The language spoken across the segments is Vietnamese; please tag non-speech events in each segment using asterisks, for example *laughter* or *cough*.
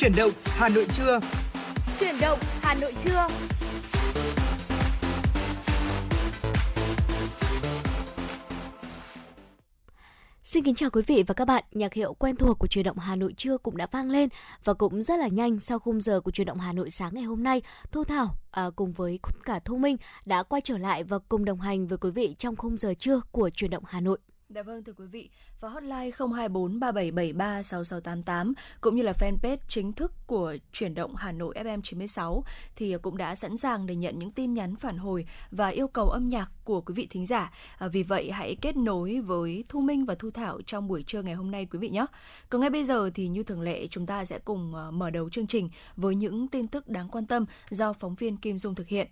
Chuyển động Hà Nội trưa. Chuyển động Hà Nội trưa. Xin kính chào quý vị và các bạn. Nhạc hiệu quen thuộc của truyền động Hà Nội trưa cũng đã vang lên và cũng rất là nhanh sau khung giờ của truyền động Hà Nội sáng ngày hôm nay. Thu Thảo à, cùng với cả Thu Minh đã quay trở lại và cùng đồng hành với quý vị trong khung giờ trưa của truyền động Hà Nội. Dạ vâng thưa quý vị, và hotline 024 3773 6688 cũng như là fanpage chính thức của chuyển động Hà Nội FM 96 thì cũng đã sẵn sàng để nhận những tin nhắn phản hồi và yêu cầu âm nhạc của quý vị thính giả. À, vì vậy hãy kết nối với Thu Minh và Thu Thảo trong buổi trưa ngày hôm nay quý vị nhé. Còn ngay bây giờ thì như thường lệ chúng ta sẽ cùng à, mở đầu chương trình với những tin tức đáng quan tâm do phóng viên Kim Dung thực hiện.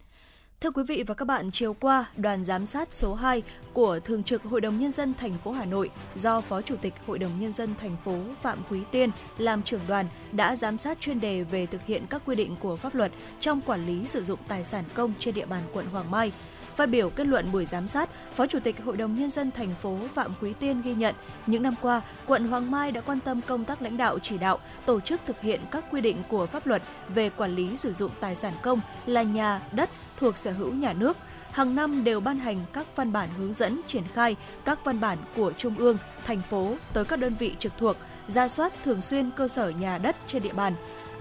Thưa quý vị và các bạn, chiều qua, đoàn giám sát số 2 của Thường trực Hội đồng Nhân dân thành phố Hà Nội do Phó Chủ tịch Hội đồng Nhân dân thành phố Phạm Quý Tiên làm trưởng đoàn đã giám sát chuyên đề về thực hiện các quy định của pháp luật trong quản lý sử dụng tài sản công trên địa bàn quận Hoàng Mai. Phát biểu kết luận buổi giám sát, Phó Chủ tịch Hội đồng Nhân dân thành phố Phạm Quý Tiên ghi nhận những năm qua, quận Hoàng Mai đã quan tâm công tác lãnh đạo chỉ đạo, tổ chức thực hiện các quy định của pháp luật về quản lý sử dụng tài sản công là nhà, đất thuộc sở hữu nhà nước, hàng năm đều ban hành các văn bản hướng dẫn triển khai các văn bản của Trung ương, thành phố tới các đơn vị trực thuộc, ra soát thường xuyên cơ sở nhà đất trên địa bàn,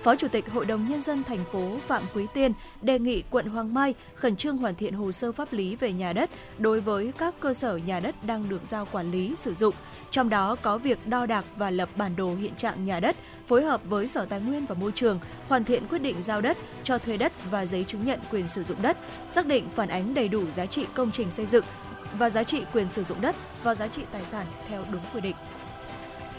Phó Chủ tịch Hội đồng Nhân dân thành phố Phạm Quý Tiên đề nghị quận Hoàng Mai khẩn trương hoàn thiện hồ sơ pháp lý về nhà đất đối với các cơ sở nhà đất đang được giao quản lý sử dụng. Trong đó có việc đo đạc và lập bản đồ hiện trạng nhà đất, phối hợp với Sở Tài nguyên và Môi trường, hoàn thiện quyết định giao đất, cho thuê đất và giấy chứng nhận quyền sử dụng đất, xác định phản ánh đầy đủ giá trị công trình xây dựng và giá trị quyền sử dụng đất và giá trị tài sản theo đúng quy định.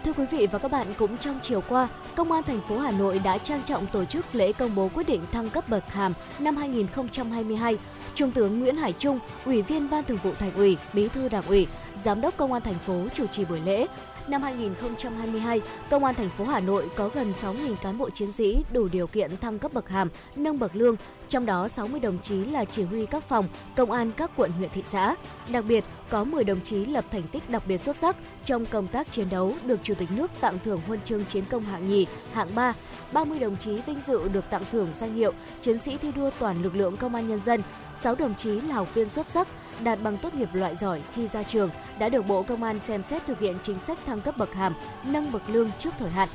Thưa quý vị và các bạn, cũng trong chiều qua, Công an thành phố Hà Nội đã trang trọng tổ chức lễ công bố quyết định thăng cấp bậc hàm năm 2022. Trung tướng Nguyễn Hải Trung, Ủy viên Ban Thường vụ Thành ủy, Bí thư Đảng ủy, Giám đốc Công an thành phố chủ trì buổi lễ. Năm 2022, Công an thành phố Hà Nội có gần 6.000 cán bộ chiến sĩ đủ điều kiện thăng cấp bậc hàm, nâng bậc lương, trong đó 60 đồng chí là chỉ huy các phòng, công an các quận huyện thị xã. Đặc biệt, có 10 đồng chí lập thành tích đặc biệt xuất sắc trong công tác chiến đấu được Chủ tịch nước tặng thưởng huân chương chiến công hạng nhì, hạng 3, 30 đồng chí vinh dự được tặng thưởng danh hiệu Chiến sĩ thi đua toàn lực lượng công an nhân dân, 6 đồng chí là học viên xuất sắc đạt bằng tốt nghiệp loại giỏi khi ra trường đã được Bộ Công an xem xét thực hiện chính sách thăng cấp bậc hàm, nâng bậc lương trước thời hạn.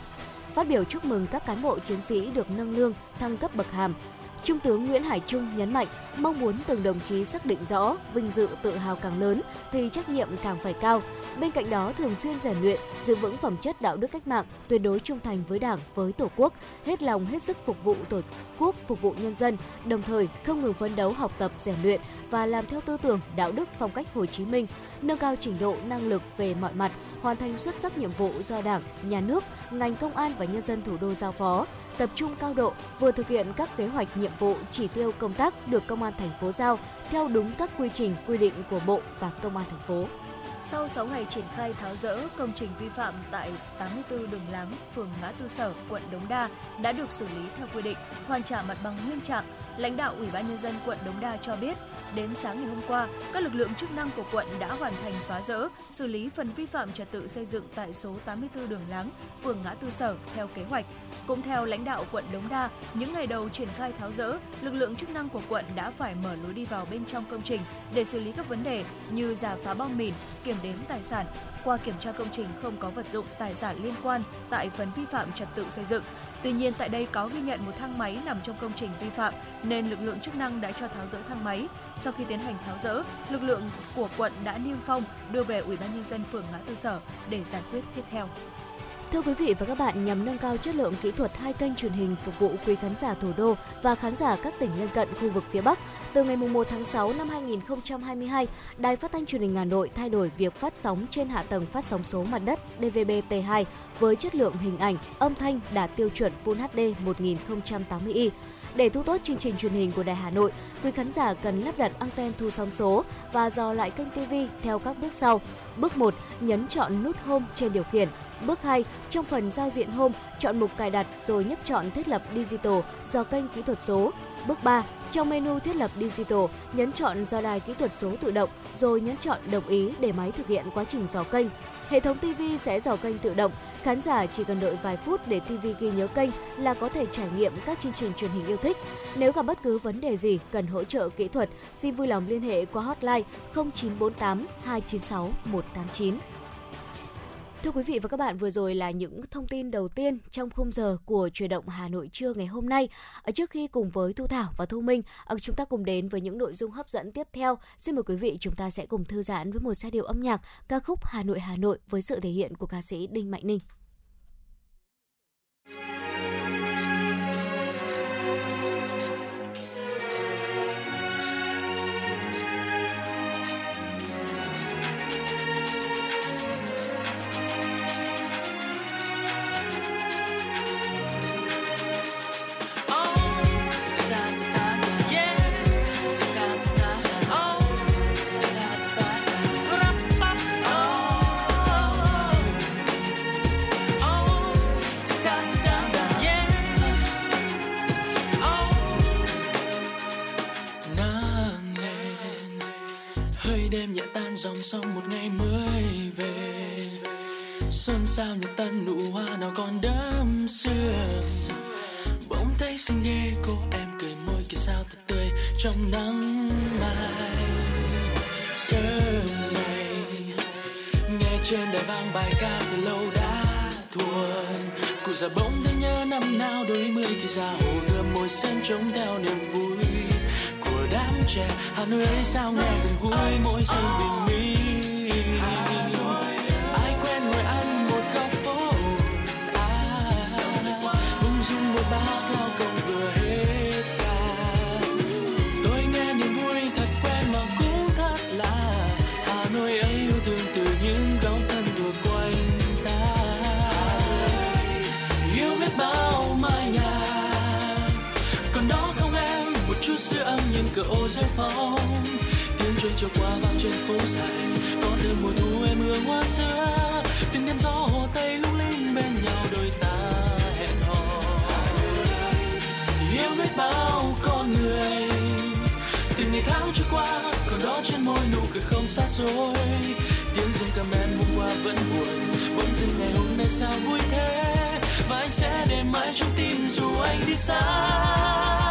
Phát biểu chúc mừng các cán bộ chiến sĩ được nâng lương, thăng cấp bậc hàm, Trung tướng Nguyễn Hải Trung nhấn mạnh mong muốn từng đồng chí xác định rõ vinh dự tự hào càng lớn thì trách nhiệm càng phải cao. Bên cạnh đó thường xuyên rèn luyện, giữ vững phẩm chất đạo đức cách mạng, tuyệt đối trung thành với Đảng, với Tổ quốc, hết lòng hết sức phục vụ Tổ quốc, phục vụ nhân dân, đồng thời không ngừng phấn đấu học tập rèn luyện và làm theo tư tưởng đạo đức phong cách Hồ Chí Minh, nâng cao trình độ năng lực về mọi mặt, hoàn thành xuất sắc nhiệm vụ do Đảng, Nhà nước, ngành công an và nhân dân thủ đô giao phó, tập trung cao độ vừa thực hiện các kế hoạch nhiệm vụ chỉ tiêu công tác được công an thành phố giao theo đúng các quy trình quy định của Bộ và công an thành phố. Sau 6 ngày triển khai tháo rỡ công trình vi phạm tại 84 đường Láng, phường Ngã Tư Sở, quận Đống Đa đã được xử lý theo quy định, hoàn trả mặt bằng nguyên trạng. Lãnh đạo Ủy ban nhân dân quận Đống Đa cho biết, Đến sáng ngày hôm qua, các lực lượng chức năng của quận đã hoàn thành phá rỡ, xử lý phần vi phạm trật tự xây dựng tại số 84 đường Láng, phường Ngã Tư Sở theo kế hoạch. Cũng theo lãnh đạo quận Đống Đa, những ngày đầu triển khai tháo rỡ, lực lượng chức năng của quận đã phải mở lối đi vào bên trong công trình để xử lý các vấn đề như giả phá bom mìn, kiểm đếm tài sản. Qua kiểm tra công trình không có vật dụng tài sản liên quan tại phần vi phạm trật tự xây dựng, Tuy nhiên, tại đây có ghi nhận một thang máy nằm trong công trình vi phạm, nên lực lượng chức năng đã cho tháo dỡ thang máy. Sau khi tiến hành tháo dỡ lực lượng của quận đã niêm phong đưa về Ủy ban nhân dân phường Ngã Tư Sở để giải quyết tiếp theo. Thưa quý vị và các bạn, nhằm nâng cao chất lượng kỹ thuật hai kênh truyền hình phục vụ quý khán giả thủ đô và khán giả các tỉnh lân cận khu vực phía Bắc, từ ngày 1 tháng 6 năm 2022, Đài Phát thanh Truyền hình Hà Nội thay đổi việc phát sóng trên hạ tầng phát sóng số mặt đất DVB-T2 với chất lượng hình ảnh, âm thanh đạt tiêu chuẩn Full HD 1080i. Để thu tốt chương trình truyền hình của Đài Hà Nội, quý khán giả cần lắp đặt anten thu sóng số và dò lại kênh TV theo các bước sau. Bước 1, nhấn chọn nút Home trên điều khiển. Bước 2, trong phần giao diện Home, chọn mục cài đặt rồi nhấp chọn thiết lập Digital do kênh kỹ thuật số. Bước 3, trong menu thiết lập Digital, nhấn chọn do đài kỹ thuật số tự động rồi nhấn chọn đồng ý để máy thực hiện quá trình dò kênh. Hệ thống TV sẽ dò kênh tự động. Khán giả chỉ cần đợi vài phút để TV ghi nhớ kênh là có thể trải nghiệm các chương trình truyền hình yêu thích. Nếu gặp bất cứ vấn đề gì cần hỗ trợ kỹ thuật, xin vui lòng liên hệ qua hotline 0948 296 189. Thưa quý vị và các bạn, vừa rồi là những thông tin đầu tiên trong khung giờ của truyền động Hà Nội trưa ngày hôm nay. Ở trước khi cùng với Thu Thảo và Thu Minh, ờ, chúng ta cùng đến với những nội dung hấp dẫn tiếp theo. Xin mời quý vị chúng ta sẽ cùng thư giãn với một giai điệu âm nhạc ca khúc Hà Nội Hà Nội với sự thể hiện của ca sĩ Đinh Mạnh Ninh. Em nhẹ tan dòng sông một ngày mới về. Xuân sao nhật tân nụ hoa nào còn đắm xưa bỗng thấy xinh ghê cô em cười môi kia sao thật tươi trong nắng mai. Sớm này, nghe trên đài vang bài ca từ lâu đã thuộc cụ già bỗng thấy nhớ năm nào, đôi mươi khi ra hồ gươm môi xem trống theo niềm vui đám trẻ. Hà nội ấy sao nghe gần gũi mỗi giây bình minh âm những cậu phong tiếng chuông trôi qua vang trên phố dài có từ mùa thu em hương hoa xưa, từng đêm gió hồ tây lung linh bên nhau đôi ta hẹn hò. Yêu biết bao con người từng ngày tháng trôi qua còn đó trên môi nụ cười không xa xôi. Tiếng dương cầm em hôm qua vẫn buồn bỗng dưng ngày hôm nay sao vui thế? Và anh sẽ để mãi trong tim dù anh đi xa.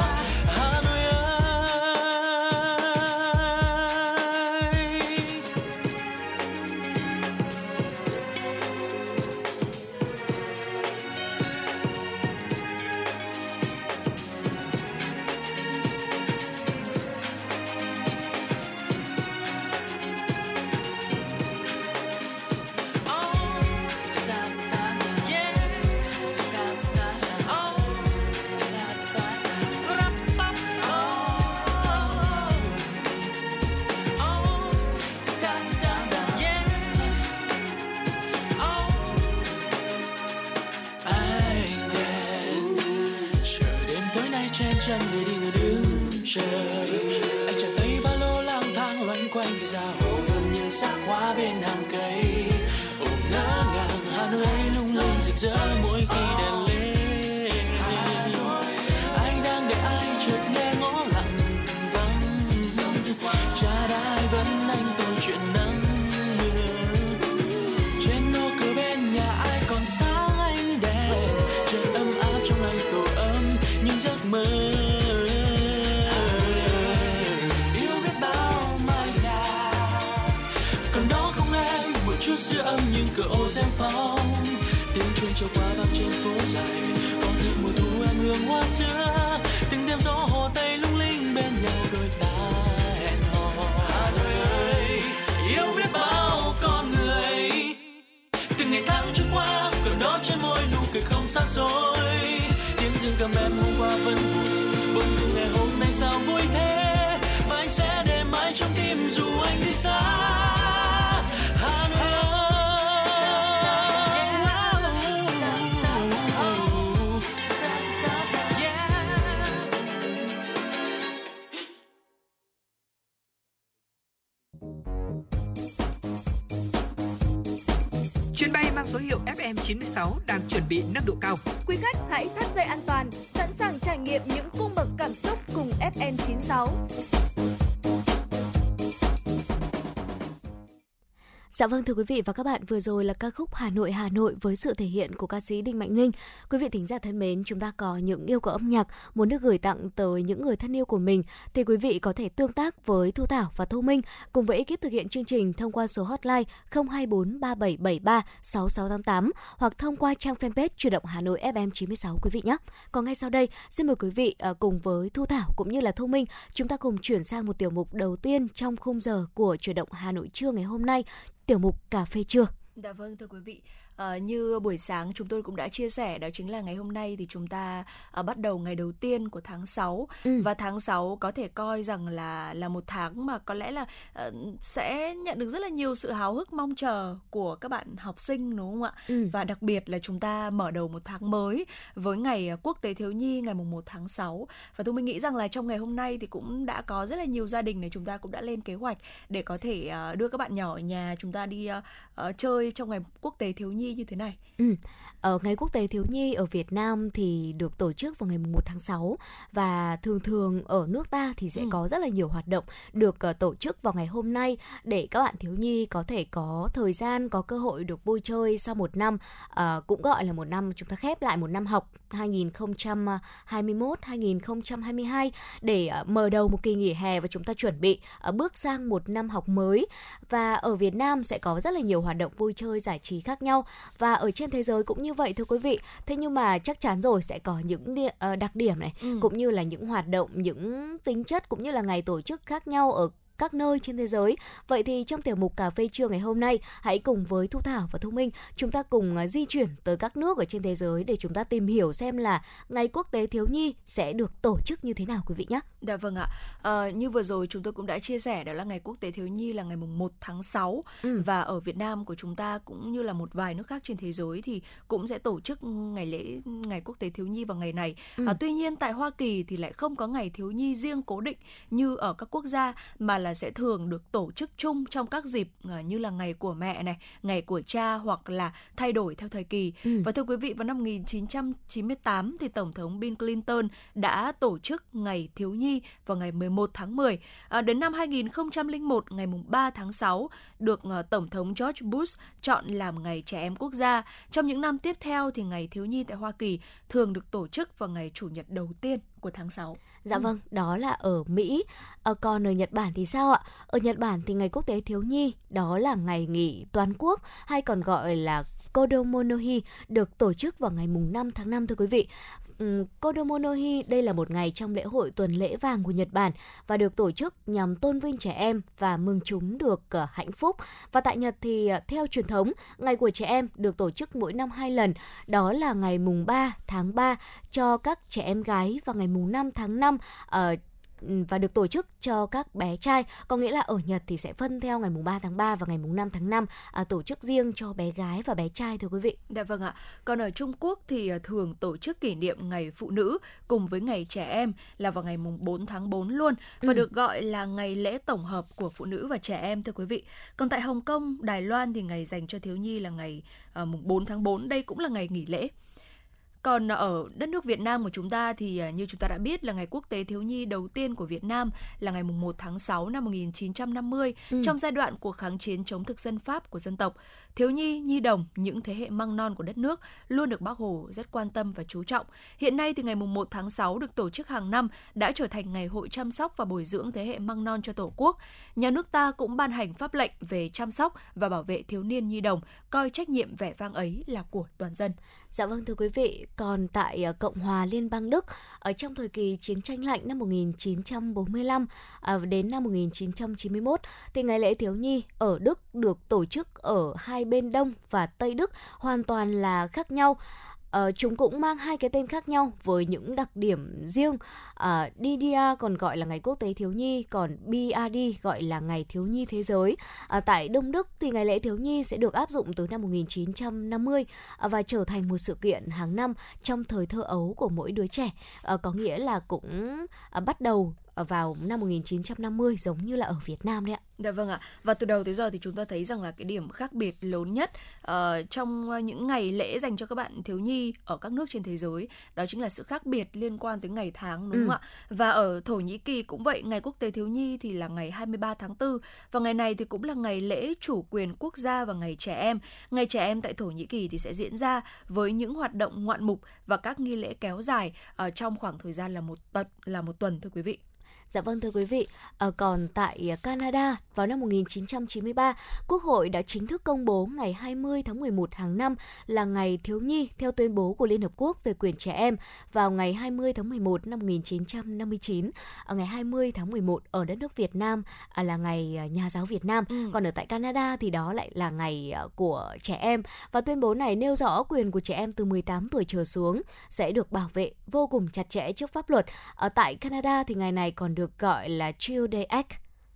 Dạ vâng thưa quý vị và các bạn, vừa rồi là ca khúc Hà Nội Hà Nội với sự thể hiện của ca sĩ Đinh Mạnh Ninh. Quý vị thính giả thân mến, chúng ta có những yêu cầu âm nhạc muốn được gửi tặng tới những người thân yêu của mình thì quý vị có thể tương tác với Thu Thảo và Thu Minh cùng với ekip thực hiện chương trình thông qua số hotline 024 3773 6688 hoặc thông qua trang fanpage Chuyển động Hà Nội FM 96 quý vị nhé. Còn ngay sau đây, xin mời quý vị à, cùng với Thu Thảo cũng như là Thu Minh, chúng ta cùng chuyển sang một tiểu mục đầu tiên trong khung giờ của Chuyển động Hà Nội trưa ngày hôm nay tiểu mục cà phê trưa. Dạ vâng thưa quý vị, À, như buổi sáng chúng tôi cũng đã chia sẻ đó chính là ngày hôm nay thì chúng ta à, bắt đầu ngày đầu tiên của tháng 6 ừ. và tháng 6 có thể coi rằng là là một tháng mà có lẽ là à, sẽ nhận được rất là nhiều sự háo hức mong chờ của các bạn học sinh đúng không ạ? Ừ. Và đặc biệt là chúng ta mở đầu một tháng mới với ngày quốc tế thiếu nhi ngày mùng 1 tháng 6 và tôi mình nghĩ rằng là trong ngày hôm nay thì cũng đã có rất là nhiều gia đình này chúng ta cũng đã lên kế hoạch để có thể uh, đưa các bạn nhỏ ở nhà chúng ta đi uh, uh, chơi trong ngày quốc tế thiếu nhi như thế này. Ừ. Ở ngày quốc tế thiếu nhi ở Việt Nam thì được tổ chức vào ngày 1 tháng 6 và thường thường ở nước ta thì sẽ ừ. có rất là nhiều hoạt động được uh, tổ chức vào ngày hôm nay để các bạn thiếu nhi có thể có thời gian có cơ hội được vui chơi sau một năm uh, cũng gọi là một năm chúng ta khép lại một năm học 2021 2022 để mở đầu một kỳ nghỉ hè và chúng ta chuẩn bị bước sang một năm học mới và ở Việt Nam sẽ có rất là nhiều hoạt động vui chơi giải trí khác nhau và ở trên thế giới cũng như vậy thưa quý vị thế nhưng mà chắc chắn rồi sẽ có những ờ, đặc điểm này ừ. cũng như là những hoạt động những tính chất cũng như là ngày tổ chức khác nhau ở các nơi trên thế giới. Vậy thì trong tiểu mục cà phê trưa ngày hôm nay, hãy cùng với Thu Thảo và Thu Minh chúng ta cùng à, di chuyển tới các nước ở trên thế giới để chúng ta tìm hiểu xem là ngày quốc tế thiếu nhi sẽ được tổ chức như thế nào quý vị nhé. Dạ vâng ạ. À, như vừa rồi chúng tôi cũng đã chia sẻ đó là ngày quốc tế thiếu nhi là ngày mùng 1 tháng 6 ừ. và ở Việt Nam của chúng ta cũng như là một vài nước khác trên thế giới thì cũng sẽ tổ chức ngày lễ ngày quốc tế thiếu nhi vào ngày này. Ừ. À, tuy nhiên tại Hoa Kỳ thì lại không có ngày thiếu nhi riêng cố định như ở các quốc gia mà là sẽ thường được tổ chức chung trong các dịp uh, như là ngày của mẹ này, ngày của cha hoặc là thay đổi theo thời kỳ. Ừ. Và thưa quý vị vào năm 1998 thì tổng thống Bill Clinton đã tổ chức ngày thiếu nhi vào ngày 11 tháng 10. À, đến năm 2001, ngày 3 tháng 6, được uh, Tổng thống George Bush chọn làm ngày trẻ em quốc gia. Trong những năm tiếp theo thì ngày thiếu nhi tại Hoa Kỳ thường được tổ chức vào ngày Chủ nhật đầu tiên của tháng 6. Dạ ừ. vâng, đó là ở Mỹ. À, còn ở Nhật Bản thì sao ạ? Ở Nhật Bản thì ngày quốc tế thiếu nhi đó là ngày nghỉ toàn quốc hay còn gọi là Kodomonohi được tổ chức vào ngày mùng 5 tháng 5 thưa quý vị. Ừ, Kodomonohi đây là một ngày trong lễ hội tuần lễ vàng của Nhật Bản và được tổ chức nhằm tôn vinh trẻ em và mừng chúng được ờ, hạnh phúc. Và tại Nhật thì ờ, theo truyền thống, ngày của trẻ em được tổ chức mỗi năm hai lần, đó là ngày mùng 3 tháng 3 cho các trẻ em gái và ngày mùng 5 tháng 5 uh, ờ, và được tổ chức cho các bé trai có nghĩa là ở Nhật thì sẽ phân theo ngày mùng 3 tháng 3 và ngày mùng 5 tháng 5 à, tổ chức riêng cho bé gái và bé trai thưa quý vị. Dạ vâng ạ. Còn ở Trung Quốc thì à, thường tổ chức kỷ niệm ngày phụ nữ cùng với ngày trẻ em là vào ngày mùng 4 tháng 4 luôn và ừ. được gọi là ngày lễ tổng hợp của phụ nữ và trẻ em thưa quý vị. Còn tại Hồng Kông, Đài Loan thì ngày dành cho thiếu nhi là ngày uh, mùng 4 tháng 4, đây cũng là ngày nghỉ lễ. Còn ở đất nước Việt Nam của chúng ta thì à, như chúng ta đã biết là ngày quốc tế thiếu nhi đầu tiên của Việt Nam là ngày 1 tháng 6 năm 1950 ừ. trong giai đoạn cuộc kháng chiến chống thực dân Pháp của dân tộc. Thiếu nhi, nhi đồng, những thế hệ măng non của đất nước luôn được Bác Hồ rất quan tâm và chú trọng. Hiện nay thì ngày 1 tháng 6 được tổ chức hàng năm đã trở thành ngày hội chăm sóc và bồi dưỡng thế hệ măng non cho Tổ quốc. Nhà nước ta cũng ban hành pháp lệnh về chăm sóc và bảo vệ thiếu niên nhi đồng, coi trách nhiệm vẻ vang ấy là của toàn dân. Dạ vâng thưa quý vị, còn tại ờ, Cộng hòa Liên bang Đức, ở trong thời kỳ chiến tranh lạnh năm 1945 ờ, đến năm 1991 thì ngày lễ thiếu nhi ở Đức được tổ chức ở hai bên Đông và Tây Đức hoàn toàn là khác nhau. Uh, chúng cũng mang hai cái tên khác nhau với những đặc điểm riêng. Ờ, uh, DDR còn gọi là Ngày Quốc tế Thiếu Nhi, còn BRD gọi là Ngày Thiếu Nhi Thế giới. Uh, tại Đông Đức thì ngày lễ thiếu nhi sẽ được áp dụng từ năm 1950 uh, và trở thành một sự kiện hàng năm trong thời thơ ấu của mỗi đứa trẻ. Uh, có nghĩa là cũng uh, bắt đầu vào năm 1950 giống như là ở Việt Nam đấy ạ. Dạ vâng ạ. Và từ đầu tới giờ thì chúng ta thấy rằng là cái điểm khác biệt lớn nhất uh, trong những ngày lễ dành cho các bạn thiếu nhi ở các nước trên thế giới đó chính là sự khác biệt liên quan tới ngày tháng đúng ừ. không ạ? Và ở Thổ Nhĩ Kỳ cũng vậy, ngày quốc tế thiếu nhi thì là ngày 23 tháng 4 và ngày này thì cũng là ngày lễ chủ quyền quốc gia và ngày trẻ em. Ngày trẻ em tại Thổ Nhĩ Kỳ thì sẽ diễn ra với những hoạt động ngoạn mục và các nghi lễ kéo dài uh, trong khoảng thời gian là một tuần là một tuần thưa quý vị. Dạ vâng thưa quý vị, à, còn tại Canada vào năm 1993, Quốc hội đã chính thức công bố ngày 20 tháng 11 hàng năm là ngày thiếu nhi theo tuyên bố của Liên Hợp Quốc về quyền trẻ em vào ngày 20 tháng 11 năm 1959. Ở ngày 20 tháng 11 ở đất nước Việt Nam à, là ngày Nhà giáo Việt Nam, ừ. còn ở tại Canada thì đó lại là ngày của trẻ em. Và tuyên bố này nêu rõ quyền của trẻ em từ 18 tuổi trở xuống sẽ được bảo vệ vô cùng chặt chẽ trước pháp luật. Ở tại Canada thì ngày này còn được gọi là Child Day Act.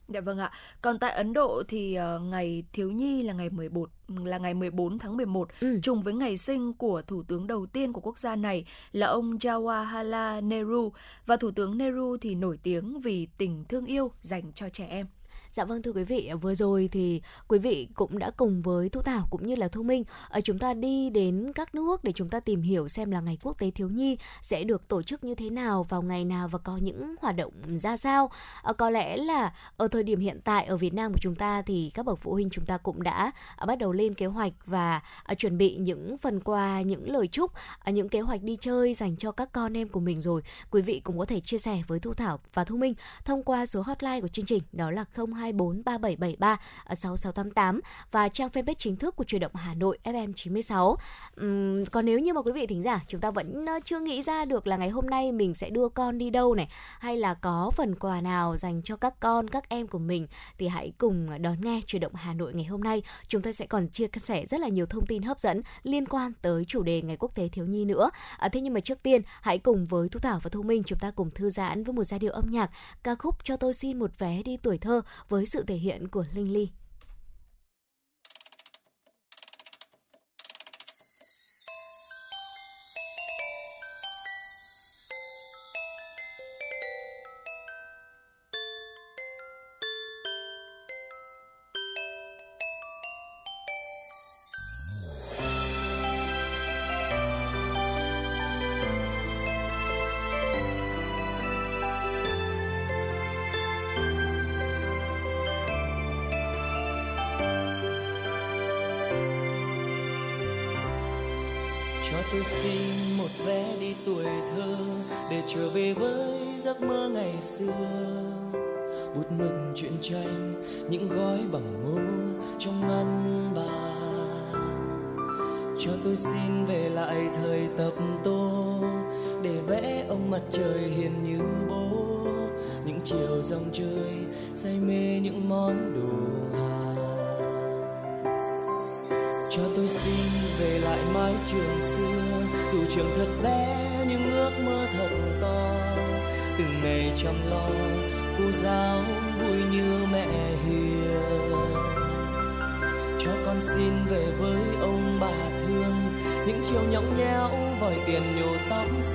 Dạ vâng ạ. Còn tại Ấn Độ thì uh, ngày thiếu nhi là ngày 11 là ngày 14 tháng 11 ừ. trùng với ngày sinh của thủ tướng đầu tiên của quốc gia này là ông Jawaharlal Nehru và thủ tướng Nehru thì nổi tiếng vì tình thương yêu dành cho trẻ em. Dạ vâng thưa quý vị, vừa rồi thì quý vị cũng đã cùng với Thu Thảo cũng như là Thu Minh ở chúng ta đi đến các nước để chúng ta tìm hiểu xem là ngày quốc tế thiếu nhi sẽ được tổ chức như thế nào vào ngày nào và có những hoạt động ra sao. Ờ, có lẽ là ở thời điểm hiện tại ở Việt Nam của chúng ta thì các bậc phụ huynh chúng ta cũng đã ờ, bắt đầu lên kế hoạch và chuẩn bị những phần quà, những lời chúc, những kế hoạch đi chơi dành cho các con em của mình rồi. Quý vị cũng có thể chia sẻ với Thu Thảo và Thu Minh thông qua số hotline của chương trình đó là 02 024 3773 6688 và trang fanpage chính thức của truyền động Hà Nội FM 96. Uhm, còn nếu như mà quý vị thính giả chúng ta vẫn ờ, chưa nghĩ ra được là ngày hôm nay mình sẽ đưa con đi đâu này hay là có phần quà nào dành cho các con các em của mình thì hãy cùng đón nghe truyền động Hà Nội ngày hôm nay. Chúng ta sẽ còn chia sẻ rất là nhiều thông tin hấp dẫn liên quan tới chủ đề ngày quốc tế thiếu nhi nữa. À, thế nhưng mà trước tiên hãy cùng với Thu Thảo và Thu Minh chúng ta cùng thư giãn với một giai điệu âm nhạc ca khúc cho tôi xin một vé đi tuổi thơ với với sự thể hiện của Linh Ly.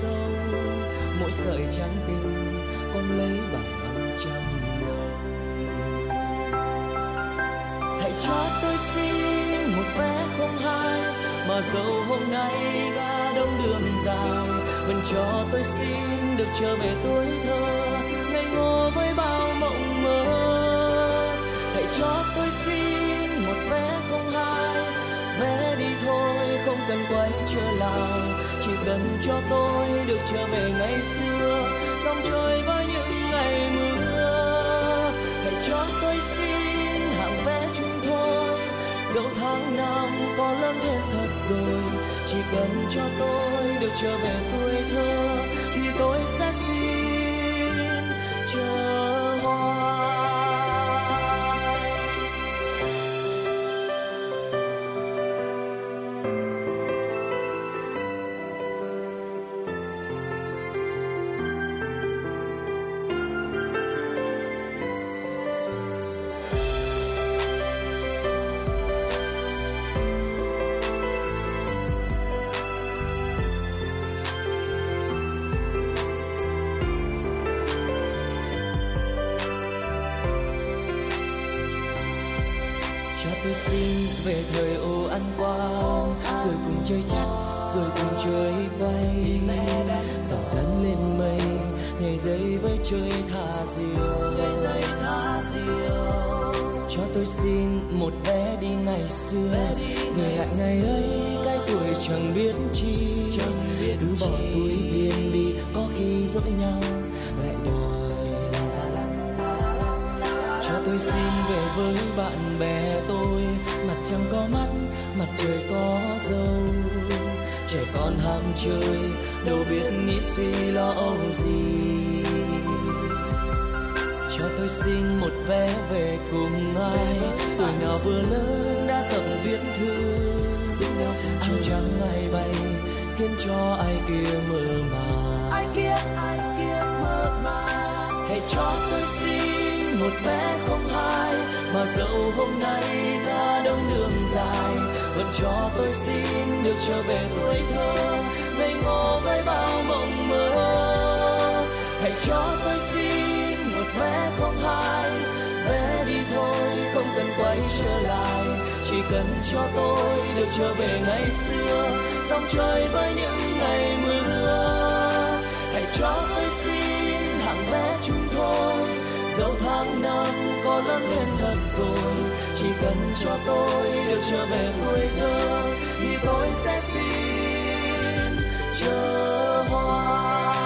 Sâu mỗi sợi trắng tinh, con lấy bằng năm trăm đồng. Hãy cho tôi xin một vé không hai, mà dẫu hôm nay đã đông đường dài, vẫn cho tôi xin được trở về tuổi thơ ngây ngô với bao mộng mơ. Hãy cho tôi xin thôi, không cần quay trở lại. Chỉ cần cho tôi được trở về ngày xưa sóng trôi với những ngày mưa. Hãy cho tôi xin hàng vé chung thôi. Dẫu tháng năm có lớn thêm thật rồi, chỉ cần cho tôi được trở về tuổi thơ, thì tôi sẽ xin tôi xin một vé về cùng ai. Tuổi nào vừa lớn đã tập viết thư. Áo trắng ai bay khiến cho ai kia mơ màng. Ai kia ai kia mơ màng. Hãy cho tôi xin một vé không hai mà dẫu hôm nay ta đông đường dài vẫn cho tôi xin được trở về tuổi thơ. Ngây ngô với bao mộng mơ. Hãy cho tôi xin không hai vé đi thôi, không cần quay trở lại. Chỉ cần cho tôi được trở về ngày xưa. Dòng trời với những ngày mưa. Hãy cho tôi xin hàng vé chúng thôi. Dẫu tháng năm có lớn thêm thật rồi. Chỉ cần cho tôi được trở về tuổi thơ. Thì tôi sẽ xin chờ hoa.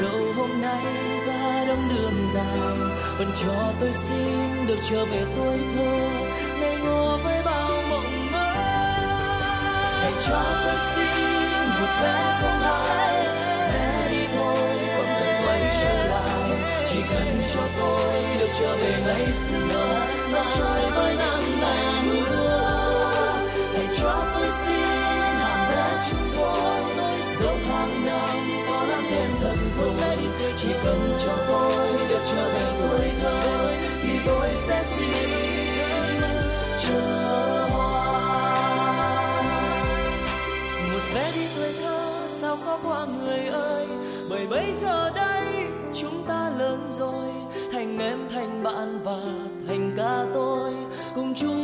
Dẫu hôm nay ga đông đường dài vẫn cho tôi xin được trở về tuổi thơ ngây ngô với bao mộng mơ. Hãy cho tôi xin một vé không hai vé đi thôi không cần quay trở lại. Chỉ cần cho tôi được trở về ngày xưa, dòng trời với năm ngày mưa. Hãy cho tôi xin rồi chỉ cần cho tôi được trở về tuổi thơ, thì tôi sẽ xin chờ một vé đi tuổi thơ, sao có qua người ơi? Bởi bây giờ đây, chúng ta lớn rồi. Thành em, thành bạn và thành ca tôi. Cùng chung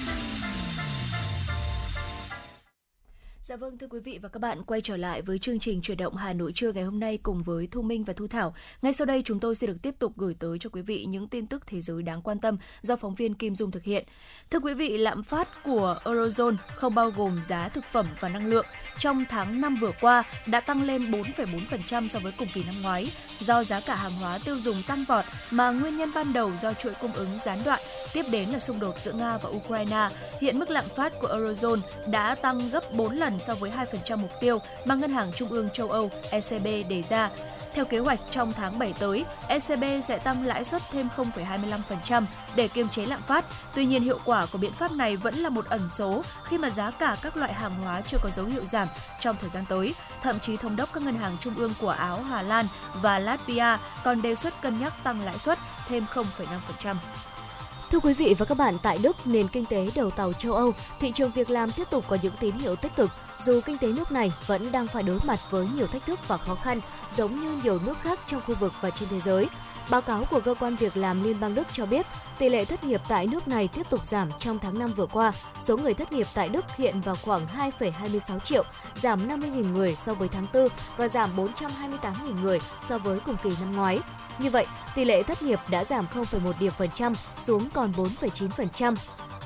Dạ vâng thưa quý vị và các bạn quay trở lại với chương trình chuyển động Hà Nội trưa ngày hôm nay cùng với Thu Minh và Thu Thảo. Ngay sau đây chúng tôi sẽ được tiếp tục gửi tới cho quý vị những tin tức thế giới đáng quan tâm do phóng viên Kim Dung thực hiện. Thưa quý vị, lạm phát của Eurozone không bao gồm giá thực phẩm và năng lượng trong tháng 5 vừa qua đã tăng lên 4,4% so với cùng kỳ năm ngoái do giá cả hàng hóa tiêu dùng tăng vọt mà nguyên nhân ban đầu do chuỗi cung ứng gián đoạn, tiếp đến là xung đột giữa Nga và Ukraine. Hiện mức lạm phát của Eurozone đã tăng gấp 4 lần so với 2% mục tiêu mà Ngân hàng Trung ương châu Âu ECB đề ra. Theo kế hoạch, trong tháng 7 tới, ECB sẽ tăng lãi suất thêm 0,25% để kiềm chế lạm phát. Tuy nhiên, hiệu quả của biện pháp này vẫn là một ẩn số khi mà giá cả các loại hàng hóa chưa có dấu hiệu giảm trong thời gian tới. Thậm chí, thống đốc các ngân hàng trung ương của Áo, Hà Lan và Latvia còn đề xuất cân nhắc tăng lãi suất thêm 0,5%. Thưa quý vị và các bạn, tại Đức, nền kinh tế đầu tàu châu Âu, thị trường việc làm tiếp tục có những tín hiệu tích cực, dù kinh tế nước này vẫn đang phải đối mặt với nhiều thách thức và khó khăn giống như nhiều nước khác trong khu vực và trên thế giới. Báo cáo của cơ quan việc làm Liên bang Đức cho biết, tỷ lệ thất nghiệp tại nước này tiếp tục giảm trong tháng 5 vừa qua. Số người thất nghiệp tại Đức hiện vào khoảng 2,26 triệu, giảm 50.000 người so với tháng 4 và giảm 428.000 người so với cùng kỳ năm ngoái. Như vậy, tỷ lệ thất nghiệp đã giảm 0,1 điểm phần trăm xuống còn 4,9%.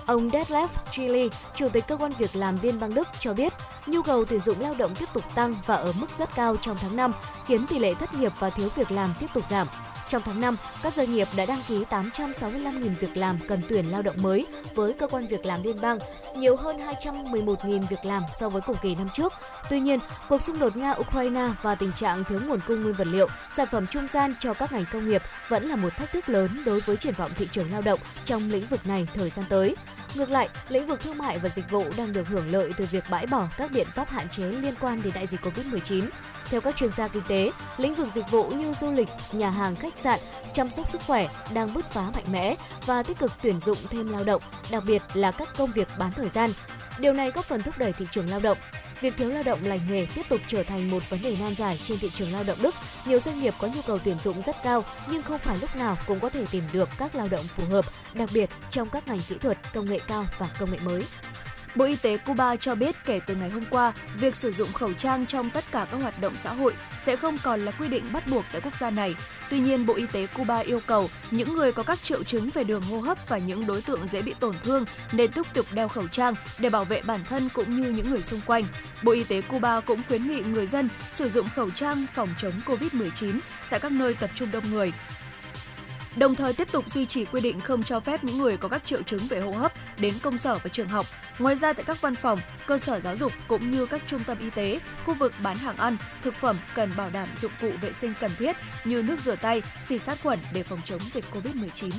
Ông Detlef Chili, Chủ tịch Cơ quan Việc làm Liên bang Đức cho biết, nhu cầu tuyển dụng lao động tiếp tục tăng và ở mức rất cao trong tháng 5, khiến tỷ lệ thất nghiệp và thiếu việc làm tiếp tục giảm. Trong tháng 5, các doanh nghiệp đã đăng ký 865.000 việc làm cần tuyển lao động mới với cơ quan việc làm liên bang, nhiều hơn 211.000 việc làm so với cùng kỳ năm trước. Tuy nhiên, cuộc xung đột Nga-Ukraine và tình trạng thiếu nguồn cung nguyên vật liệu, sản phẩm trung gian cho các ngành công nghiệp vẫn là một thách thức lớn đối với triển vọng thị trường lao động trong lĩnh vực này thời gian tới. Ngược lại, lĩnh vực thương mại và dịch vụ đang được hưởng lợi từ việc bãi bỏ các biện pháp hạn chế liên quan đến đại dịch Covid-19. Theo các chuyên gia kinh tế, lĩnh vực dịch vụ như du lịch, nhà hàng, khách sạn, chăm sóc sức khỏe đang bứt phá mạnh mẽ và tích cực tuyển dụng thêm lao động, đặc biệt là các công việc bán thời gian. Điều này góp phần thúc đẩy thị trường lao động. Việc thiếu lao động lành nghề tiếp tục trở thành một vấn đề nan giải trên thị trường lao động Đức. Nhiều doanh nghiệp có nhu cầu tuyển dụng rất cao nhưng không phải lúc nào cũng có thể tìm được các lao động phù hợp, đặc biệt trong các ngành kỹ thuật, công nghệ cao và công nghệ mới. Bộ Y tế Cuba cho biết kể từ ngày hôm qua, việc sử dụng khẩu trang trong tất cả các hoạt động xã hội sẽ không còn là quy định bắt buộc tại quốc gia này. Tuy nhiên, Bộ Y tế Cuba yêu cầu những người có các triệu chứng về đường hô hấp và những đối tượng dễ bị tổn thương nên tiếp tục đeo khẩu trang để bảo vệ bản thân cũng như những người xung quanh. Bộ Y tế Cuba cũng khuyến nghị người dân sử dụng khẩu trang phòng chống COVID-19 tại các nơi tập trung đông người đồng thời tiếp tục duy trì quy định không cho phép những người có các triệu chứng về hô hấp đến công sở và trường học. Ngoài ra tại các văn phòng, cơ sở giáo dục cũng như các trung tâm y tế, khu vực bán hàng ăn, thực phẩm cần bảo đảm dụng cụ vệ sinh cần thiết như nước rửa tay, xịt sát khuẩn để phòng chống dịch COVID-19.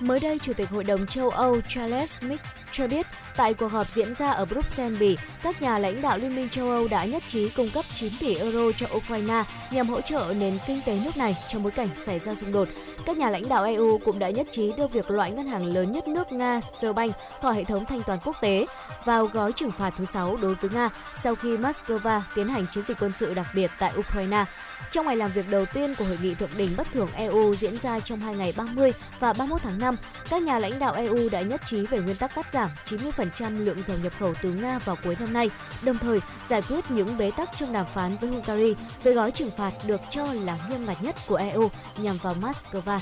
Mới đây, Chủ tịch Hội đồng châu Âu Charles Mick cho biết tại cuộc họp diễn ra ở Bruxelles, Bỉ, các nhà lãnh đạo Liên minh châu Âu đã nhất trí cung cấp 9 tỷ euro cho Ukraine nhằm hỗ trợ nền kinh tế nước này trong bối cảnh xảy ra xung đột. Các nhà lãnh đạo EU cũng đã nhất trí đưa việc loại ngân hàng lớn nhất nước Nga Sberbank khỏi hệ thống thanh toán quốc tế vào gói trừng phạt thứ 6 đối với Nga sau khi Moscow tiến hành chiến dịch quân sự đặc biệt tại Ukraine. Trong ngày làm việc đầu tiên của hội nghị thượng đỉnh bất thường EU diễn ra trong hai ngày 30 và 31 tháng 5, các nhà lãnh đạo EU đã nhất trí về nguyên tắc cắt giảm 90% lượng dầu nhập khẩu từ Nga vào cuối năm nay, đồng thời giải quyết những bế tắc trong đàm phán với Hungary về gói trừng phạt được cho là nghiêm ngặt nhất của EU nhằm vào Moscow.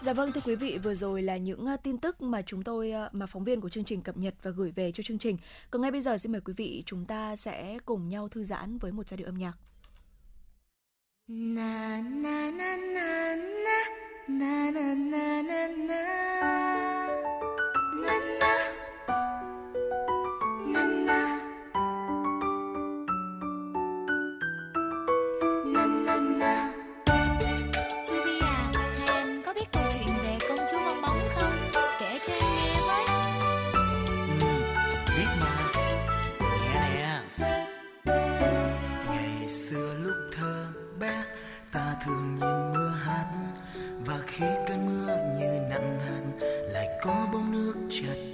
Dạ vâng thưa quý vị, vừa rồi là những tin tức mà chúng tôi mà phóng viên của chương trình cập nhật và gửi về cho chương trình. Còn ngay bây giờ xin mời quý vị chúng ta sẽ cùng nhau thư giãn với một giai điệu âm nhạc. Na na na na na na na na na na na chợt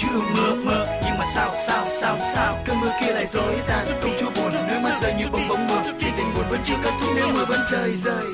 chưa mơ mơ, nhưng mà sao sao sao sao? Cơn mưa kia lại dối ra công chúa buồn nơi mà rơi như bông bông mưa. Chuyện tình buồn vẫn chưa kết thúc, nếu mưa vẫn rơi rơi.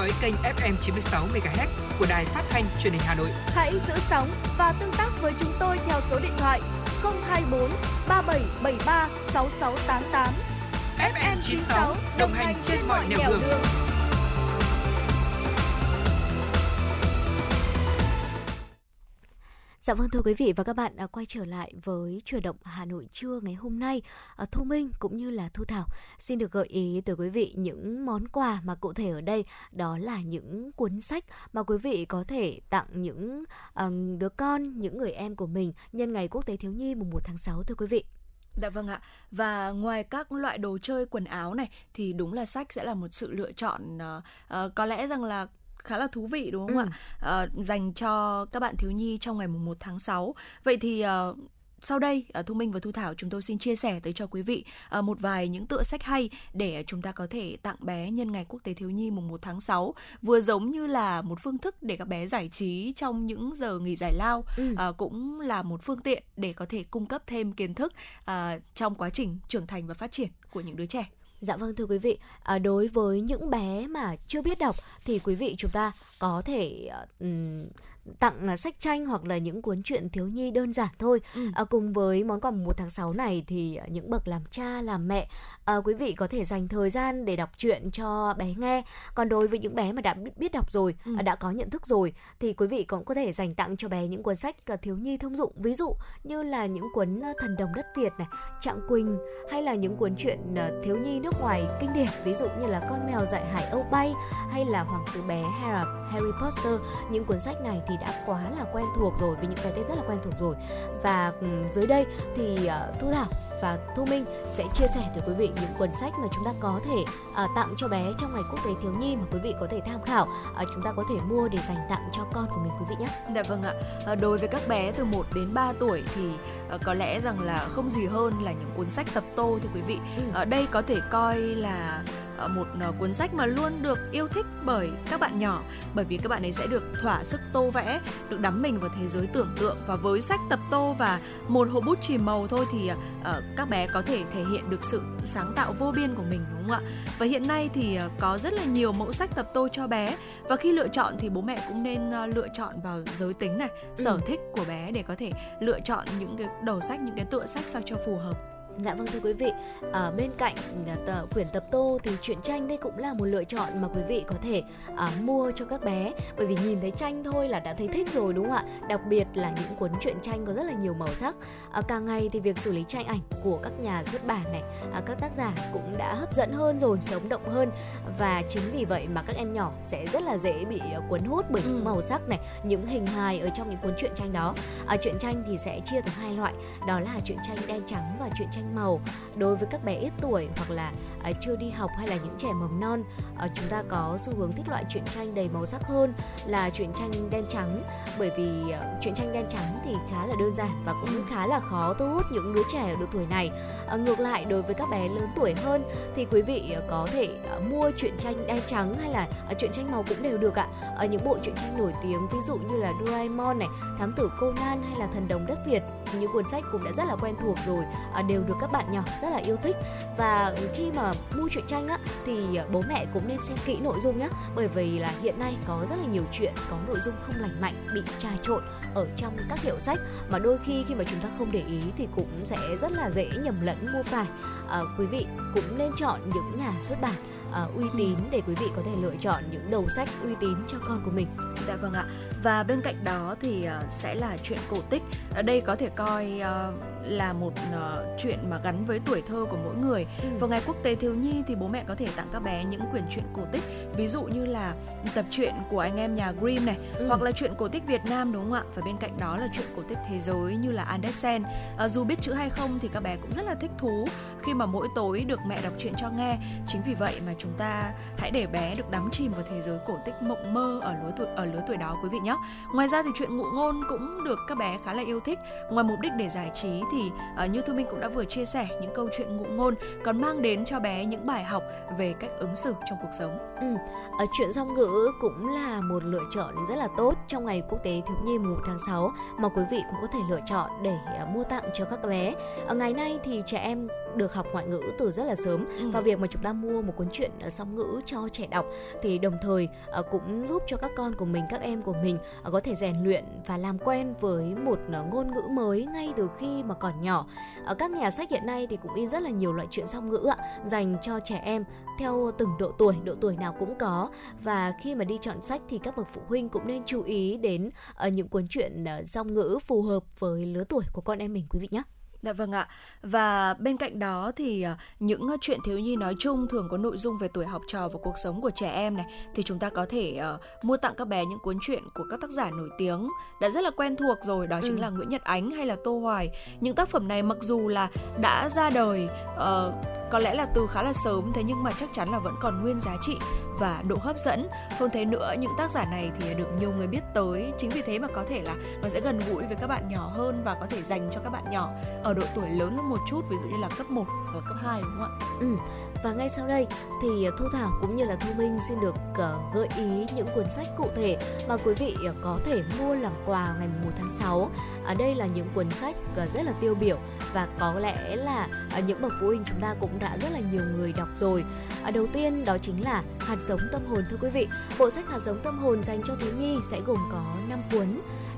Dõi kênh FM 96 MHz của đài phát thanh truyền hình Hà Nội. Hãy giữ sóng và tương tác với chúng tôi theo số điện thoại 024 3773 6688. FM 96 đồng hành trên mọi nẻo đường. Dạ vâng thưa quý vị và các bạn à, quay trở lại với chuyển động Hà Nội trưa ngày hôm nay. À, Thu Minh cũng như là Thu Thảo xin được gợi ý tới quý vị những món quà mà cụ thể ở đây đó là những cuốn sách mà quý vị có thể tặng những à, đứa con, những người em của mình nhân ngày Quốc tế thiếu nhi mùng 1 tháng 6 thưa quý vị. Dạ vâng ạ. Và ngoài các loại đồ chơi quần áo này thì đúng là sách sẽ là một sự lựa chọn ờ, có lẽ rằng là khá là thú vị đúng không Ừ. ạ? Ờ, dành cho các bạn thiếu nhi trong ngày mùng 1 tháng 6. Vậy thì ờ, sau đây ờ, Thu Minh và Thu Thảo chúng tôi xin chia sẻ tới cho quý vị ờ, một vài những tựa sách hay để chúng ta có thể tặng bé nhân ngày Quốc tế thiếu nhi mùng 1 tháng 6 vừa giống như là một phương thức để các bé giải trí trong những giờ nghỉ giải lao Ừ. à, cũng là một phương tiện để có thể cung cấp thêm kiến thức à, trong quá trình trưởng thành và phát triển của những đứa trẻ. Dạ vâng thưa quý vị, à, đối với những bé mà chưa biết đọc thì quý vị chúng ta có thể ừm, tặng à, sách tranh hoặc là những cuốn truyện thiếu nhi đơn giản thôi. Ừ. À, cùng với món quà mùng 1 tháng 6 này thì à, những bậc làm cha làm mẹ à, quý vị có thể dành thời gian để đọc truyện cho bé nghe. Còn đối với những bé mà đã biết, đọc rồi, Ừ. đã có nhận thức rồi thì quý vị cũng có thể dành tặng cho bé những cuốn sách thiếu nhi thông dụng. Ví dụ như là những cuốn Thần đồng đất Việt này, Trạng Quỳnh hay là những cuốn truyện thiếu nhi nước ngoài kinh điển ví dụ như là Con mèo dạy hải âu bay hay là Hoàng tử bé Harry, Harry Potter. Những cuốn sách này thì đã quá là quen thuộc rồi với những cái tên rất là quen thuộc rồi. Và dưới đây thì à, Thu Thảo và Thu Minh sẽ chia sẻ tới quý vị những cuốn sách mà chúng ta có thể à, tặng cho bé trong ngày quốc tế thiếu nhi mà quý vị có thể tham khảo à, chúng ta có thể mua để dành tặng cho con của mình quý vị nhé. Dạ vâng ạ. À, đối với các bé từ 1 đến 3 tuổi thì à, có lẽ rằng là không gì hơn là những cuốn sách tập tô thưa quý vị. Ừ. Ở đây có thể coi là một à, cuốn sách mà luôn được yêu thích bởi các bạn nhỏ bởi vì các bạn ấy sẽ được thỏa sức tô vẽ, được đắm mình vào thế giới tưởng tượng và với sách tập tô và một hộp bút chì màu thôi thì à, các bé có thể thể hiện được sự sáng tạo vô biên của mình đúng không ạ? Và hiện nay thì có rất là nhiều mẫu sách tập tô cho bé và khi lựa chọn thì bố mẹ cũng nên lựa chọn vào giới tính này, sở Ừ. thích của bé để có thể lựa chọn những cái đầu sách, những cái tựa sách sao cho phù hợp. Dạ vâng thưa quý vị, ở bên cạnh à, tờ, quyển tập tô thì truyện tranh đây cũng là một lựa chọn mà quý vị có thể à, mua cho các bé bởi vì nhìn thấy tranh thôi là đã thấy thích rồi đúng không ạ? Đặc biệt là những cuốn truyện tranh có rất là nhiều màu sắc. À, càng ngày thì việc xử lý tranh ảnh của các nhà xuất bản này, à, các tác giả cũng đã hấp dẫn hơn rồi, sống động hơn và chính vì vậy mà các em nhỏ sẽ rất là dễ bị à, cuốn hút bởi những Ừ. màu sắc này, những hình hài ở trong những cuốn truyện tranh đó. À, truyện tranh thì sẽ chia thành hai loại, đó là truyện tranh đen trắng và truyện tranh màu đối với các bé ít tuổi hoặc là uh, chưa đi học hay là những trẻ mầm non uh, chúng ta có xu hướng thích loại truyện tranh đầy màu sắc hơn là truyện tranh đen trắng. Bởi vì uh, truyện tranh đen trắng thì khá là đơn giản và cũng khá là khó thu hút những đứa trẻ ở độ tuổi này. Uh, ngược lại đối với các bé lớn tuổi hơn thì quý vị uh, có thể uh, mua truyện tranh đen trắng hay là uh, truyện tranh màu cũng đều được ạ. Ở những bộ truyện tranh nổi tiếng ví dụ như là Doraemon này thám tử Conan hay là thần đồng đất Việt những cuốn sách cũng đã rất là quen thuộc rồi đều được các bạn nhỏ rất là yêu thích. Và khi mà mua truyện tranh á thì à, bố mẹ cũng nên xem kỹ nội dung nhé bởi vì là hiện nay có rất là nhiều chuyện có nội dung không lành mạnh bị trà trộn ở trong các hiệu sách mà đôi khi khi mà chúng ta không để ý thì cũng sẽ rất là dễ nhầm lẫn mua phải à, quý vị cũng nên chọn những nhà xuất bản uh, uy tín để quý vị có thể lựa chọn những đầu sách uy tín cho con của mình. Dạ vâng ạ. Và bên cạnh đó thì uh, sẽ là chuyện cổ tích. Ở đây có thể coi uh, là một uh, chuyện mà gắn với tuổi thơ của mỗi người. Ừ. Vào ngày quốc tế thiếu nhi thì bố mẹ có thể tặng các bé những quyển truyện cổ tích, ví dụ như là tập truyện của anh em nhà Grimm này, ừ. hoặc là chuyện cổ tích Việt Nam đúng không ạ? Và bên cạnh đó là chuyện cổ tích thế giới như là Andersen. Uh, dù biết chữ hay không thì các bé cũng rất là thích thú khi mà mỗi tối được mẹ đọc truyện cho nghe. Chính vì vậy mà chúng ta hãy để bé được đắm chìm vào thế giới cổ tích mộng mơ ở lứa tuổi ở lứa tuổi đó quý vị nhé. Ngoài ra thì chuyện ngụ ngôn cũng được các bé khá là yêu thích. Ngoài mục đích để giải trí thì uh, như Thu Minh cũng đã vừa chia sẻ những câu chuyện ngụ ngôn còn mang đến cho bé những bài học về cách ứng xử trong cuộc sống. Ừ, ở chuyện song ngữ cũng là một lựa chọn rất là tốt trong ngày quốc tế thiếu nhi mùng 1 tháng 6 mà quý vị cũng có thể lựa chọn để uh, mua tặng cho các bé. Ở ngày nay thì trẻ em được học ngoại ngữ từ rất là sớm. Ừ. và việc mà chúng ta mua một cuốn truyện ở song ngữ cho trẻ đọc thì đồng thời uh, cũng giúp cho các con của mình các em của mình uh, có thể rèn luyện và làm quen với một ngôn ngữ mới ngay từ khi mà còn nhỏ. Ở các nhà sách hiện nay thì cũng in rất là nhiều loại truyện song ngữ ạ dành cho trẻ em theo từng độ tuổi độ tuổi nào cũng có. Và khi mà đi chọn sách thì các bậc phụ huynh cũng nên chú ý đến những cuốn truyện song ngữ phù hợp với lứa tuổi của con em mình quý vị nhé Dạ vâng ạ. Và bên cạnh đó thì ờ, những ờ, chuyện thiếu nhi nói chung thường có nội dung về tuổi học trò và cuộc sống của trẻ em này thì chúng ta có thể uh, mua tặng các bé những cuốn truyện của các tác giả nổi tiếng đã rất là quen thuộc rồi đó chính ừ. là Nguyễn Nhật Ánh hay là Tô Hoài. Những tác phẩm này mặc dù là đã ra đời uh, có lẽ là từ khá là sớm thế nhưng mà chắc chắn là vẫn còn nguyên giá trị và độ hấp dẫn hơn thế nữa những tác giả này thì được nhiều người biết tới chính vì thế mà có thể là nó sẽ gần gũi với các bạn nhỏ hơn và có thể dành cho các bạn nhỏ ở ở độ tuổi lớn hơn một chút ví dụ như là cấp 1 và cấp 2 đúng không ạ? Ừ. Và ngay sau đây thì Thu Thảo cũng như là Thu Minh xin được uh, gợi ý những cuốn sách cụ thể mà quý vị uh, có thể mua làm quà ngày 1 tháng 6. Ở đây là những cuốn sách uh, rất là tiêu biểu và có lẽ là uh, những bậc phụ huynh chúng ta cũng đã rất là nhiều người đọc rồi. Đầu tiên đó chính là Hạt giống tâm hồn thưa quý vị. Bộ sách Hạt giống tâm hồn dành cho thiếu nhi sẽ gồm có 5 cuốn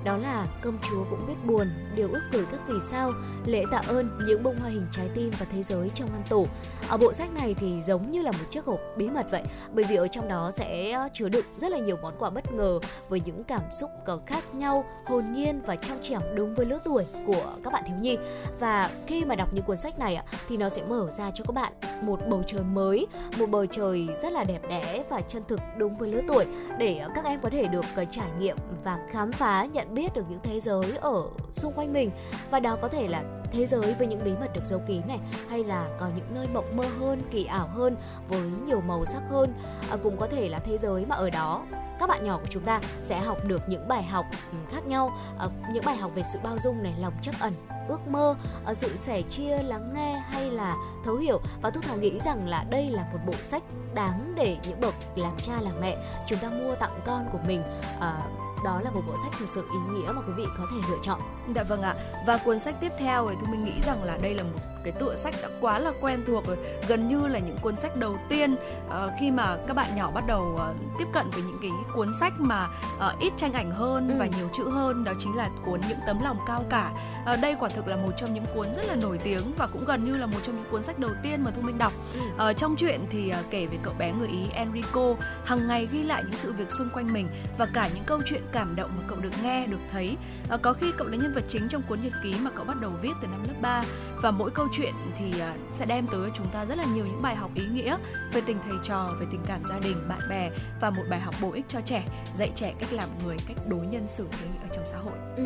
đó là công chúa cũng biết buồn, điều ước gửi các vì sao, lễ tạ ơn những bông hoa hình trái tim và thế giới trong ngăn tủ. Ở bộ sách này thì giống như là một chiếc hộp bí mật vậy, bởi vì ở trong đó sẽ ờ, chứa đựng rất là nhiều món quà bất ngờ với những cảm xúc khác nhau, hồn nhiên và trong trẻo đúng với lứa tuổi của các bạn thiếu nhi. Và khi mà đọc những cuốn sách này thì nó sẽ mở ra cho các bạn một bầu trời mới, một bầu trời rất là đẹp đẽ và chân thực đúng với lứa tuổi để ờ, các em có thể được ờ, trải nghiệm và khám phá nhận biết được những thế giới ở xung quanh mình. Và đó có thể là thế giới với những bí mật được giấu kín này hay là có những nơi mộng mơ hơn kỳ ảo hơn với nhiều màu sắc hơn. À, cũng có thể là thế giới mà ở đó các bạn nhỏ của chúng ta sẽ học được những bài học ừ, khác nhau. À, những bài học về sự bao dung này lòng trắc ẩn ước mơ à, sự sẻ chia lắng nghe hay là thấu hiểu. Và thu thảo nghĩ rằng là đây là một bộ sách đáng để những bậc làm cha làm mẹ chúng ta mua tặng con của mình à, đó là một bộ sách thực sự ý nghĩa mà quý vị có thể lựa chọn. Dạ vâng ạ. Và cuốn sách tiếp theo thì Thu Minh nghĩ rằng là đây là một cái tựa sách đã quá là quen thuộc rồi gần như là những cuốn sách đầu tiên uh, khi mà các bạn nhỏ bắt đầu uh, tiếp cận với những cái cuốn sách mà uh, ít tranh ảnh hơn ừ. và nhiều chữ hơn đó chính là cuốn những tấm lòng cao cả uh, đây quả thực là một trong những cuốn rất là nổi tiếng và cũng gần như là một trong những cuốn sách đầu tiên mà thu minh đọc ừ. uh, trong chuyện thì uh, kể về cậu bé người ý Enrico hàng ngày ghi lại những sự việc xung quanh mình và cả những câu chuyện cảm động mà cậu được nghe được thấy uh, có khi cậu là nhân vật chính trong cuốn nhật ký mà cậu bắt đầu viết từ năm lớp 3 và mỗi câu chuyện thì à, sẽ đem tới chúng ta rất là nhiều những bài học ý nghĩa về tình thầy trò, về tình cảm gia đình, bạn bè và một bài học bổ ích cho trẻ, dạy trẻ cách làm người, cách đối nhân xử thế ở trong xã hội. Ừ.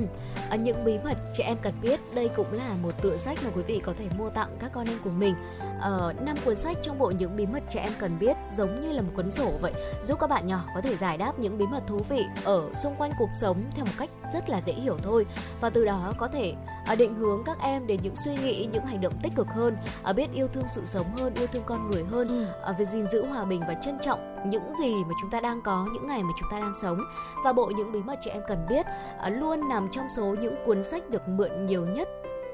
À, những bí mật trẻ em cần biết đây cũng là một tựa sách mà quý vị có thể mua tặng các con em của mình. Ờ, à, năm cuốn sách trong bộ những bí mật trẻ em cần biết giống như là một cuốn sổ vậy, giúp các bạn nhỏ có thể giải đáp những bí mật thú vị ở xung quanh cuộc sống theo một cách rất là dễ hiểu thôi và từ đó có thể à, định hướng các em đến những suy nghĩ, những hành động tích cực hơn, à, biết yêu thương sự sống hơn, yêu thương con người hơn, ừ. À, về gìn giữ hòa bình và trân trọng những gì mà chúng ta đang có, những ngày mà chúng ta đang sống. Và bộ những bí mật trẻ em cần biết luôn nằm trong số những cuốn sách được mượn nhiều nhất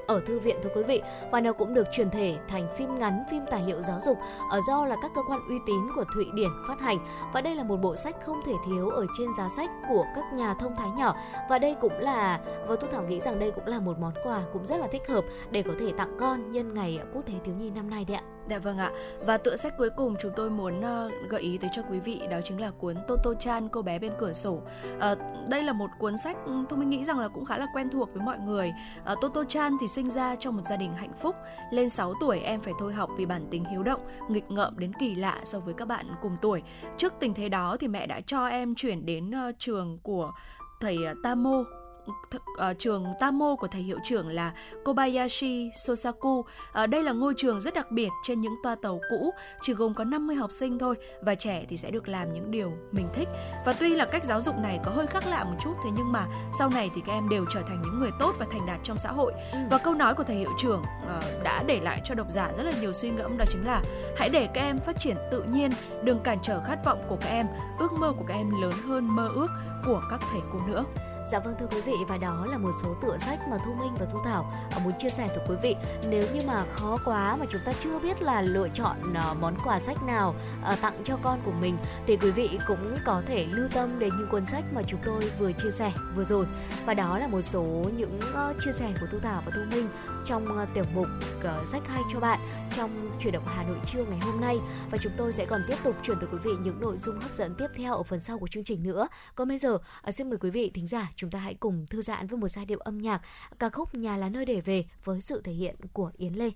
ở thư viện thưa quý vị và nó cũng được truyền thể thành phim ngắn, phim tài liệu giáo dục ở do là các cơ quan uy tín của Thụy Điển phát hành và đây là một bộ sách không thể thiếu ở trên giá sách của các nhà thông thái nhỏ và đây cũng là và Thu Thảo nghĩ rằng đây cũng là một món quà cũng rất là thích hợp để có thể tặng con nhân ngày quốc tế thiếu nhi năm nay đấy ạ. Dạ vâng ạ. Và tựa sách cuối cùng chúng tôi muốn uh, gợi ý tới cho quý vị đó chính là cuốn Toto Chan cô bé bên cửa sổ. Uh, đây là một cuốn sách ừ, tôi mình nghĩ rằng là cũng khá là quen thuộc với mọi người. Ờ, uh, Toto Chan thì sinh ra trong một gia đình hạnh phúc. Lên 6 tuổi em phải thôi học vì bản tính hiếu động, nghịch ngợm đến kỳ lạ so với các bạn cùng tuổi. Trước tình thế đó thì mẹ đã cho em chuyển đến uh, trường của thầy Tamo uh, trường Tamo của thầy hiệu trưởng là Kobayashi Sosaku. Uh, đây là ngôi trường rất đặc biệt trên những toa tàu cũ, chỉ gồm có 50 học sinh thôi và trẻ thì sẽ được làm những điều mình thích. Và tuy là cách giáo dục này có hơi khác lạ một chút thế nhưng mà sau này thì các em đều trở thành những người tốt và thành đạt trong xã hội. Ừ. Và câu nói của thầy hiệu trưởng uh, đã để lại cho độc giả rất là nhiều suy ngẫm đó chính là hãy để các em phát triển tự nhiên, đừng cản trở khát vọng của các em, ước mơ của các em lớn hơn mơ ước của các thầy cô nữa. Dạ vâng thưa quý vị, và đó là một số tựa sách mà Thu Minh và Thu Thảo ờ, muốn chia sẻ với quý vị. Nếu như mà khó quá mà chúng ta chưa biết là lựa chọn ờ, món quà sách nào ờ, tặng cho con của mình, thì quý vị cũng có thể lưu tâm đến những cuốn sách mà chúng tôi vừa chia sẻ vừa rồi. Và đó là một số những chia sẻ của Thu Thảo và Thu Minh trong tiểu mục sách hay cho bạn trong chuyển động Hà Nội trưa ngày hôm nay và chúng tôi sẽ còn tiếp tục chuyển tới quý vị những nội dung hấp dẫn tiếp theo ở phần sau của chương trình nữa. Còn bây giờ xin mời quý vị thính giả chúng ta hãy cùng thư giãn với một giai điệu âm nhạc, ca khúc Nhà là nơi để về với sự thể hiện của Yến Lê.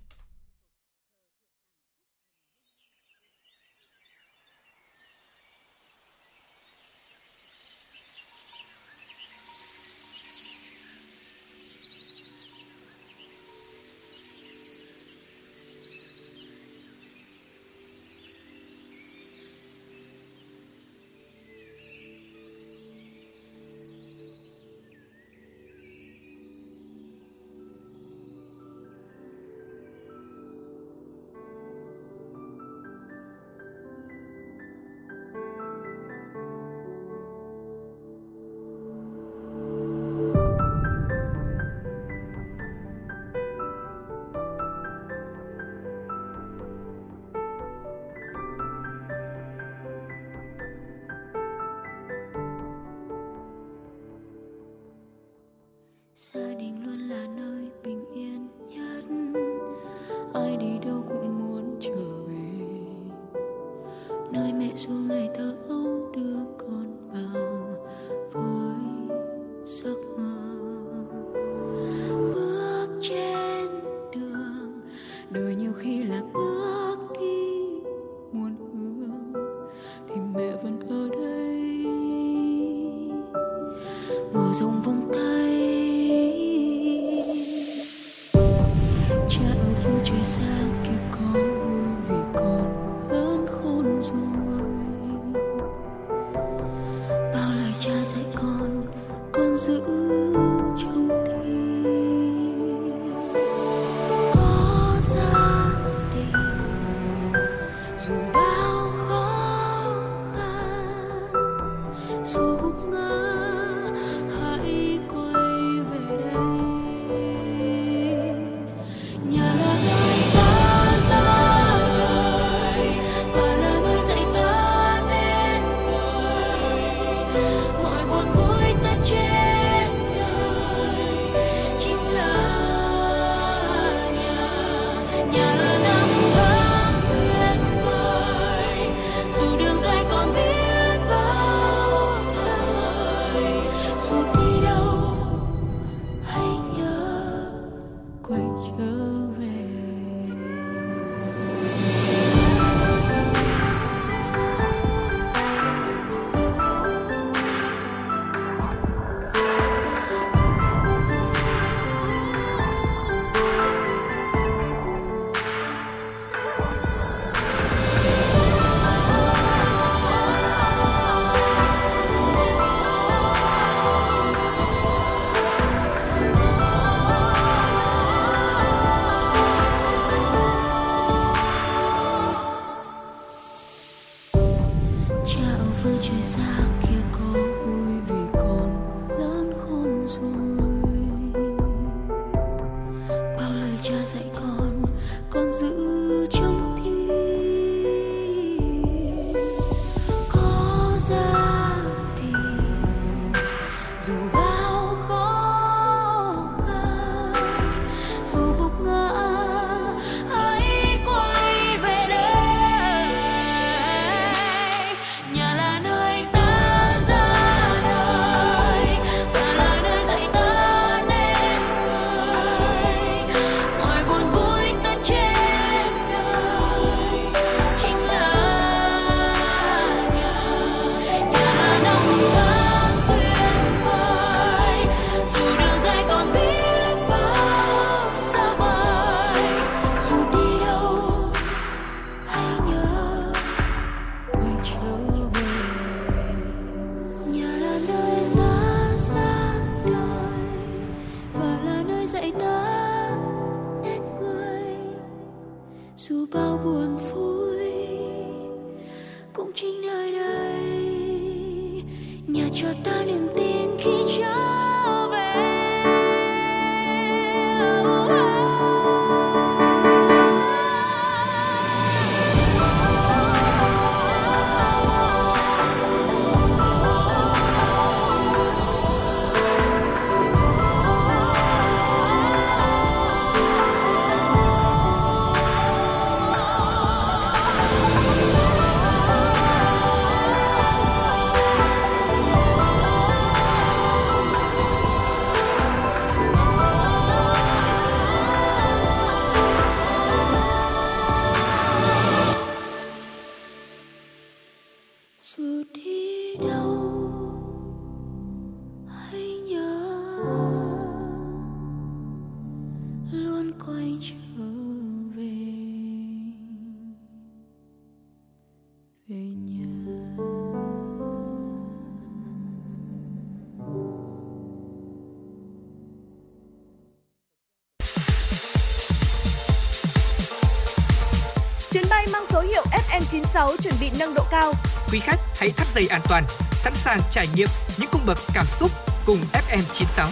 Bị nâng độ cao. Quý khách hãy thắt dây an toàn, sẵn sàng trải nghiệm những cung bậc cảm xúc cùng FM96.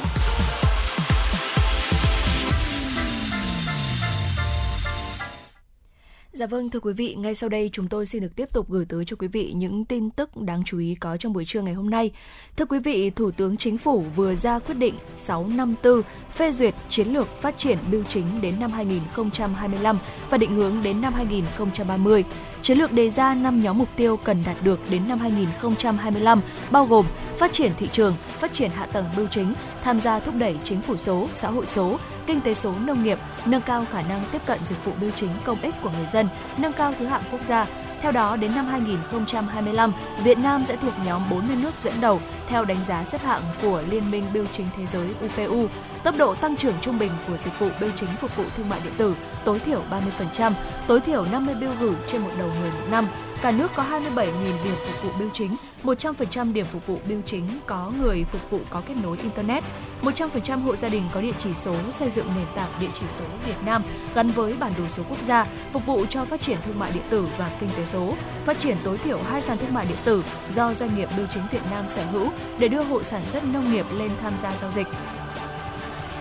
Dạ vâng thưa quý vị, ngay sau đây chúng tôi xin được tiếp tục gửi tới cho quý vị những tin tức đáng chú ý có trong buổi trưa ngày hôm nay. Thưa quý vị, Thủ tướng Chính phủ vừa ra quyết định 654 phê duyệt chiến lược phát triển bưu chính đến năm 2025 và định hướng đến năm 2030. Chiến lược đề ra 5 nhóm mục tiêu cần đạt được đến năm 2025, bao gồm phát triển thị trường, phát triển hạ tầng bưu chính, tham gia thúc đẩy chính phủ số, xã hội số, kinh tế số nông nghiệp, nâng cao khả năng tiếp cận dịch vụ bưu chính công ích của người dân, nâng cao thứ hạng quốc gia, theo đó, đến năm 2025, Việt Nam sẽ thuộc nhóm 40 nước dẫn đầu theo đánh giá xếp hạng của Liên minh Bưu chính Thế giới UPU. Tốc độ tăng trưởng trung bình của dịch vụ bưu chính phục vụ thương mại điện tử tối thiểu 30%, tối thiểu 50 bưu gửi trên một đầu người một năm. Cả nước có 27.000 điểm phục vụ bưu chính, 100% điểm phục vụ bưu chính có người phục vụ có kết nối Internet, 100% hộ gia đình có địa chỉ số xây dựng nền tảng địa chỉ số Việt Nam gắn với bản đồ số quốc gia, phục vụ cho phát triển thương mại điện tử và kinh tế số, phát triển tối thiểu hai sàn thương mại điện tử do doanh nghiệp bưu chính Việt Nam sở hữu để đưa hộ sản xuất nông nghiệp lên tham gia giao dịch.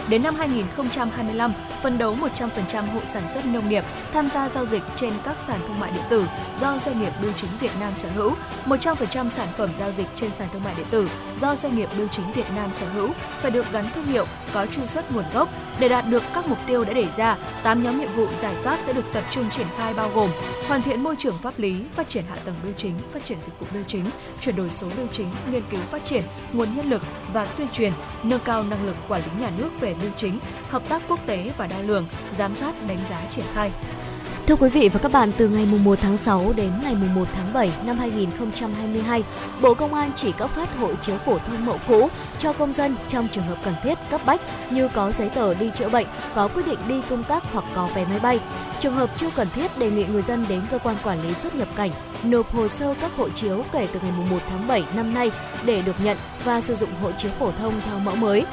Đến năm 2025, phân đấu 100% hộ sản xuất nông nghiệp tham gia giao dịch trên các sàn thương mại điện tử do doanh nghiệp bưu chính Việt Nam sở hữu, 100% sản phẩm giao dịch trên sàn thương mại điện tử do doanh nghiệp bưu chính Việt Nam sở hữu phải được gắn thương hiệu, có truy xuất nguồn gốc. Để đạt được các mục tiêu đã đề ra, 8 nhóm nhiệm vụ giải pháp sẽ được tập trung triển khai bao gồm hoàn thiện môi trường pháp lý, phát triển hạ tầng bưu chính, phát triển dịch vụ bưu chính, chuyển đổi số bưu chính, nghiên cứu phát triển nguồn nhân lực và tuyên truyền, nâng cao năng lực quản lý nhà nước về bưu chính, hợp tác quốc tế và đo lường, giám sát, đánh giá triển khai. Thưa quý vị và các bạn, từ ngày 1 tháng 6 đến ngày 1 tháng 7 năm 2022, Bộ Công an chỉ cấp phát hộ chiếu phổ thông mẫu cũ cho công dân trong trường hợp cần thiết cấp bách như có giấy tờ đi chữa bệnh, có quyết định đi công tác hoặc có vé máy bay. Trường hợp chưa cần thiết đề nghị người dân đến cơ quan quản lý xuất nhập cảnh nộp hồ sơ cấp hộ chiếu kể từ ngày 1 tháng 7 năm nay để được nhận và sử dụng hộ chiếu phổ thông theo mẫu mới.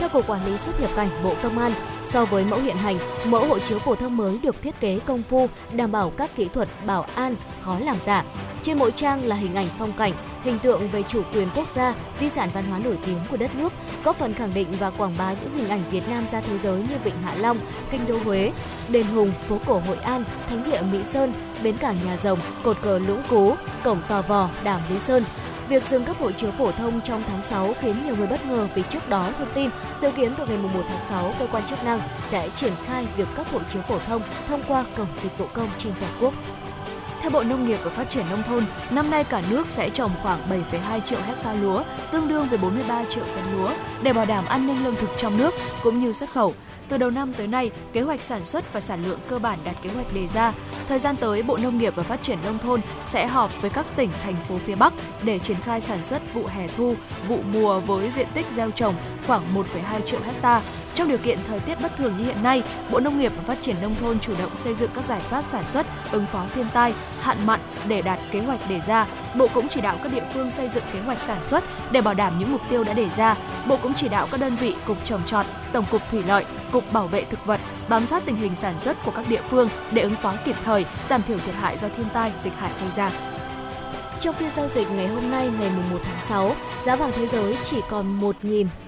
Theo Cục Quản lý xuất nhập cảnh Bộ Công an, so với mẫu hiện hành, mẫu hộ chiếu phổ thông mới được thiết kế công phu, đảm bảo các kỹ thuật bảo an, khó làm giả. Trên mỗi trang là hình ảnh phong cảnh, hình tượng về chủ quyền quốc gia, di sản văn hóa nổi tiếng của đất nước, góp phần khẳng định và quảng bá những hình ảnh Việt Nam ra thế giới như Vịnh Hạ Long, Kinh đô Huế, Đền Hùng, phố cổ Hội An, Thánh địa Mỹ Sơn, bến cảng Nhà Rồng, cột cờ Lũng Cú, cổng Tò Vò, đảo Lý Sơn. Việc dừng cấp hộ chiếu phổ thông trong tháng 6 khiến nhiều người bất ngờ vì trước đó thông tin dự kiến từ ngày 1 tháng 6 cơ quan chức năng sẽ triển khai việc cấp hộ chiếu phổ thông thông qua cổng dịch vụ công trên toàn quốc. Theo Bộ Nông nghiệp và Phát triển Nông thôn, năm nay cả nước sẽ trồng khoảng 7,2 triệu hecta lúa, tương đương với 43 triệu tấn lúa, để bảo đảm an ninh lương thực trong nước cũng như xuất khẩu. Từ đầu năm tới nay, kế hoạch sản xuất và sản lượng cơ bản đạt kế hoạch đề ra. Thời gian tới, Bộ Nông nghiệp và Phát triển Nông thôn sẽ họp với các tỉnh, thành phố phía Bắc để triển khai sản xuất vụ hè thu, vụ mùa với diện tích gieo trồng khoảng 1,2 triệu hecta. Trong điều kiện thời tiết bất thường như hiện nay, Bộ Nông nghiệp và Phát triển Nông thôn chủ động xây dựng các giải pháp sản xuất, ứng phó thiên tai, hạn mặn để đạt kế hoạch đề ra. Bộ cũng chỉ đạo các địa phương xây dựng kế hoạch sản xuất để bảo đảm những mục tiêu đã đề ra. Bộ cũng chỉ đạo các đơn vị cục trồng trọt, tổng cục thủy lợi, cục bảo vệ thực vật bám sát tình hình sản xuất của các địa phương để ứng phó kịp thời, giảm thiểu thiệt hại do thiên tai, dịch hại gây ra. Trong phiên giao dịch ngày hôm nay ngày 1 tháng 6, giá vàng thế giới chỉ còn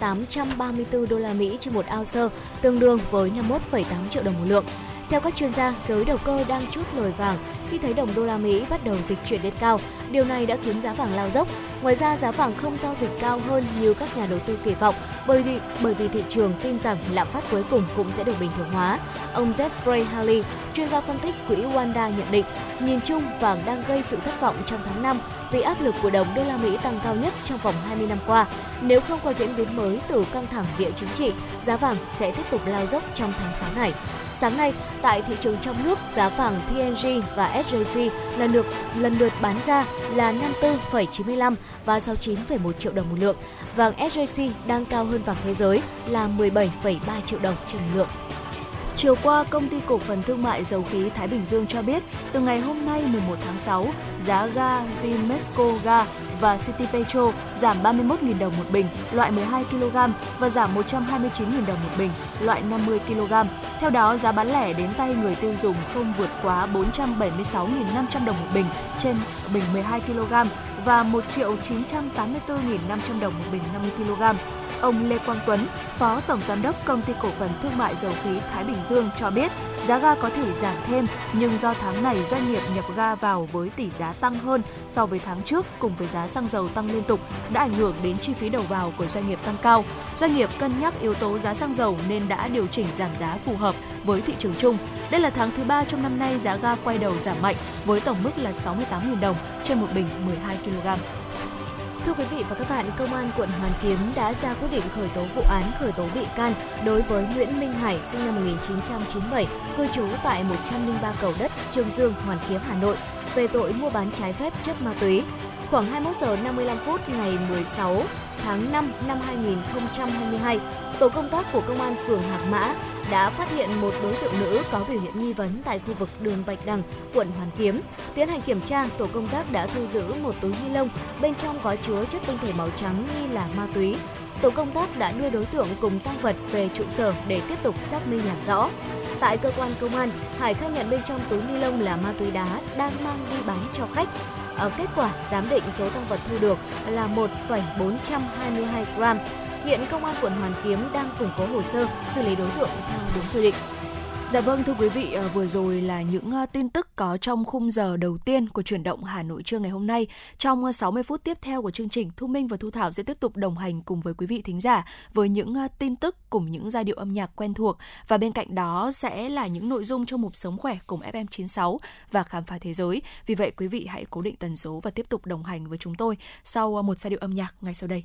1.834 đô la Mỹ trên một ounce, tương đương với 51,8 triệu đồng một lượng. Theo các chuyên gia, giới đầu cơ đang chút lời vàng khi thấy đồng đô la Mỹ bắt đầu dịch chuyển lên cao. Điều này đã khiến giá vàng lao dốc. Ngoài ra, giá vàng không giao dịch cao hơn như các nhà đầu tư kỳ vọng bởi vì bởi vì thị trường tin rằng lạm phát cuối cùng cũng sẽ được bình thường hóa. Ông Jeffrey Haley, chuyên gia phân tích quỹ Wanda nhận định, nhìn chung vàng đang gây sự thất vọng trong tháng 5 vì áp lực của đồng đô la Mỹ tăng cao nhất trong vòng 20 năm qua. Nếu không có diễn biến mới từ căng thẳng địa chính trị, giá vàng sẽ tiếp tục lao dốc trong tháng 6 này. Sáng nay, tại thị trường trong nước, giá vàng PNG và SJC lần lượt lần lượt bán ra là 54,95 và 69,1 triệu đồng một lượng. Vàng SJC đang cao hơn vàng thế giới là 17,3 triệu đồng trên một lượng. Chiều qua, công ty cổ phần thương mại dầu khí Thái Bình Dương cho biết, từ ngày hôm nay mùng 1 tháng 6, giá ga Vimesco ga và City Petro giảm 31.000 đồng một bình loại 12 kg và giảm 129.000 đồng một bình loại 50 kg. Theo đó, giá bán lẻ đến tay người tiêu dùng không vượt quá 476.500 đồng một bình trên bình 12 kg và 1.984.500 đồng một bình 50 kg. Ông Lê Quang Tuấn, Phó Tổng Giám đốc Công ty Cổ phần Thương mại Dầu khí Thái Bình Dương cho biết giá ga có thể giảm thêm, nhưng do tháng này doanh nghiệp nhập ga vào với tỷ giá tăng hơn so với tháng trước cùng với giá xăng dầu tăng liên tục đã ảnh hưởng đến chi phí đầu vào của doanh nghiệp tăng cao. Doanh nghiệp cân nhắc yếu tố giá xăng dầu nên đã điều chỉnh giảm giá phù hợp với thị trường chung. Đây là tháng thứ ba trong năm nay giá ga quay đầu giảm mạnh với tổng mức là 68.000 đồng trên một bình 12 kg. Thưa quý vị và các bạn, Công an quận Hoàn Kiếm đã ra quyết định khởi tố vụ án khởi tố bị can đối với Nguyễn Minh Hải sinh năm 1997, cư trú tại 103 cầu đất, Trương Dương, Hoàn Kiếm, Hà Nội về tội mua bán trái phép chất ma túy. Khoảng 21 giờ 55 phút ngày 16 tháng 5 năm 2022, tổ công tác của Công an phường Hạc Mã đã phát hiện một đối tượng nữ có biểu hiện nghi vấn tại khu vực đường Bạch Đằng, quận Hoàn Kiếm. Tiến hành kiểm tra, tổ công tác đã thu giữ một túi ni lông bên trong có chứa chất tinh thể màu trắng nghi là ma túy. Tổ công tác đã đưa đối tượng cùng tăng vật về trụ sở để tiếp tục xác minh làm rõ. Tại cơ quan công an, Hải khai nhận bên trong túi ni lông là ma túy đá đang mang đi bán cho khách. Ở kết quả giám định số tăng vật thu được là 1,422 gram Hiện công an quận Hoàn Kiếm đang củng cố hồ sơ, xử lý đối tượng theo đúng quy định. Dạ vâng thưa quý vị, ờ, vừa rồi là những ờ, tin tức có trong khung giờ đầu tiên của chuyển động Hà Nội trưa ngày hôm nay. Trong ờ, 60 phút tiếp theo của chương trình, Thu Minh và Thu Thảo sẽ tiếp tục đồng hành cùng với quý vị thính giả với những tin tức cùng những giai điệu âm nhạc quen thuộc và bên cạnh đó sẽ là những nội dung trong mục sống khỏe cùng FM96 và khám phá thế giới. Vì vậy quý vị hãy cố định tần số và tiếp tục đồng hành với chúng tôi sau một giai điệu âm nhạc ngay sau đây.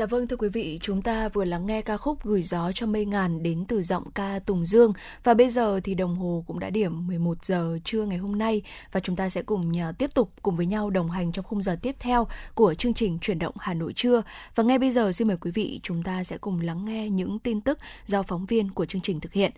Dạ vâng thưa quý vị, chúng ta vừa lắng nghe ca khúc Gửi gió cho mây ngàn đến từ giọng ca Tùng Dương và bây giờ thì đồng hồ cũng đã điểm 11 giờ trưa ngày hôm nay và chúng ta sẽ cùng nhà tiếp tục cùng với nhau đồng hành trong khung giờ tiếp theo của chương trình Chuyển động Hà Nội trưa. Và ngay bây giờ xin mời quý vị chúng ta sẽ cùng lắng nghe những tin tức do phóng viên của chương trình thực hiện.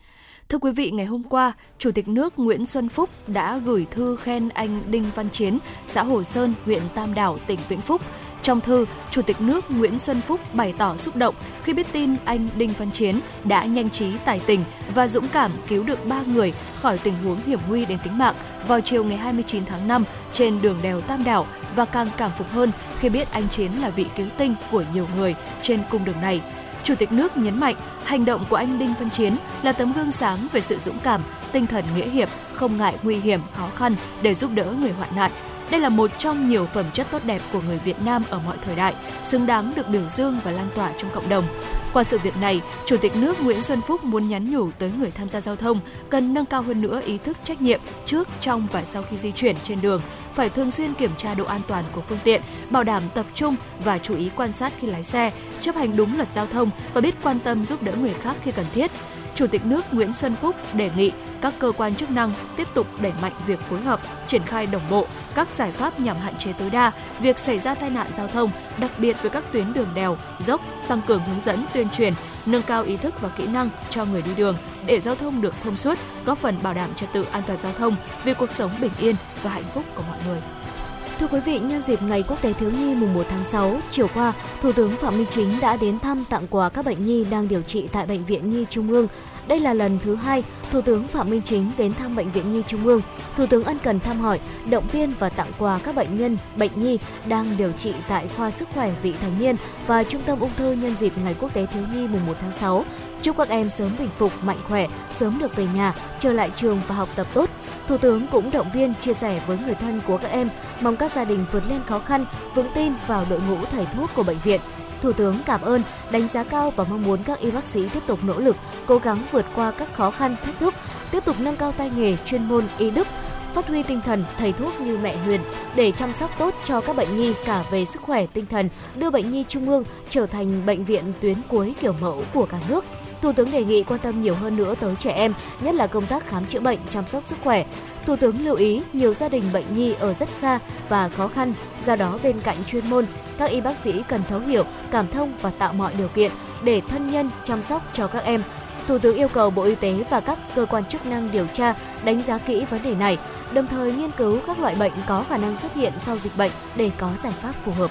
Thưa quý vị, ngày hôm qua, Chủ tịch nước Nguyễn Xuân Phúc đã gửi thư khen anh Đinh Văn Chiến, xã Hồ Sơn, huyện Tam Đảo, tỉnh Vĩnh Phúc. Trong thư, Chủ tịch nước Nguyễn Xuân Phúc bày tỏ xúc động khi biết tin anh Đinh Văn Chiến đã nhanh trí tài tình và dũng cảm cứu được 3 người khỏi tình huống hiểm nguy đến tính mạng vào chiều ngày 29 tháng 5 trên đường đèo Tam Đảo và càng cảm phục hơn khi biết anh Chiến là vị cứu tinh của nhiều người trên cung đường này. Chủ tịch nước nhấn mạnh, hành động của anh Đinh Văn Chiến là tấm gương sáng về sự dũng cảm, tinh thần nghĩa hiệp, không ngại nguy hiểm, khó khăn để giúp đỡ người hoạn nạn. Đây là một trong nhiều phẩm chất tốt đẹp của người Việt Nam ở mọi thời đại, xứng đáng được biểu dương và lan tỏa trong cộng đồng. Qua sự việc này, Chủ tịch nước Nguyễn Xuân Phúc muốn nhắn nhủ tới người tham gia giao thông cần nâng cao hơn nữa ý thức trách nhiệm trước, trong và sau khi di chuyển trên đường, phải thường xuyên kiểm tra độ an toàn của phương tiện, bảo đảm tập trung và chú ý quan sát khi lái xe, chấp hành đúng luật giao thông và biết quan tâm giúp đỡ người khác khi cần thiết. Chủ tịch nước Nguyễn Xuân Phúc đề nghị các cơ quan chức năng tiếp tục đẩy mạnh việc phối hợp, triển khai đồng bộ các giải pháp nhằm hạn chế tối đa việc xảy ra tai nạn giao thông, đặc biệt với các tuyến đường đèo, dốc, tăng cường hướng dẫn tuyên truyền, nâng cao ý thức và kỹ năng cho người đi đường để giao thông được thông suốt, góp phần bảo đảm trật tự an toàn giao thông vì cuộc sống bình yên và hạnh phúc của mọi người. Thưa quý vị, nhân dịp Ngày Quốc tế Thiếu nhi mùng 1 tháng 6, chiều qua, Thủ tướng Phạm Minh Chính đã đến thăm tặng quà các bệnh nhi đang điều trị tại Bệnh viện Nhi Trung ương. Đây là lần thứ hai Thủ tướng Phạm Minh Chính đến thăm Bệnh viện Nhi Trung ương. Thủ tướng ân cần thăm hỏi, động viên và tặng quà các bệnh nhân, bệnh nhi đang điều trị tại khoa sức khỏe vị thành niên và Trung tâm ung thư nhân dịp Ngày Quốc tế Thiếu nhi mùng 1 tháng 6. Chúc các em sớm bình phục, mạnh khỏe, sớm được về nhà, trở lại trường và học tập tốt. Thủ tướng cũng động viên chia sẻ với người thân của các em, mong các gia đình vượt lên khó khăn, vững tin vào đội ngũ thầy thuốc của bệnh viện. Thủ tướng cảm ơn, đánh giá cao và mong muốn các y bác sĩ tiếp tục nỗ lực, cố gắng vượt qua các khó khăn, thách thức, tiếp tục nâng cao tay nghề, chuyên môn, y đức, phát huy tinh thần thầy thuốc như mẹ Huyền để chăm sóc tốt cho các bệnh nhi cả về sức khỏe tinh thần, đưa bệnh nhi trung ương trở thành bệnh viện tuyến cuối kiểu mẫu của cả nước. Thủ tướng đề nghị quan tâm nhiều hơn nữa tới trẻ em, nhất là công tác khám chữa bệnh, chăm sóc sức khỏe. Thủ tướng lưu ý nhiều gia đình bệnh nhi ở rất xa và khó khăn, do đó bên cạnh chuyên môn, các y bác sĩ cần thấu hiểu, cảm thông và tạo mọi điều kiện để thân nhân chăm sóc cho các em. Thủ tướng yêu cầu Bộ Y tế và các cơ quan chức năng điều tra, đánh giá kỹ vấn đề này, đồng thời nghiên cứu các loại bệnh có khả năng xuất hiện sau dịch bệnh để có giải pháp phù hợp.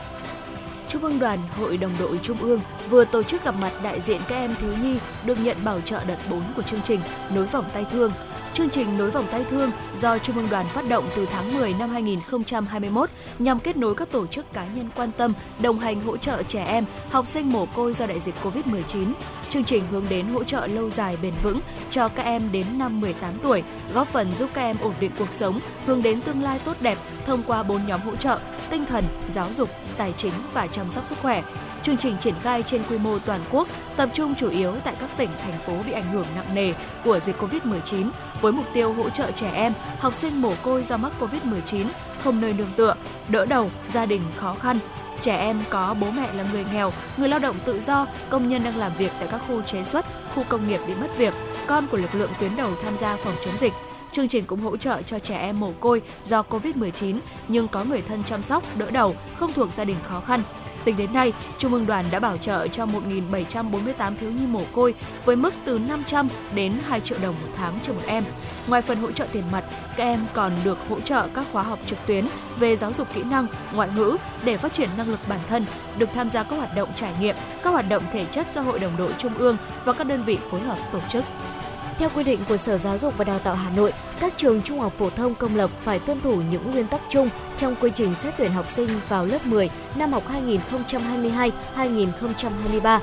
Trung ương Đoàn Hội đồng đội Trung ương vừa tổ chức gặp mặt đại diện các em thiếu nhi được nhận bảo trợ đợt 4 của chương trình Nối vòng tay thương. Chương trình Nối vòng tay thương do Trung ương Đoàn phát động từ tháng 10 năm 2021 nhằm kết nối các tổ chức cá nhân quan tâm, đồng hành hỗ trợ trẻ em, học sinh mồ côi do đại dịch Covid-19. Chương trình hướng đến hỗ trợ lâu dài bền vững cho các em đến năm 18 tuổi, góp phần giúp các em ổn định cuộc sống, hướng đến tương lai tốt đẹp thông qua bốn nhóm hỗ trợ: tinh thần, giáo dục, tài chính và chăm sóc sức khỏe. Chương trình triển khai trên quy mô toàn quốc, tập trung chủ yếu tại các tỉnh, thành phố bị ảnh hưởng nặng nề của dịch COVID-19, với mục tiêu hỗ trợ trẻ em, học sinh mồ côi do mắc COVID-19 không nơi nương tựa, đỡ đầu, gia đình khó khăn, trẻ em có bố mẹ là người nghèo, người lao động tự do, công nhân đang làm việc tại các khu chế xuất, khu công nghiệp bị mất việc, con của lực lượng tuyến đầu tham gia phòng chống dịch. Chương trình cũng hỗ trợ cho trẻ em mồ côi do Covid-19 nhưng có người thân chăm sóc, đỡ đầu, không thuộc gia đình khó khăn. Tính đến nay, Trung ương đoàn đã bảo trợ cho 1.748 thiếu nhi mồ côi với mức từ 500 đến 2 triệu đồng một tháng cho một em. Ngoài phần hỗ trợ tiền mặt, các em còn được hỗ trợ các khóa học trực tuyến về giáo dục kỹ năng, ngoại ngữ để phát triển năng lực bản thân, được tham gia các hoạt động trải nghiệm, các hoạt động thể chất do Hội đồng đội Trung ương và các đơn vị phối hợp tổ chức. Theo quy định của Sở Giáo dục và Đào tạo Hà Nội, các trường trung học phổ thông công lập phải tuân thủ những nguyên tắc chung trong quy trình xét tuyển học sinh vào lớp 10 năm học 2022-2023.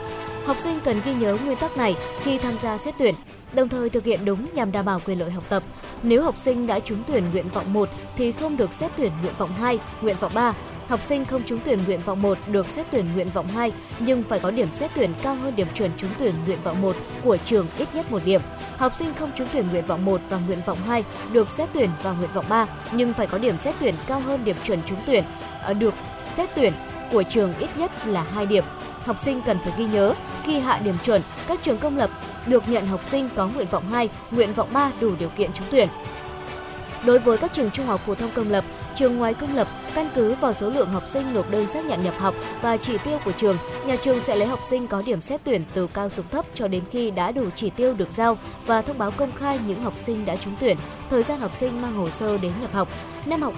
Học sinh cần ghi nhớ nguyên tắc này khi tham gia xét tuyển, đồng thời thực hiện đúng nhằm đảm bảo quyền lợi học tập. Nếu học sinh đã trúng tuyển nguyện vọng 1 thì không được xét tuyển nguyện vọng 2, nguyện vọng 3. Học sinh không trúng tuyển nguyện vọng 1 được xét tuyển nguyện vọng 2 nhưng phải có điểm xét tuyển cao hơn điểm chuẩn trúng tuyển nguyện vọng 1 của trường ít nhất một điểm. Học sinh không trúng tuyển nguyện vọng 1 và nguyện vọng 2 được xét tuyển vào nguyện vọng 3 nhưng phải có điểm xét tuyển cao hơn điểm chuẩn trúng tuyển ờ, được xét tuyển của trường ít nhất là 2 điểm. Học sinh cần phải ghi nhớ khi hạ điểm chuẩn, các trường công lập được nhận học sinh có nguyện vọng 2, nguyện vọng 3 đủ điều kiện trúng tuyển. Đối với các trường trung học phổ thông công lập, trường ngoài công lập căn cứ vào số lượng học sinh nộp đơn xác nhận nhập học và chỉ tiêu của trường, nhà trường sẽ lấy học sinh có điểm xét tuyển từ cao xuống thấp cho đến khi đã đủ chỉ tiêu được giao và thông báo công khai những học sinh đã trúng tuyển, thời gian học sinh mang hồ sơ đến nhập học. Năm học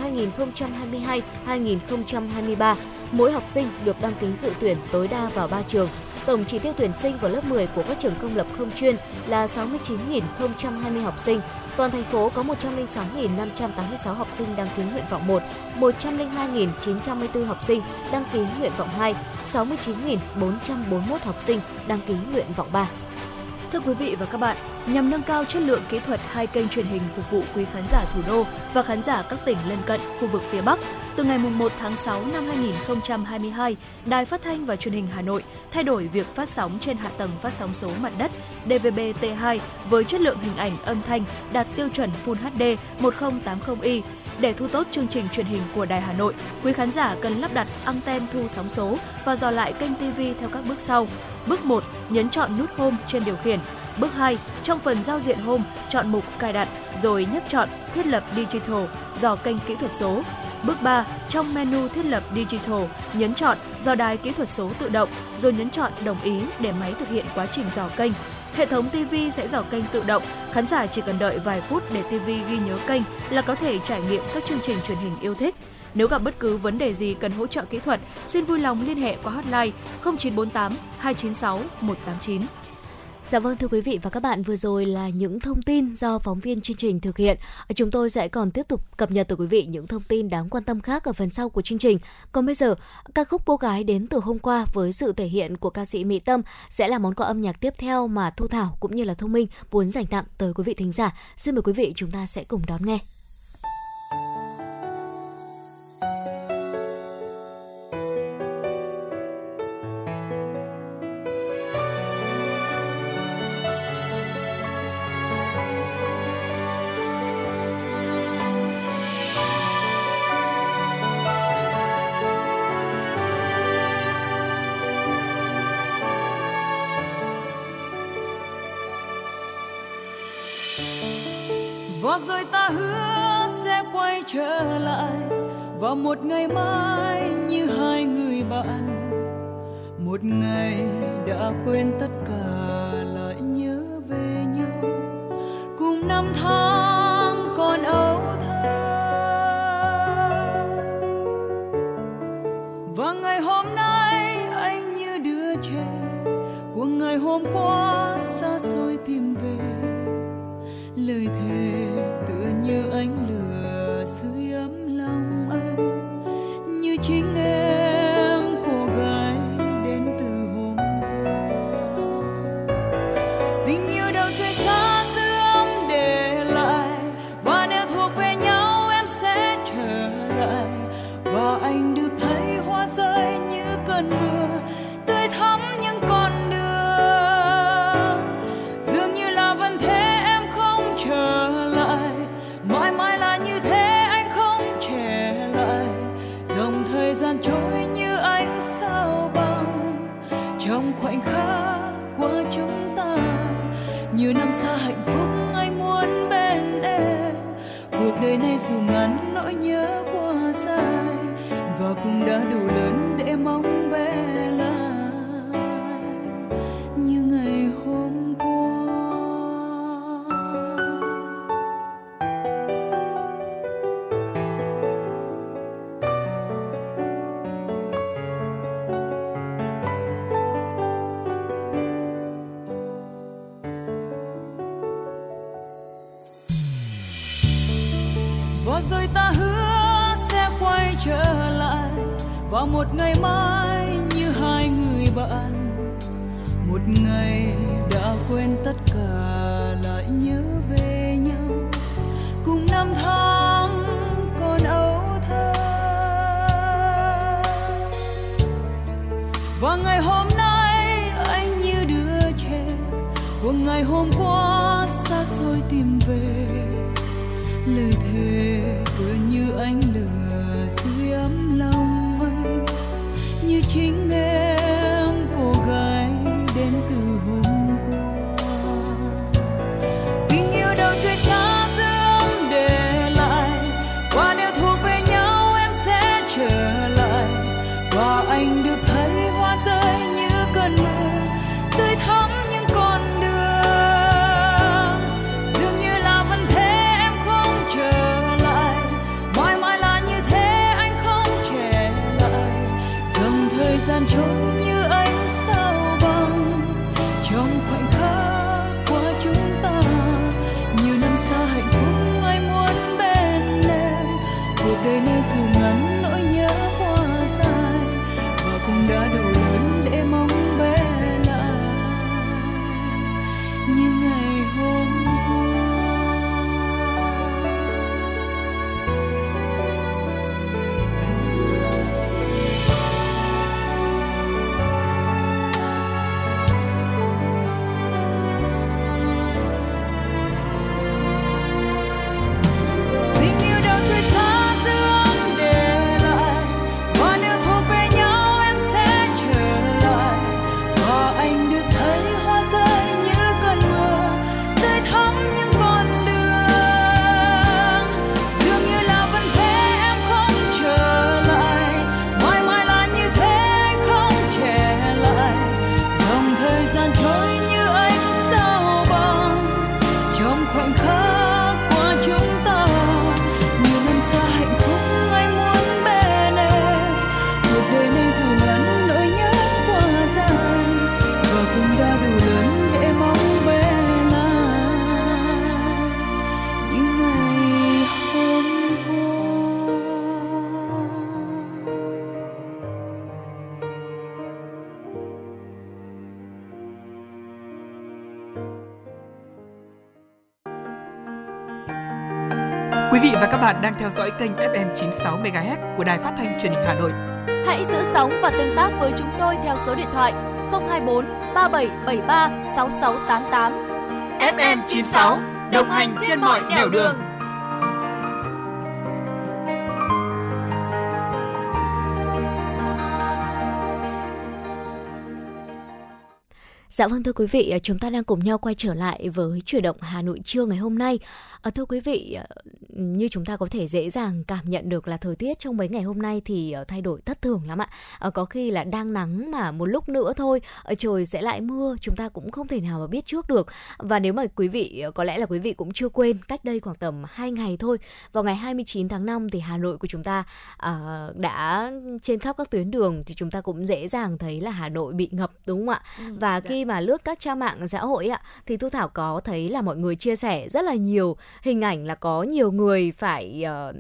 2022-2023, mỗi học sinh được đăng ký dự tuyển tối đa vào 3 trường. Tổng chỉ tiêu tuyển sinh vào lớp 10 của các trường công lập không chuyên là 69.020 học sinh. Toàn thành phố có 106.586 học sinh đăng ký nguyện vọng 1, 102.924 học sinh đăng ký nguyện vọng 2, 69.441 học sinh đăng ký nguyện vọng 3. Thưa quý vị và các bạn, nhằm nâng cao chất lượng kỹ thuật hai kênh truyền hình phục vụ quý khán giả thủ đô và khán giả các tỉnh lân cận khu vực phía Bắc, từ ngày 1 tháng 6 năm 2022, Đài Phát thanh và Truyền hình Hà Nội thay đổi việc phát sóng trên hạ tầng phát sóng số mặt đất DVB-T2 với chất lượng hình ảnh âm thanh đạt tiêu chuẩn Full HD 1080i. Để thu tốt chương trình truyền hình của Đài Hà Nội, quý khán giả cần lắp đặt anten thu sóng số và dò lại kênh TV theo các bước sau. Bước 1, nhấn chọn nút Home trên điều khiển. Bước 2, trong phần giao diện Home, chọn mục cài đặt rồi nhấp chọn thiết lập Digital, dò kênh kỹ thuật số. Bước 3, trong menu thiết lập Digital, nhấn chọn dò đài kỹ thuật số tự động, rồi nhấn chọn đồng ý để máy thực hiện quá trình dò kênh. Hệ thống TV sẽ dò kênh tự động, khán giả chỉ cần đợi vài phút để TV ghi nhớ kênh là có thể trải nghiệm các chương trình truyền hình yêu thích. Nếu gặp bất cứ vấn đề gì cần hỗ trợ kỹ thuật, xin vui lòng liên hệ qua hotline 0948 296 189. Dạ vâng thưa quý vị và các bạn, vừa rồi là những thông tin do phóng viên chương trình thực hiện. Chúng tôi sẽ còn tiếp tục cập nhật tới quý vị những thông tin đáng quan tâm khác ở phần sau của chương trình. Còn bây giờ, ca khúc Cô gái đến từ hôm qua với sự thể hiện của ca sĩ Mỹ Tâm sẽ là món quà âm nhạc tiếp theo mà Thu Thảo cũng như là Thông Minh muốn dành tặng tới quý vị thính giả. Xin mời quý vị chúng ta sẽ cùng đón nghe. Vào một ngày mai như hai người bạn. Một ngày đã quên tất cả, lại nhớ về nhau. Cùng năm tháng dù ngắn nỗi nhớ qua dài và cũng đã đủ lớn để mong một ngày mai bạn đang theo dõi kênh FM 96 MHz của đài phát thanh truyền hình Hà Nội. Hãy giữ sóng và tương tác với chúng tôi theo số điện thoại 024 3773 6688. FM 96 đồng hành trên mọi nẻo đường. Dạ vâng thưa quý vị, chúng ta đang cùng nhau quay trở lại với chuyển động Hà Nội trưa ngày hôm nay. À, thưa quý vị, ờ, như chúng ta có thể dễ dàng cảm nhận được là thời tiết trong mấy ngày hôm nay thì ờ, thay đổi thất thường lắm ạ. À, có khi là đang nắng mà một lúc nữa thôi trời sẽ lại mưa, chúng ta cũng không thể nào mà biết trước được. Và nếu mà quý vị có lẽ là quý vị cũng chưa quên, cách đây khoảng tầm 2 ngày thôi, vào ngày 29 tháng 5 thì Hà Nội của chúng ta à, đã trên khắp các tuyến đường thì chúng ta cũng dễ dàng thấy là Hà Nội bị ngập đúng không ạ? và khi mà lướt các trang mạng xã hội ạ thì Thu Thảo có thấy là mọi người chia sẻ rất là nhiều hình ảnh là có nhiều người phải ờ,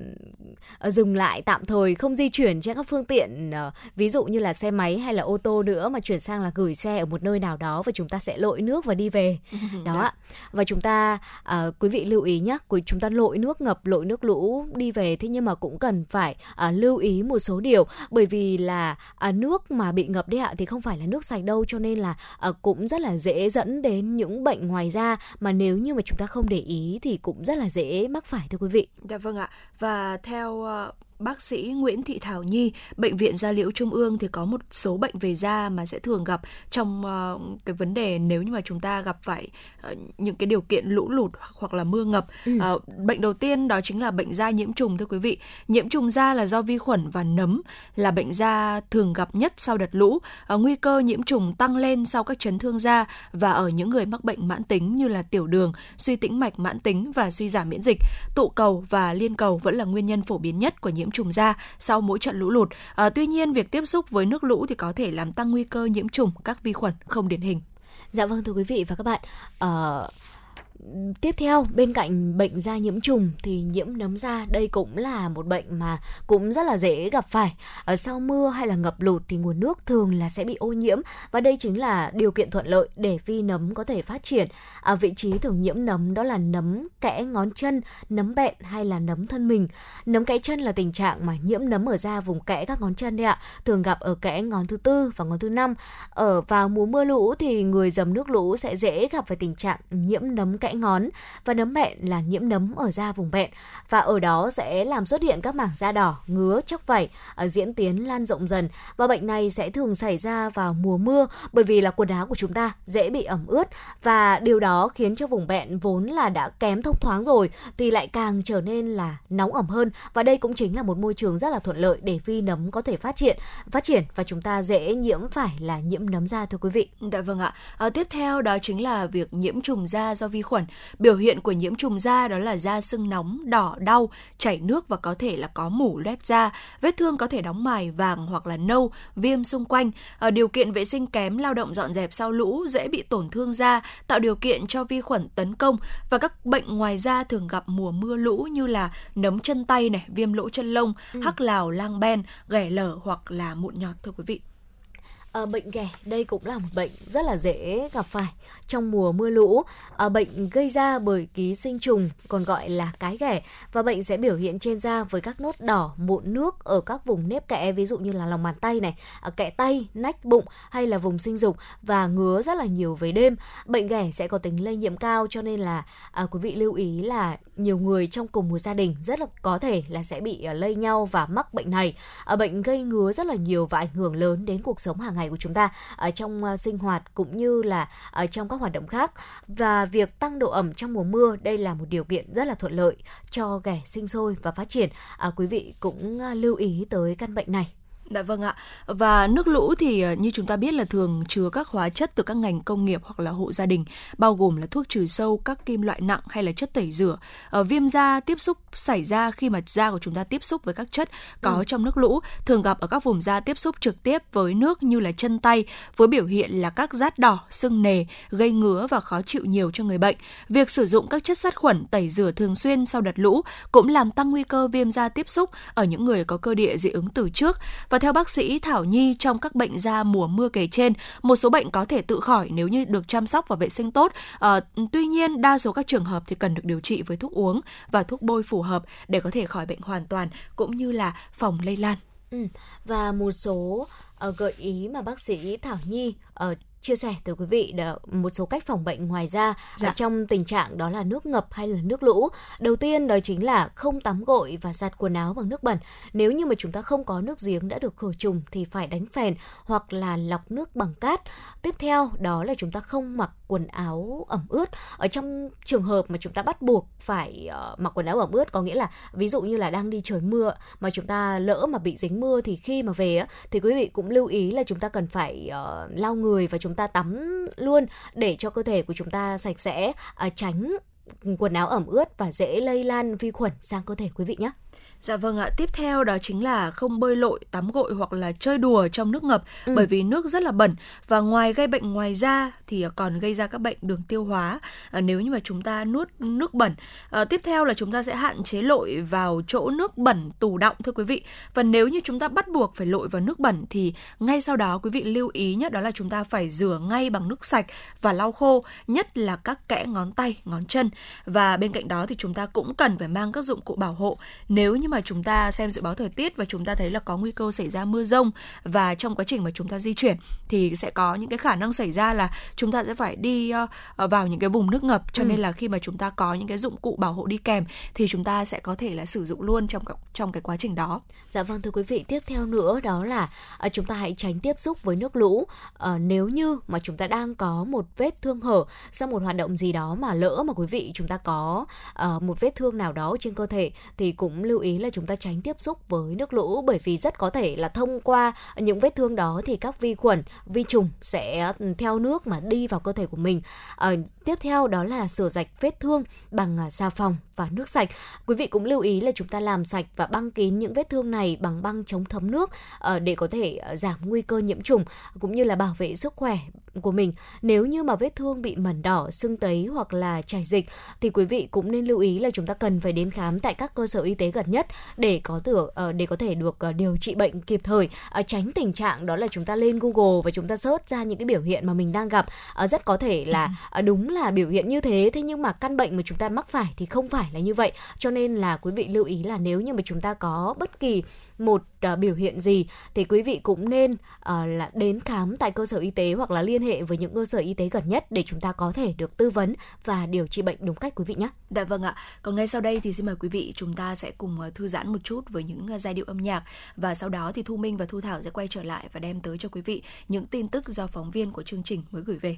dừng lại tạm thời không di chuyển trên các phương tiện ờ, ví dụ như là xe máy hay là ô tô nữa mà chuyển sang là gửi xe ở một nơi nào đó và chúng ta sẽ lội nước và đi về. *laughs* Đó ạ. Và chúng ta ờ, quý vị lưu ý nhé chúng ta lội nước ngập lội nước lũ đi về thế nhưng mà cũng cần phải ờ, lưu ý một số điều. Bởi vì là à, nước mà bị ngập đấy ạ thì không phải là nước sạch đâu cho nên là à, cũng rất là dễ dẫn đến những bệnh ngoài da. Mà nếu như mà chúng ta không để ý thì cũng rất là dễ mắc phải thưa quý vị. Dạ vâng ạ. Và theo ờ, bác sĩ Nguyễn Thị Thảo Nhi, bệnh viện Da liễu Trung ương thì có một số bệnh về da mà sẽ thường gặp trong ờ, cái vấn đề nếu như mà chúng ta gặp phải ờ, những cái điều kiện lũ lụt hoặc là mưa ngập. Ừ. Ờ, bệnh đầu tiên đó chính là bệnh da nhiễm trùng thưa quý vị. Nhiễm trùng da là do vi khuẩn và nấm là bệnh da thường gặp nhất sau đợt lũ. Ờ, nguy cơ nhiễm trùng tăng lên sau các chấn thương da và ở những người mắc bệnh mãn tính như là tiểu đường, suy tĩnh mạch mãn tính và suy giảm miễn dịch. Tụ cầu và liên cầu vẫn là nguyên nhân phổ biến nhất của nhiễm trùng da sau mỗi trận lũ lụt. À, tuy nhiên, việc tiếp xúc với nước lũ thì có thể làm tăng nguy cơ nhiễm trùng các vi khuẩn không điển hình. Dạ vâng thưa quý vị và các bạn. uh, tiếp theo, bên cạnh bệnh da nhiễm trùng thì nhiễm nấm da, đây cũng là một bệnh mà cũng rất là dễ gặp phải. Ở sau mưa hay là ngập lụt thì nguồn nước thường là sẽ bị ô nhiễm và đây chính là điều kiện thuận lợi để vi nấm có thể phát triển. Ở vị trí thường nhiễm nấm đó là nấm kẽ ngón chân, nấm bẹn hay là nấm thân mình. Nấm kẽ chân là tình trạng mà nhiễm nấm ở da vùng kẽ các ngón chân đấy ạ, thường gặp ở kẽ ngón thứ tư và ngón thứ năm. Ở vào mùa mưa lũ thì người dầm nước lũ sẽ dễ gặp phải tình trạng nhiễm nấm kẽ ngón và nấm mẹn là nhiễm nấm ở da vùng mẹn và ở đó sẽ làm xuất hiện các mảng da đỏ, ngứa, chóc vảy, ờ, diễn tiến lan rộng dần và bệnh này sẽ thường xảy ra vào mùa mưa bởi vì là quần áo của chúng ta dễ bị ẩm ướt và điều đó khiến cho vùng bẹn vốn là đã kém thông thoáng rồi thì lại càng trở nên là nóng ẩm hơn và đây cũng chính là một môi trường rất là thuận lợi để vi nấm có thể phát triển phát triển và chúng ta dễ nhiễm phải là nhiễm nấm da thưa quý vị. Dạ vâng ạ. À, tiếp theo đó chính là việc nhiễm trùng da do vi khuẩn. Biểu hiện của nhiễm trùng da đó là da sưng nóng, đỏ, đau, chảy nước và có thể là có mủ loét da. Vết thương có thể đóng mài vàng hoặc là nâu, viêm xung quanh. Ở điều kiện vệ sinh kém, lao động dọn dẹp sau lũ dễ bị tổn thương da, tạo điều kiện cho vi khuẩn tấn công và các bệnh ngoài da thường gặp mùa mưa lũ như là nấm chân tay này, viêm lỗ chân lông, ừ. hắc lào, lang ben, ghẻ lở hoặc là mụn nhọt thưa quý vị. À, bệnh ghẻ đây cũng là một bệnh rất là dễ gặp phải trong mùa mưa lũ. À, bệnh gây ra bởi ký sinh trùng còn gọi là cái ghẻ và bệnh sẽ biểu hiện trên da với các nốt đỏ, mụn nước ở các vùng nếp kẽ ví dụ như là lòng bàn tay này, à, kẽ tay, nách, bụng hay là vùng sinh dục và ngứa rất là nhiều về đêm. Bệnh ghẻ sẽ có tính lây nhiễm cao cho nên là à, quý vị lưu ý là nhiều người trong cùng một gia đình rất là có thể là sẽ bị lây nhau và mắc bệnh này. À, bệnh gây ngứa rất là nhiều và ảnh hưởng lớn đến cuộc sống hàng ngày của chúng ta ở trong à, sinh hoạt cũng như là ở trong các hoạt động khác. Và việc tăng độ ẩm trong mùa mưa đây là một điều kiện rất là thuận lợi cho ghẻ sinh sôi và phát triển. À, quý vị cũng à, lưu ý tới căn bệnh này. Dạ vâng ạ. Và nước lũ thì ờ, như chúng ta biết là thường chứa các hóa chất từ các ngành công nghiệp hoặc là hộ gia đình, bao gồm là thuốc trừ sâu, các kim loại nặng hay là chất tẩy rửa. Ở ờ, viêm da tiếp xúc xảy ra khi mà da của chúng ta tiếp xúc với các chất có ừ. trong nước lũ, thường gặp ở các vùng da tiếp xúc trực tiếp với nước như là chân tay với biểu hiện là các rát đỏ, sưng nề, gây ngứa và khó chịu nhiều cho người bệnh. Việc sử dụng các chất sát khuẩn tẩy rửa thường xuyên sau đợt lũ cũng làm tăng nguy cơ viêm da tiếp xúc ở những người có cơ địa dị ứng từ trước và theo bác sĩ Thảo Nhi, trong các bệnh da mùa mưa kể trên, một số bệnh có thể tự khỏi nếu như được chăm sóc và vệ sinh tốt. À, tuy nhiên, đa số các trường hợp thì cần được điều trị với thuốc uống và thuốc bôi phù hợp để có thể khỏi bệnh hoàn toàn cũng như là phòng lây lan. Ừ, và một số uh, gợi ý mà bác sĩ Thảo Nhi uh, chia sẻ tới quý vị một số cách phòng bệnh ngoài ra dạ. trong tình trạng đó là nước ngập hay là nước lũ. Đầu tiên đó chính là không tắm gội và giặt quần áo bằng nước bẩn. Nếu như mà chúng ta không có nước giếng đã được khử trùng thì phải đánh phèn hoặc là lọc nước bằng cát. Tiếp theo đó là chúng ta không mặc quần áo ẩm ướt. Ở trong trường hợp mà chúng ta bắt buộc phải uh, mặc quần áo ẩm ướt có nghĩa là ví dụ như là đang đi trời mưa mà chúng ta lỡ mà bị dính mưa thì khi mà về thì quý vị cũng lưu ý là chúng ta cần phải uh, lau người và chúng chúng ta tắm luôn để cho cơ thể của chúng ta sạch sẽ à, tránh quần áo ẩm ướt và dễ lây lan vi khuẩn sang cơ thể quý vị nhé. Dạ vâng ạ, tiếp theo đó chính là không bơi lội, tắm gội hoặc là chơi đùa trong nước ngập ừ. bởi vì nước rất là bẩn và ngoài gây bệnh ngoài da thì còn gây ra các bệnh đường tiêu hóa à, nếu như mà chúng ta nuốt nước bẩn. À, tiếp theo là chúng ta sẽ hạn chế lội vào chỗ nước bẩn tù động thưa quý vị. Và nếu như chúng ta bắt buộc phải lội vào nước bẩn thì ngay sau đó quý vị lưu ý nhất đó là chúng ta phải rửa ngay bằng nước sạch và lau khô, nhất là các kẽ ngón tay, ngón chân. Và bên cạnh đó thì chúng ta cũng cần phải mang các dụng cụ bảo hộ nếu như mà chúng ta xem dự báo thời tiết và chúng ta thấy là có nguy cơ xảy ra mưa rông và trong quá trình mà chúng ta di chuyển thì sẽ có những cái khả năng xảy ra là chúng ta sẽ phải đi uh, vào những cái vùng nước ngập cho ừ. nên là khi mà chúng ta có những cái dụng cụ bảo hộ đi kèm thì chúng ta sẽ có thể là sử dụng luôn trong trong cái quá trình đó. Dạ vâng thưa quý vị, tiếp theo nữa đó là uh, chúng ta hãy tránh tiếp xúc với nước lũ. Uh, nếu như mà chúng ta đang có một vết thương hở sau một hoạt động gì đó mà lỡ mà quý vị chúng ta có uh, một vết thương nào đó trên cơ thể thì cũng lưu ý là chúng ta tránh tiếp xúc với nước lũ bởi vì rất có thể là thông qua những vết thương đó thì các vi khuẩn, vi trùng sẽ ừ, theo nước mà đi vào cơ thể của mình. À, tiếp theo đó là rửa sạch vết thương bằng à, xà phòng và nước sạch. Quý vị cũng lưu ý là chúng ta làm sạch và băng kín những vết thương này bằng băng chống thấm nước à, để có thể ờ, giảm nguy cơ nhiễm trùng cũng như là bảo vệ sức khỏe của mình. Nếu như mà vết thương bị mẩn đỏ, sưng tấy hoặc là chảy dịch thì quý vị cũng nên lưu ý là chúng ta cần phải đến khám tại các cơ sở y tế gần nhất để có được uh, để có thể được uh, điều trị bệnh kịp thời. Uh, tránh tình trạng đó là chúng ta lên Google và chúng ta search ra những cái biểu hiện mà mình đang gặp. Rất có thể là uh, đúng là biểu hiện như thế thế nhưng mà căn bệnh mà chúng ta mắc phải thì không phải là như vậy. Cho nên là quý vị lưu ý là nếu như mà chúng ta có bất kỳ một uh, biểu hiện gì thì quý vị cũng nên uh, là đến khám tại cơ sở y tế hoặc là liên hệ với những cơ sở y tế gần nhất để chúng ta có thể được tư vấn và điều trị bệnh đúng cách quý vị nhé. Dạ vâng ạ. Còn ngay sau đây thì xin mời quý vị chúng ta sẽ cùng ờ, thư giãn một chút với những giai điệu âm nhạc và sau đó thì Thu Minh và Thu Thảo sẽ quay trở lại và đem tới cho quý vị những tin tức do phóng viên của chương trình mới gửi về.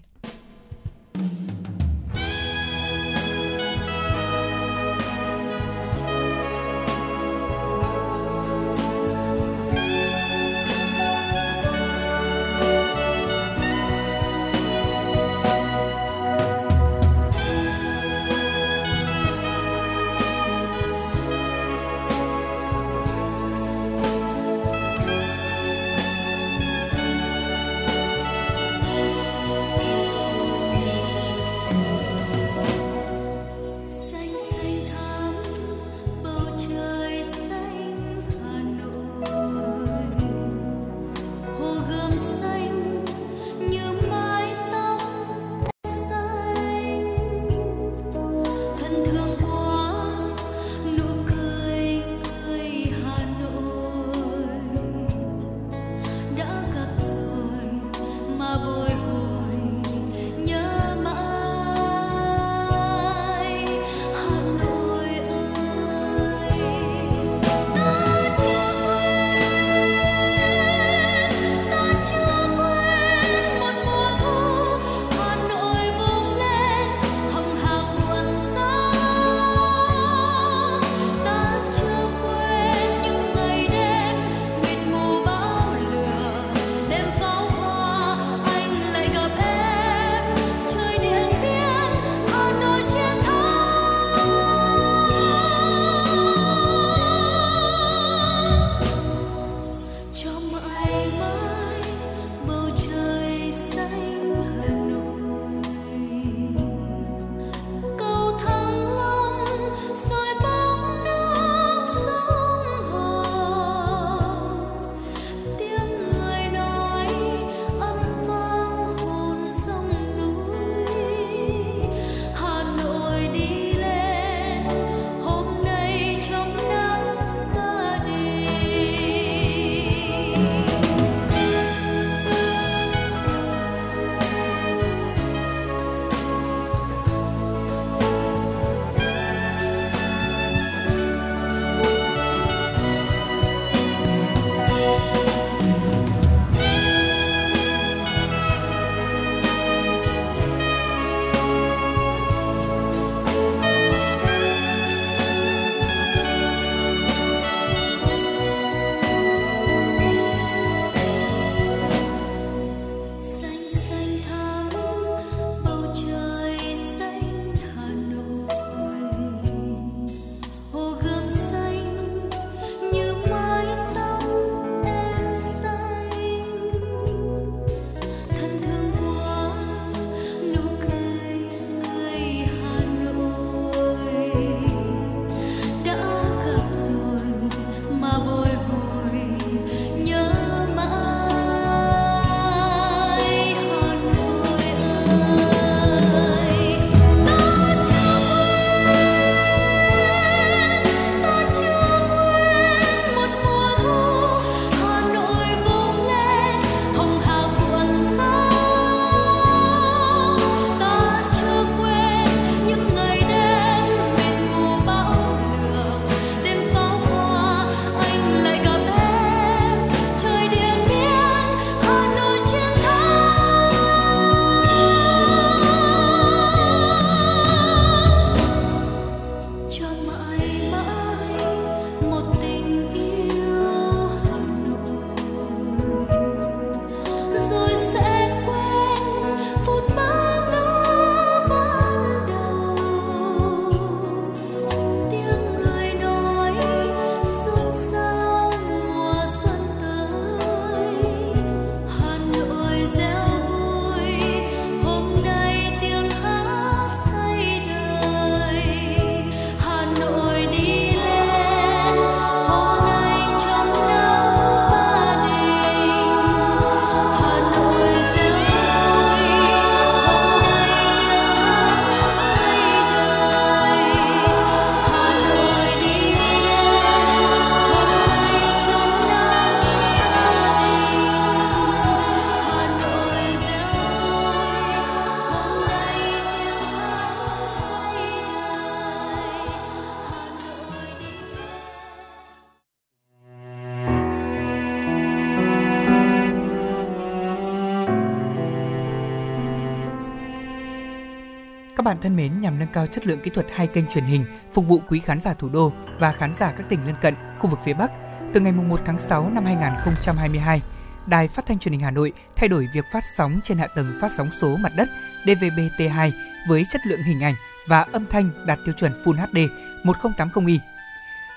Các bạn thân mến, nhằm nâng cao chất lượng kỹ thuật hai kênh truyền hình phục vụ quý khán giả thủ đô và khán giả các tỉnh lân cận, khu vực phía Bắc, từ ngày 1 tháng 6 năm 2022, Đài Phát thanh Truyền hình Hà Nội thay đổi việc phát sóng trên hạ tầng phát sóng số mặt đất DVB-T2 với chất lượng hình ảnh và âm thanh đạt tiêu chuẩn Full HD 1080i.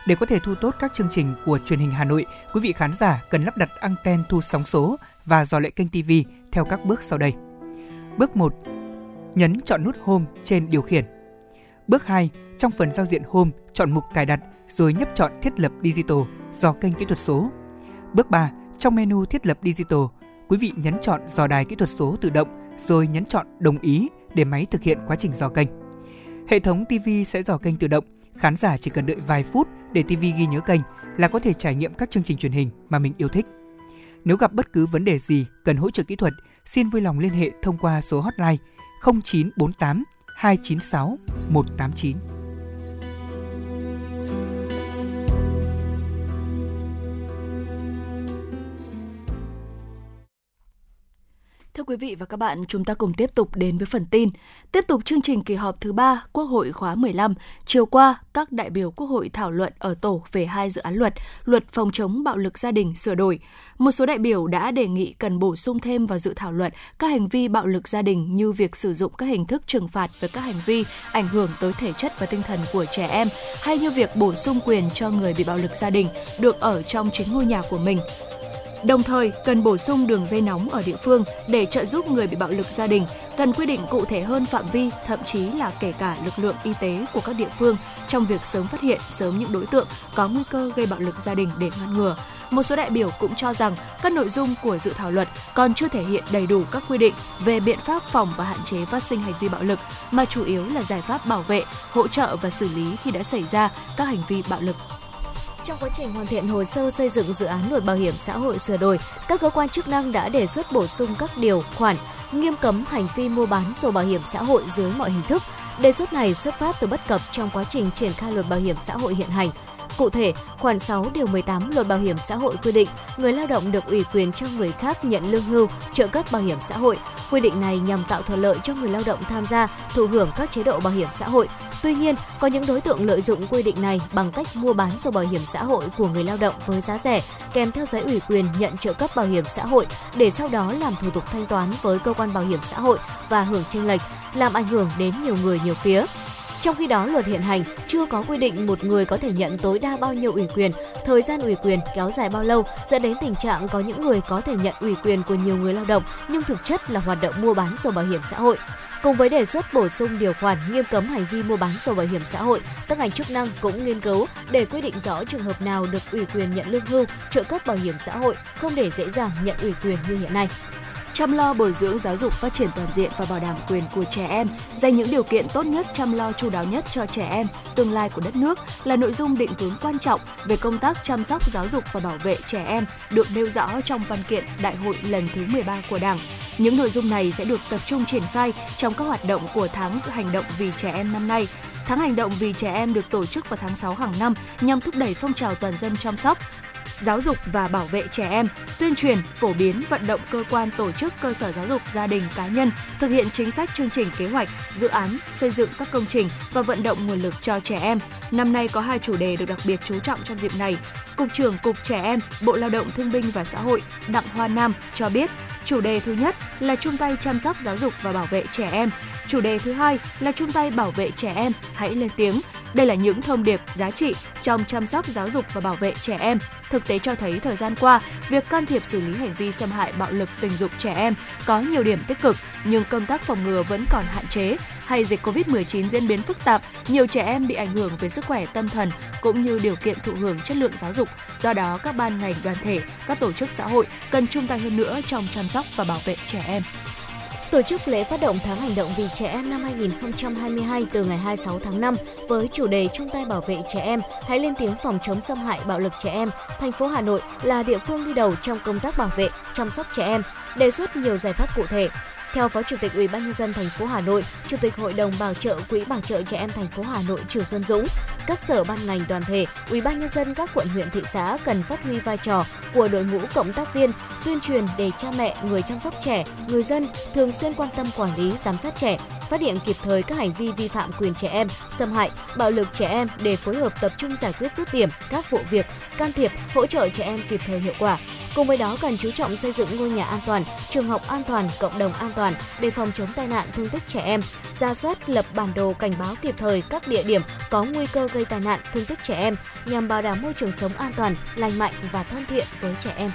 Để có thể thu tốt các chương trình của truyền hình Hà Nội, quý vị khán giả cần lắp đặt anten thu sóng số và dò lệ kênh TV theo các bước sau đây. Bước 1. Nhấn chọn nút Home trên điều khiển. Bước 2. Trong phần giao diện Home, chọn mục cài đặt rồi nhấp chọn thiết lập Digital dò kênh kỹ thuật số. Bước 3. Trong menu thiết lập Digital, quý vị nhấn chọn dò đài kỹ thuật số tự động rồi nhấn chọn đồng ý để máy thực hiện quá trình dò kênh. Hệ thống TV sẽ dò kênh tự động, khán giả chỉ cần đợi vài phút để TV ghi nhớ kênh là có thể trải nghiệm các chương trình truyền hình mà mình yêu thích. Nếu gặp bất cứ vấn đề gì cần hỗ trợ kỹ thuật, xin vui lòng liên hệ thông qua số hotline 0948 296 189. Thưa quý vị và các bạn, chúng ta cùng tiếp tục đến với phần tin. Tiếp tục chương trình kỳ họp thứ 3 Quốc hội khóa 15, chiều qua, các đại biểu Quốc hội thảo luận ở tổ về hai dự án luật, luật phòng chống bạo lực gia đình sửa đổi. Một số đại biểu đã đề nghị cần bổ sung thêm vào dự thảo luật các hành vi bạo lực gia đình như việc sử dụng các hình thức trừng phạt với các hành vi ảnh hưởng tới thể chất và tinh thần của trẻ em, hay như việc bổ sung quyền cho người bị bạo lực gia đình được ở trong chính ngôi nhà của mình Đồng thời, cần bổ sung đường dây nóng ở địa phương để trợ giúp người bị bạo lực gia đình, cần quy định cụ thể hơn phạm vi, thậm chí là kể cả lực lượng y tế của các địa phương trong việc sớm phát hiện sớm những đối tượng có nguy cơ gây bạo lực gia đình để ngăn ngừa. Một số đại biểu cũng cho rằng các nội dung của dự thảo luật còn chưa thể hiện đầy đủ các quy định về biện pháp phòng và hạn chế phát sinh hành vi bạo lực, mà chủ yếu là giải pháp bảo vệ, hỗ trợ và xử lý khi đã xảy ra các hành vi bạo lực. Trong quá trình hoàn thiện hồ sơ xây dựng dự án luật bảo hiểm xã hội sửa đổi, các cơ quan chức năng đã đề xuất bổ sung các điều khoản nghiêm cấm hành vi mua bán sổ bảo hiểm xã hội dưới mọi hình thức. Đề xuất này xuất phát từ bất cập trong quá trình triển khai luật bảo hiểm xã hội hiện hành. Cụ thể, khoản 6 điều 18 Luật Bảo hiểm xã hội quy định người lao động được ủy quyền cho người khác nhận lương hưu, trợ cấp bảo hiểm xã hội. Quy định này nhằm tạo thuận lợi cho người lao động tham gia thụ hưởng các chế độ bảo hiểm xã hội. Tuy nhiên, có những đối tượng lợi dụng quy định này bằng cách mua bán sổ bảo hiểm xã hội của người lao động với giá rẻ, kèm theo giấy ủy quyền nhận trợ cấp bảo hiểm xã hội để sau đó làm thủ tục thanh toán với cơ quan bảo hiểm xã hội và hưởng chênh lệch, làm ảnh hưởng đến nhiều người nhiều phía. Trong khi đó, luật hiện hành chưa có quy định một người có thể nhận tối đa bao nhiêu ủy quyền, thời gian ủy quyền kéo dài bao lâu, dẫn đến tình trạng có những người có thể nhận ủy quyền của nhiều người lao động nhưng thực chất là hoạt động mua bán sổ bảo hiểm xã hội. Cùng với đề xuất bổ sung điều khoản nghiêm cấm hành vi mua bán sổ bảo hiểm xã hội, các ngành chức năng cũng nghiên cứu để quy định rõ trường hợp nào được ủy quyền nhận lương hưu, trợ cấp bảo hiểm xã hội, không để dễ dàng nhận ủy quyền như hiện nay chăm lo bồi dưỡng giáo dục phát triển toàn diện và bảo đảm quyền của trẻ em, dành những điều kiện tốt nhất chăm lo chu đáo nhất cho trẻ em, tương lai của đất nước là nội dung định hướng quan trọng về công tác chăm sóc giáo dục và bảo vệ trẻ em được nêu rõ trong văn kiện Đại hội lần thứ 13 của Đảng. Những nội dung này sẽ được tập trung triển khai trong các hoạt động của tháng hành động vì trẻ em năm nay. Tháng hành động vì trẻ em được tổ chức vào tháng 6 hàng năm nhằm thúc đẩy phong trào toàn dân chăm sóc, giáo dục và bảo vệ trẻ em, tuyên truyền, phổ biến, vận động cơ quan tổ chức cơ sở giáo dục gia đình cá nhân thực hiện chính sách chương trình kế hoạch, dự án, xây dựng các công trình và vận động nguồn lực cho trẻ em. Năm nay có hai chủ đề được đặc biệt chú trọng trong dịp này. Cục trưởng Cục Trẻ Em, Bộ Lao động Thương binh và Xã hội Đặng Hoa Nam cho biết, chủ đề thứ nhất là chung tay chăm sóc giáo dục và bảo vệ trẻ em. Chủ đề thứ hai là chung tay bảo vệ trẻ em, hãy lên tiếng đây là những thông điệp giá trị trong chăm sóc giáo dục và bảo vệ trẻ em. Thực tế cho thấy thời gian qua, việc can thiệp xử lý hành vi xâm hại bạo lực tình dục trẻ em có nhiều điểm tích cực, nhưng công tác phòng ngừa vẫn còn hạn chế. Hay dịch Covid-19 diễn biến phức tạp, nhiều trẻ em bị ảnh hưởng về sức khỏe tâm thần cũng như điều kiện thụ hưởng chất lượng giáo dục. Do đó, các ban ngành đoàn thể, các tổ chức xã hội cần chung tay hơn nữa trong chăm sóc và bảo vệ trẻ em tổ chức lễ phát động tháng hành động vì trẻ em năm 2022 từ ngày 26 tháng 5 với chủ đề chung tay bảo vệ trẻ em, hãy lên tiếng phòng chống xâm hại bạo lực trẻ em. Thành phố Hà Nội là địa phương đi đầu trong công tác bảo vệ, chăm sóc trẻ em, đề xuất nhiều giải pháp cụ thể theo Phó Chủ tịch Ủy ban nhân dân thành phố Hà Nội, Chủ tịch Hội đồng Bảo trợ Quỹ Bảo trợ trẻ em thành phố Hà Nội Trử Xuân Dũng, các sở ban ngành đoàn thể, Ủy ban nhân dân các quận huyện thị xã cần phát huy vai trò của đội ngũ cộng tác viên, tuyên truyền để cha mẹ, người chăm sóc trẻ, người dân thường xuyên quan tâm quản lý, giám sát trẻ, phát hiện kịp thời các hành vi vi phạm quyền trẻ em, xâm hại, bạo lực trẻ em để phối hợp tập trung giải quyết dứt điểm các vụ việc, can thiệp, hỗ trợ trẻ em kịp thời hiệu quả. Cùng với đó cần chú trọng xây dựng ngôi nhà an toàn, trường học an toàn, cộng đồng an toàn để phòng chống tai nạn thương tích trẻ em, ra soát lập bản đồ cảnh báo kịp thời các địa điểm có nguy cơ gây tai nạn thương tích trẻ em nhằm bảo đảm môi trường sống an toàn, lành mạnh và thân thiện với trẻ em.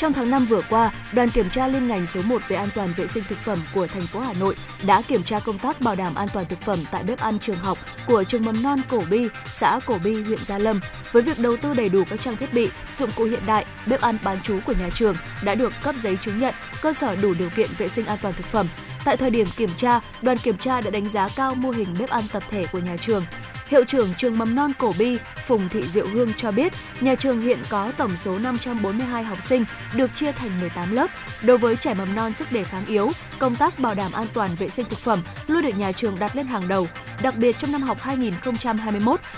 Trong tháng 5 vừa qua, đoàn kiểm tra liên ngành số 1 về an toàn vệ sinh thực phẩm của thành phố Hà Nội đã kiểm tra công tác bảo đảm an toàn thực phẩm tại bếp ăn trường học của trường mầm non Cổ Bi, xã Cổ Bi, huyện Gia Lâm. Với việc đầu tư đầy đủ các trang thiết bị, dụng cụ hiện đại, bếp ăn bán trú của nhà trường đã được cấp giấy chứng nhận cơ sở đủ điều kiện vệ sinh an toàn thực phẩm. Tại thời điểm kiểm tra, đoàn kiểm tra đã đánh giá cao mô hình bếp ăn tập thể của nhà trường, Hiệu trưởng trường mầm non Cổ Bi, Phùng Thị Diệu Hương cho biết, nhà trường hiện có tổng số 542 học sinh được chia thành 18 lớp. Đối với trẻ mầm non sức đề kháng yếu, công tác bảo đảm an toàn vệ sinh thực phẩm luôn được nhà trường đặt lên hàng đầu. Đặc biệt trong năm học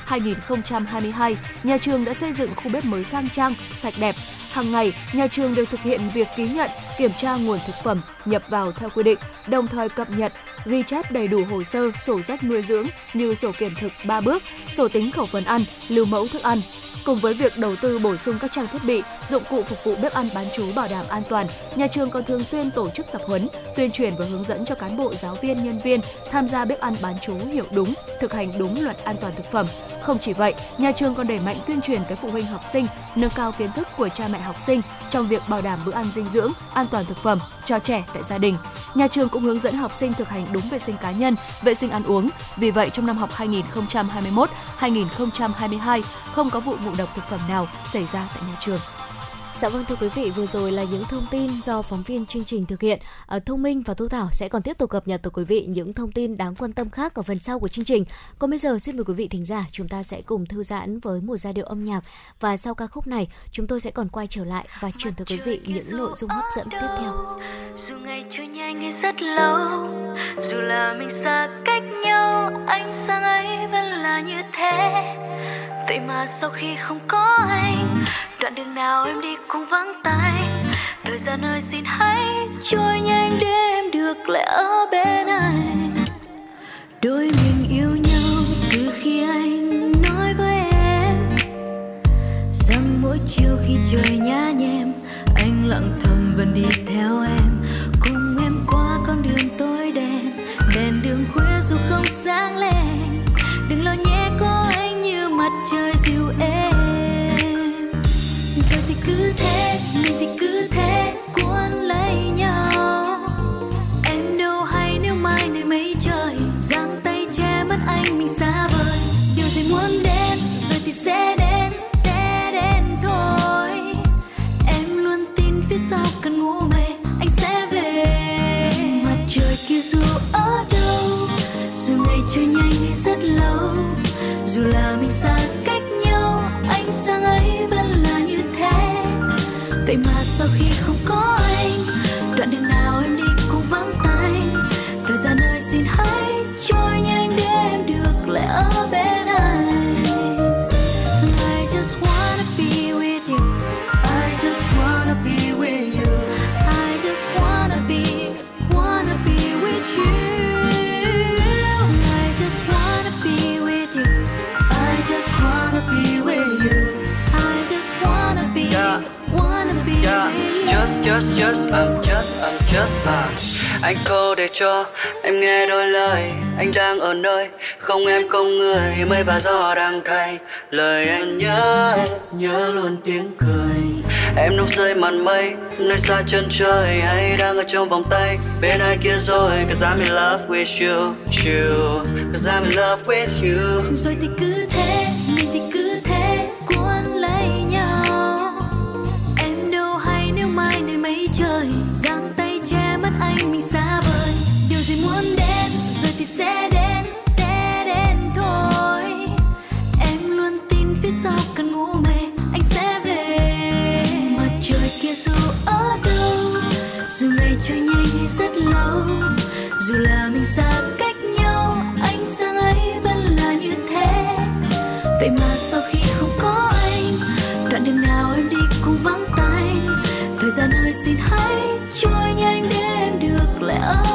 2021-2022, nhà trường đã xây dựng khu bếp mới khang trang, sạch đẹp. Hàng ngày, nhà trường đều thực hiện việc ký nhận, kiểm tra nguồn thực phẩm nhập vào theo quy định, đồng thời cập nhật, ghi chép đầy đủ hồ sơ, sổ sách nuôi dưỡng như sổ kiểm thực 3 bước, sổ tính khẩu phần ăn, lưu mẫu thức ăn. Cùng với việc đầu tư bổ sung các trang thiết bị, dụng cụ phục vụ bếp ăn bán trú bảo đảm an toàn, nhà trường còn thường xuyên tổ chức tập huấn, tuyên truyền và hướng dẫn cho cán bộ giáo viên nhân viên tham gia bếp ăn bán trú hiểu đúng, thực hành đúng luật an toàn thực phẩm. Không chỉ vậy, nhà trường còn đẩy mạnh tuyên truyền tới phụ huynh học sinh, nâng cao kiến thức của cha mẹ học sinh trong việc bảo đảm bữa ăn dinh dưỡng, an toàn thực phẩm cho trẻ tại gia đình. Nhà trường cũng hướng dẫn học sinh thực hành đúng vệ sinh cá nhân, vệ sinh ăn uống. Vì vậy, trong năm học 2021-2022 không có vụ ngộ độc thực phẩm nào xảy ra tại nhà trường. Dạ vâng thưa quý vị, vừa rồi là những thông tin do phóng viên chương trình thực hiện. Ở Thông Minh và Thu Thảo sẽ còn tiếp tục cập nhật tới quý vị những thông tin đáng quan tâm khác ở phần sau của chương trình. Còn bây giờ xin mời quý vị thính giả, chúng ta sẽ cùng thư giãn với một giai điệu âm nhạc và sau ca khúc này, chúng tôi sẽ còn quay trở lại và truyền tới quý vị những nội dung hấp dẫn tiếp theo. Dù ngày trôi nhanh hay rất lâu, dù là mình xa cách nhau, anh sang ấy vẫn là như thế. Vậy mà sau khi không có anh đoạn đường nào em đi cũng vắng tay. Thời gian ơi, xin hãy trôi nhanh để em được lại ở bên anh đôi mình yêu nhau từ khi anh nói với em. Rằng mỗi chiều khi trời nhá nhem, anh lặng thầm vẫn đi theo em. Just, just, I'm just, I'm just à. Anh câu để cho em nghe đôi lời. Anh đang ở nơi không em không người. Mây và gió đang thay lời anh nhớ em Nhớ luôn tiếng cười. Em núp rơi màn mây Nơi xa chân trời. Hay đang ở trong vòng tay Bên ai kia rồi? Cause I'm in love with you, you. Cause I'm in love with you. Rồi thì cứ thế. Trôi nhanh hay rất lâu. Dù là mình xa cách nhau anh sang ấy vẫn là như thế. Vậy mà sau khi không có anh, đoạn đường nào em đi cũng vắng tay. Thời gian ơi, xin hãy trôi nhanh để em được lại ở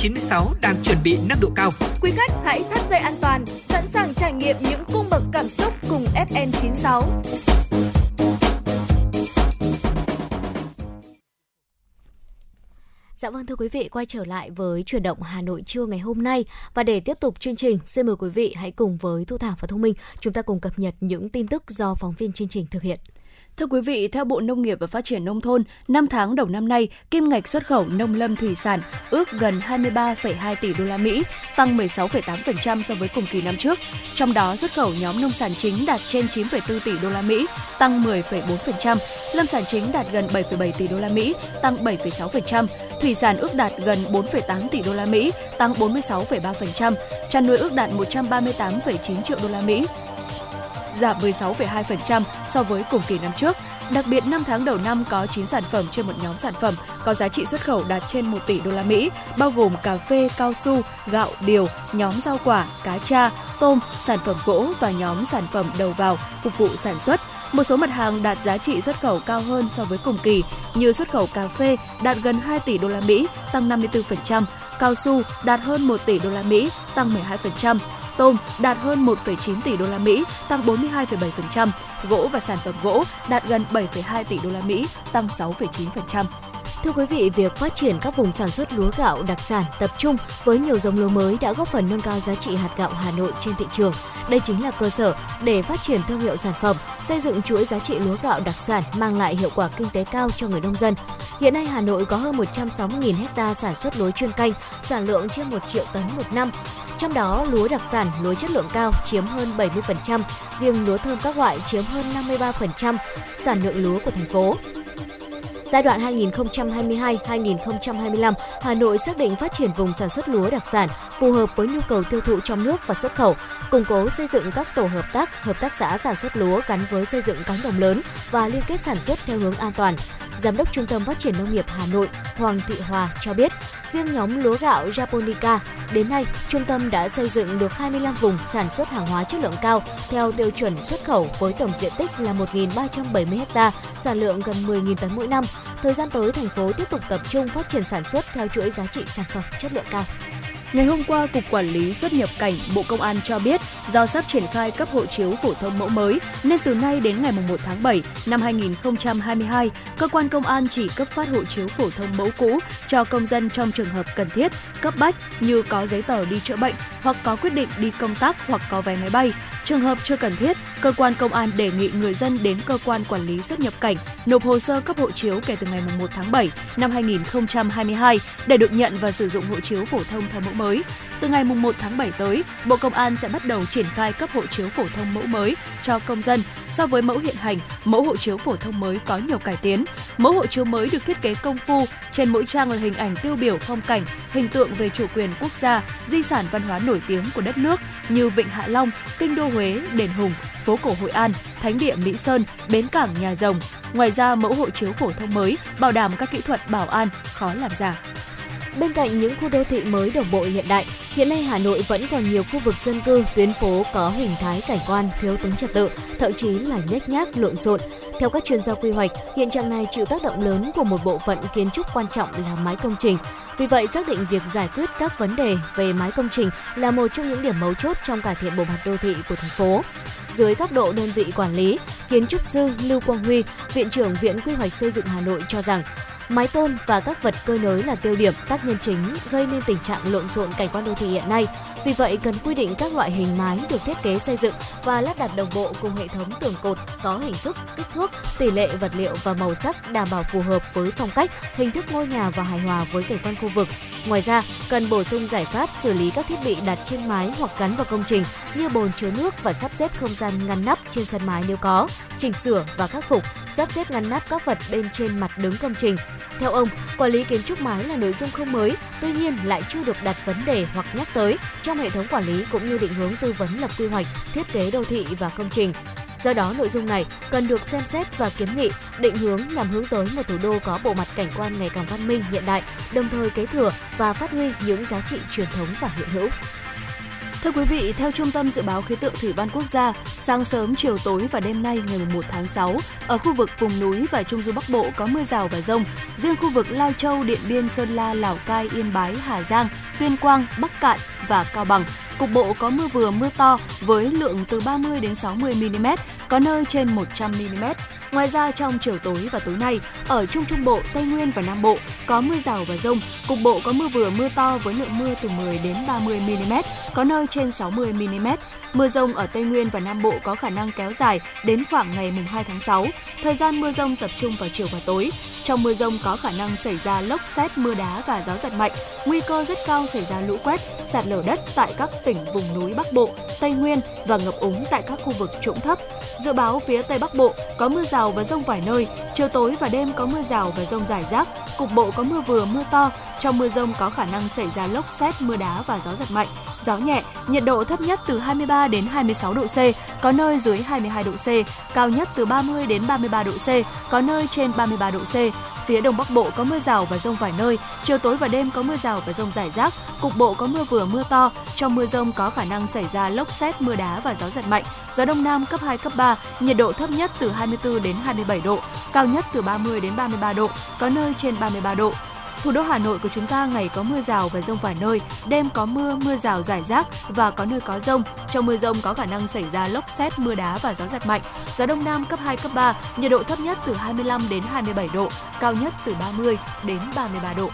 96 đang chuẩn bị nâng độ cao. Quý khách hãy thắt dây an toàn, sẵn sàng trải nghiệm những cung bậc cảm xúc cùng FN 96. Dạ vâng thưa quý vị, quay trở lại với chuyển động Hà Nội trưa ngày hôm nay và để tiếp tục chương trình, xin mời quý vị hãy cùng với Thu Thảo và Thông Minh chúng ta cùng cập nhật những tin tức do phóng viên chương trình thực hiện. Thưa quý vị, theo Bộ Nông nghiệp và Phát triển Nông thôn, 5 tháng đầu năm nay, kim ngạch xuất khẩu nông lâm thủy sản ước gần 23,2 tỷ đô la Mỹ, tăng 16,8% so với cùng kỳ năm trước. Trong đó, xuất khẩu nhóm nông sản chính đạt trên 9,4 tỷ đô la Mỹ, tăng 10,4%, lâm sản chính đạt gần 7,7 tỷ đô la Mỹ, tăng 7,6%, thủy sản ước đạt gần 4,8 tỷ đô la Mỹ, tăng 46,3%, chăn nuôi ước đạt 138,9 triệu đô la Mỹ, giảm 16,2% so với cùng kỳ năm trước. Đặc biệt 5 tháng đầu năm có 9 sản phẩm trên một nhóm sản phẩm có giá trị xuất khẩu đạt trên 1 tỷ đô la Mỹ, bao gồm cà phê, cao su, gạo, điều, nhóm rau quả, cá tra, tôm, sản phẩm gỗ và nhóm sản phẩm đầu vào phục vụ sản xuất. Một số mặt hàng đạt giá trị xuất khẩu cao hơn so với cùng kỳ như xuất khẩu cà phê đạt gần 2 tỷ đô la Mỹ, tăng 54%, cao su đạt hơn 1 tỷ đô la Mỹ, tăng 12%, tôm đạt hơn 1,9 tỷ đô la Mỹ, tăng 42,7%, gỗ và sản phẩm gỗ đạt gần 7,2 tỷ đô la Mỹ, tăng 6,9%. Thưa quý vị, việc phát triển các vùng sản xuất lúa gạo đặc sản tập trung với nhiều giống lúa mới đã góp phần nâng cao giá trị hạt gạo Hà Nội trên thị trường. Đây chính là cơ sở để phát triển thương hiệu sản phẩm, xây dựng chuỗi giá trị lúa gạo đặc sản mang lại hiệu quả kinh tế cao cho người nông dân. Hiện nay Hà Nội có hơn 160.000 ha sản xuất lúa chuyên canh, sản lượng trên 1 triệu tấn một năm. Trong đó, lúa đặc sản, lúa chất lượng cao chiếm hơn 70%, riêng lúa thơm các loại chiếm hơn 53% sản lượng lúa của thành phố. Giai đoạn 2022-2025, Hà Nội xác định phát triển vùng sản xuất lúa đặc sản phù hợp với nhu cầu tiêu thụ trong nước và xuất khẩu, củng cố xây dựng các tổ hợp tác, hợp tác xã sản xuất lúa gắn với xây dựng cánh đồng lớn và liên kết sản xuất theo hướng an toàn. Giám đốc Trung tâm Phát triển Nông nghiệp Hà Nội Hoàng Thị Hòa cho biết, riêng nhóm lúa gạo Japonica, đến nay trung tâm đã xây dựng được 25 vùng sản xuất hàng hóa chất lượng cao theo tiêu chuẩn xuất khẩu với tổng diện tích là 1.370 ha, sản lượng gần 10.000 tấn mỗi năm. Thời gian tới, thành phố tiếp tục tập trung phát triển sản xuất theo chuỗi giá trị sản phẩm chất lượng cao. Ngày hôm qua, Cục Quản lý xuất nhập cảnh Bộ Công an cho biết, do sắp triển khai cấp hộ chiếu phổ thông mẫu mới, nên từ nay đến ngày 1 tháng 7 năm 2022, cơ quan công an chỉ cấp phát hộ chiếu phổ thông mẫu cũ cho công dân trong trường hợp cần thiết, cấp bách như có giấy tờ đi chữa bệnh hoặc có quyết định đi công tác hoặc có vé máy bay. Trường hợp chưa cần thiết, cơ quan công an đề nghị người dân đến cơ quan quản lý xuất nhập cảnh nộp hồ sơ cấp hộ chiếu kể từ ngày 1 tháng 7 năm 2022 để được nhận và sử dụng hộ chiếu phổ thông theo mẫu mới. Từ ngày 1 tháng 7 tới, Bộ Công an sẽ bắt đầu triển khai cấp hộ chiếu phổ thông mẫu mới cho công dân. So với mẫu hiện hành, mẫu hộ chiếu phổ thông mới có nhiều cải tiến. Mẫu hộ chiếu mới được thiết kế công phu, trên mỗi trang là hình ảnh tiêu biểu phong cảnh, hình tượng về chủ quyền quốc gia, di sản văn hóa nổi tiếng của đất nước như Vịnh Hạ Long, Kinh đô Huế, Đền Hùng, phố cổ Hội An, Thánh địa Mỹ Sơn, bến cảng Nhà Rồng. Ngoài ra, mẫu hộ chiếu phổ thông mới bảo đảm các kỹ thuật bảo an, khó làm giả. Bên cạnh những khu đô thị mới đồng bộ hiện đại, hiện nay Hà Nội vẫn còn nhiều khu vực dân cư, tuyến phố có hình thái cảnh quan thiếu tính trật tự, thậm chí là nhếch nhác, lộn xộn. Theo các chuyên gia quy hoạch, hiện trạng này chịu tác động lớn của một bộ phận kiến trúc quan trọng là mái công trình. Vì vậy, xác định việc giải quyết các vấn đề về mái công trình là một trong những điểm mấu chốt trong cải thiện bộ mặt đô thị của thành phố. Dưới góc độ đơn vị quản lý, kiến trúc sư Lưu Quang Huy, Viện trưởng Viện Quy hoạch Xây dựng Hà Nội cho rằng Mái tôn và các vật cơi nới là tiêu điểm tác nhân chính gây nên tình trạng lộn xộn cảnh quan đô thị hiện nay. Vì vậy, cần quy định các loại hình mái được thiết kế xây dựng và lắp đặt đồng bộ cùng hệ thống tường cột có hình thức, kích thước, tỷ lệ vật liệu và màu sắc đảm bảo phù hợp với phong cách, hình thức ngôi nhà và hài hòa với cảnh quan khu vực. Ngoài ra, cần bổ sung giải pháp xử lý các thiết bị đặt trên mái hoặc gắn vào công trình như bồn chứa nước và sắp xếp không gian ngăn nắp trên sân mái nếu có, chỉnh sửa và khắc phục, sắp xếp ngăn nắp các vật bên trên mặt đứng công trình. Theo ông, quản lý kiến trúc mái là nội dung không mới, tuy nhiên lại chưa được đặt vấn đề hoặc nhắc tới trong hệ thống quản lý cũng như định hướng tư vấn lập quy hoạch, thiết kế đô thị và công trình. Do đó, nội dung này cần được xem xét và kiến nghị, định hướng nhằm hướng tới một thủ đô có bộ mặt cảnh quan ngày càng văn minh hiện đại, đồng thời kế thừa và phát huy những giá trị truyền thống và hiện hữu. Thưa quý vị, theo Trung tâm Dự báo Khí tượng Thủy văn Quốc gia, sáng sớm, chiều tối và đêm nay ngày 1 tháng 6, ở khu vực vùng núi và Trung du Bắc Bộ có mưa rào và rông. Riêng khu vực Lai Châu, Điện Biên, Sơn La, Lào Cai, Yên Bái, Hà Giang, Tuyên Quang, Bắc Cạn và Cao Bằng cục bộ có mưa vừa mưa to với lượng từ 30 đến 60 mm, có nơi trên 100 mm. Ngoài ra trong chiều tối và tối nay, ở Trung Trung Bộ, Tây Nguyên và Nam Bộ có mưa rào và rông, cục bộ có mưa vừa mưa to với lượng mưa từ 10 đến 30 mm, có nơi trên 60 mm. Mưa rông ở Tây Nguyên và Nam Bộ có khả năng kéo dài đến khoảng ngày mùng 2 tháng 6. Thời gian mưa rông tập trung vào chiều và tối. Trong mưa rông có khả năng xảy ra lốc xét, mưa đá và gió giật mạnh. Nguy cơ rất cao xảy ra lũ quét, sạt lở đất tại các tỉnh vùng núi Bắc Bộ, Tây Nguyên và ngập úng tại các khu vực trũng thấp. Dự báo phía Tây Bắc Bộ có mưa rào và rông vài nơi, chiều tối và đêm có mưa rào và rông rải rác, cục bộ có mưa vừa mưa to, trong mưa rông có khả năng xảy ra lốc xét, mưa đá và gió giật mạnh, gió nhẹ, nhiệt độ thấp nhất từ 23 đến 26 độ C, có nơi dưới 22 độ C, cao nhất từ 30 đến 33 độ C, có nơi trên 33 độ C. Phía Đông Bắc Bộ có mưa rào và rông vài nơi, chiều tối và đêm có mưa rào và rông rải rác, cục bộ có mưa vừa mưa to, trong mưa rông có khả năng xảy ra lốc xét, mưa đá và gió giật mạnh, gió Đông Nam cấp 2, cấp 3, nhiệt độ thấp nhất từ 24 đến 27 độ, cao nhất từ 30 đến 33 độ, có nơi trên 33 độ. Thủ đô Hà Nội của chúng ta ngày có mưa rào và rông vài nơi, đêm có mưa, mưa rào rải rác và có nơi có rông. Trong mưa rông có khả năng xảy ra lốc xét, mưa đá và gió giật mạnh. Gió Đông Nam cấp 2, cấp 3, nhiệt độ thấp nhất từ 25 đến 27 độ, cao nhất từ 30 đến 33 độ.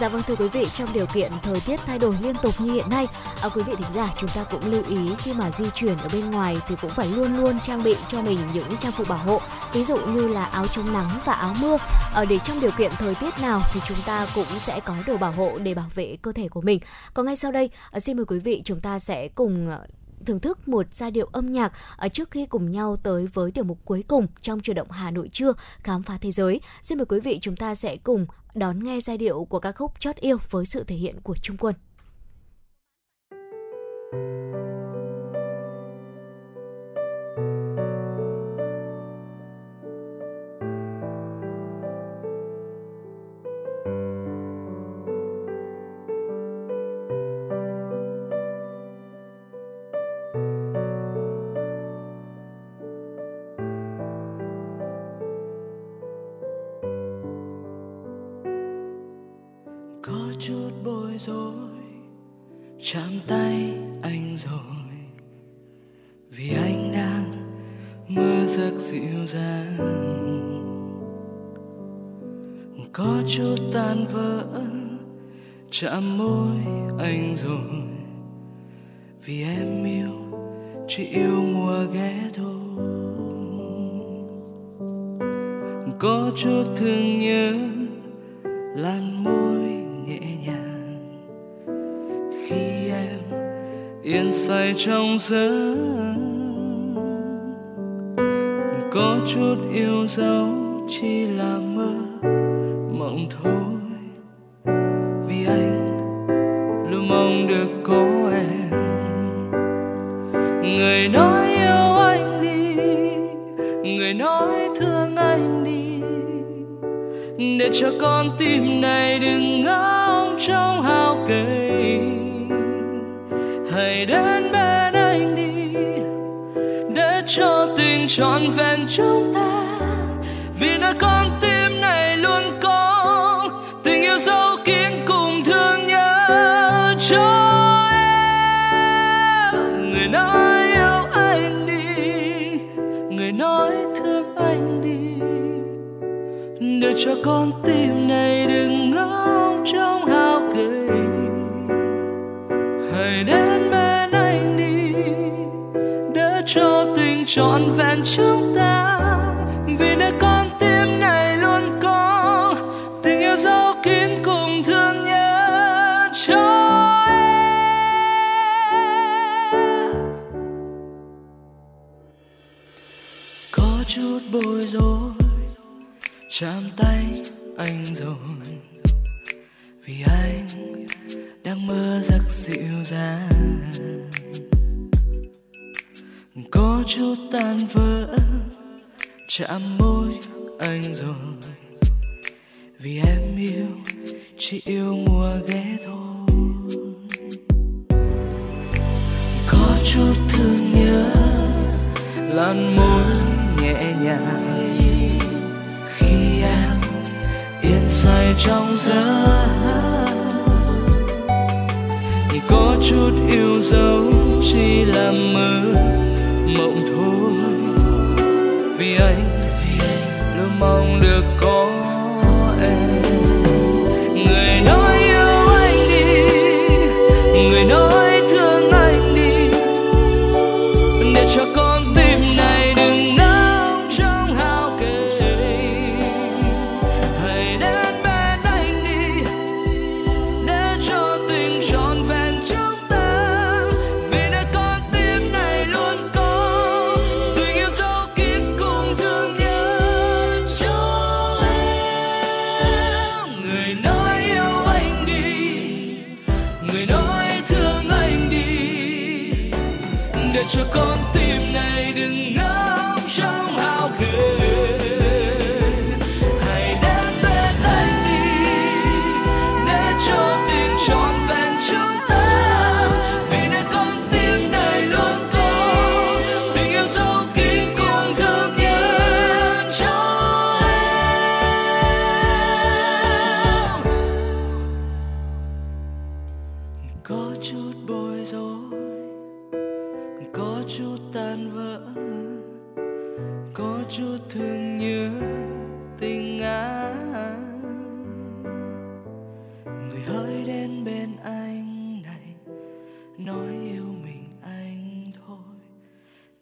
Dạ vâng thưa quý vị, trong điều kiện thời tiết thay đổi liên tục như hiện nay, à, quý vị thính giả chúng ta cũng lưu ý khi mà di chuyển ở bên ngoài thì cũng phải luôn luôn trang bị cho mình những trang phục bảo hộ, ví dụ như là áo chống nắng và áo mưa. Ở để trong điều kiện thời tiết nào thì chúng ta cũng sẽ có đồ bảo hộ để bảo vệ cơ thể của mình. Còn ngay sau đây, à, xin mời quý vị chúng ta sẽ cùng ờ, thưởng thức một giai điệu âm nhạc ở trước khi cùng nhau tới với tiểu mục cuối cùng trong chuyển động Hà Nội trưa, khám phá thế giới. Xin mời quý vị chúng ta sẽ cùng đón nghe giai điệu của ca khúc Chót yêu với sự thể hiện của Trung Quân. có chút chạm tay anh rồi. Vì anh đang mơ giấc dịu dàng. Có chút tan vỡ, chạm môi anh rồi. Vì em yêu, chỉ yêu mùa ghé thôi. Có chút thương nhớ, lan môi say trong giấc có chút yêu dấu chỉ là mơ, mộng thôi. Vì anh luôn mong được có em. Người nói yêu anh đi, người nói thương anh đi. Để cho con tim này đừng trọn vẹn chúng ta. Vì nơi con tim này luôn có tình yêu sâu kín cùng thương nhớ. Cho em, người nói yêu anh đi, người nói thương anh đi. Để cho con tim trọn vẹn chúng ta. Vì nơi con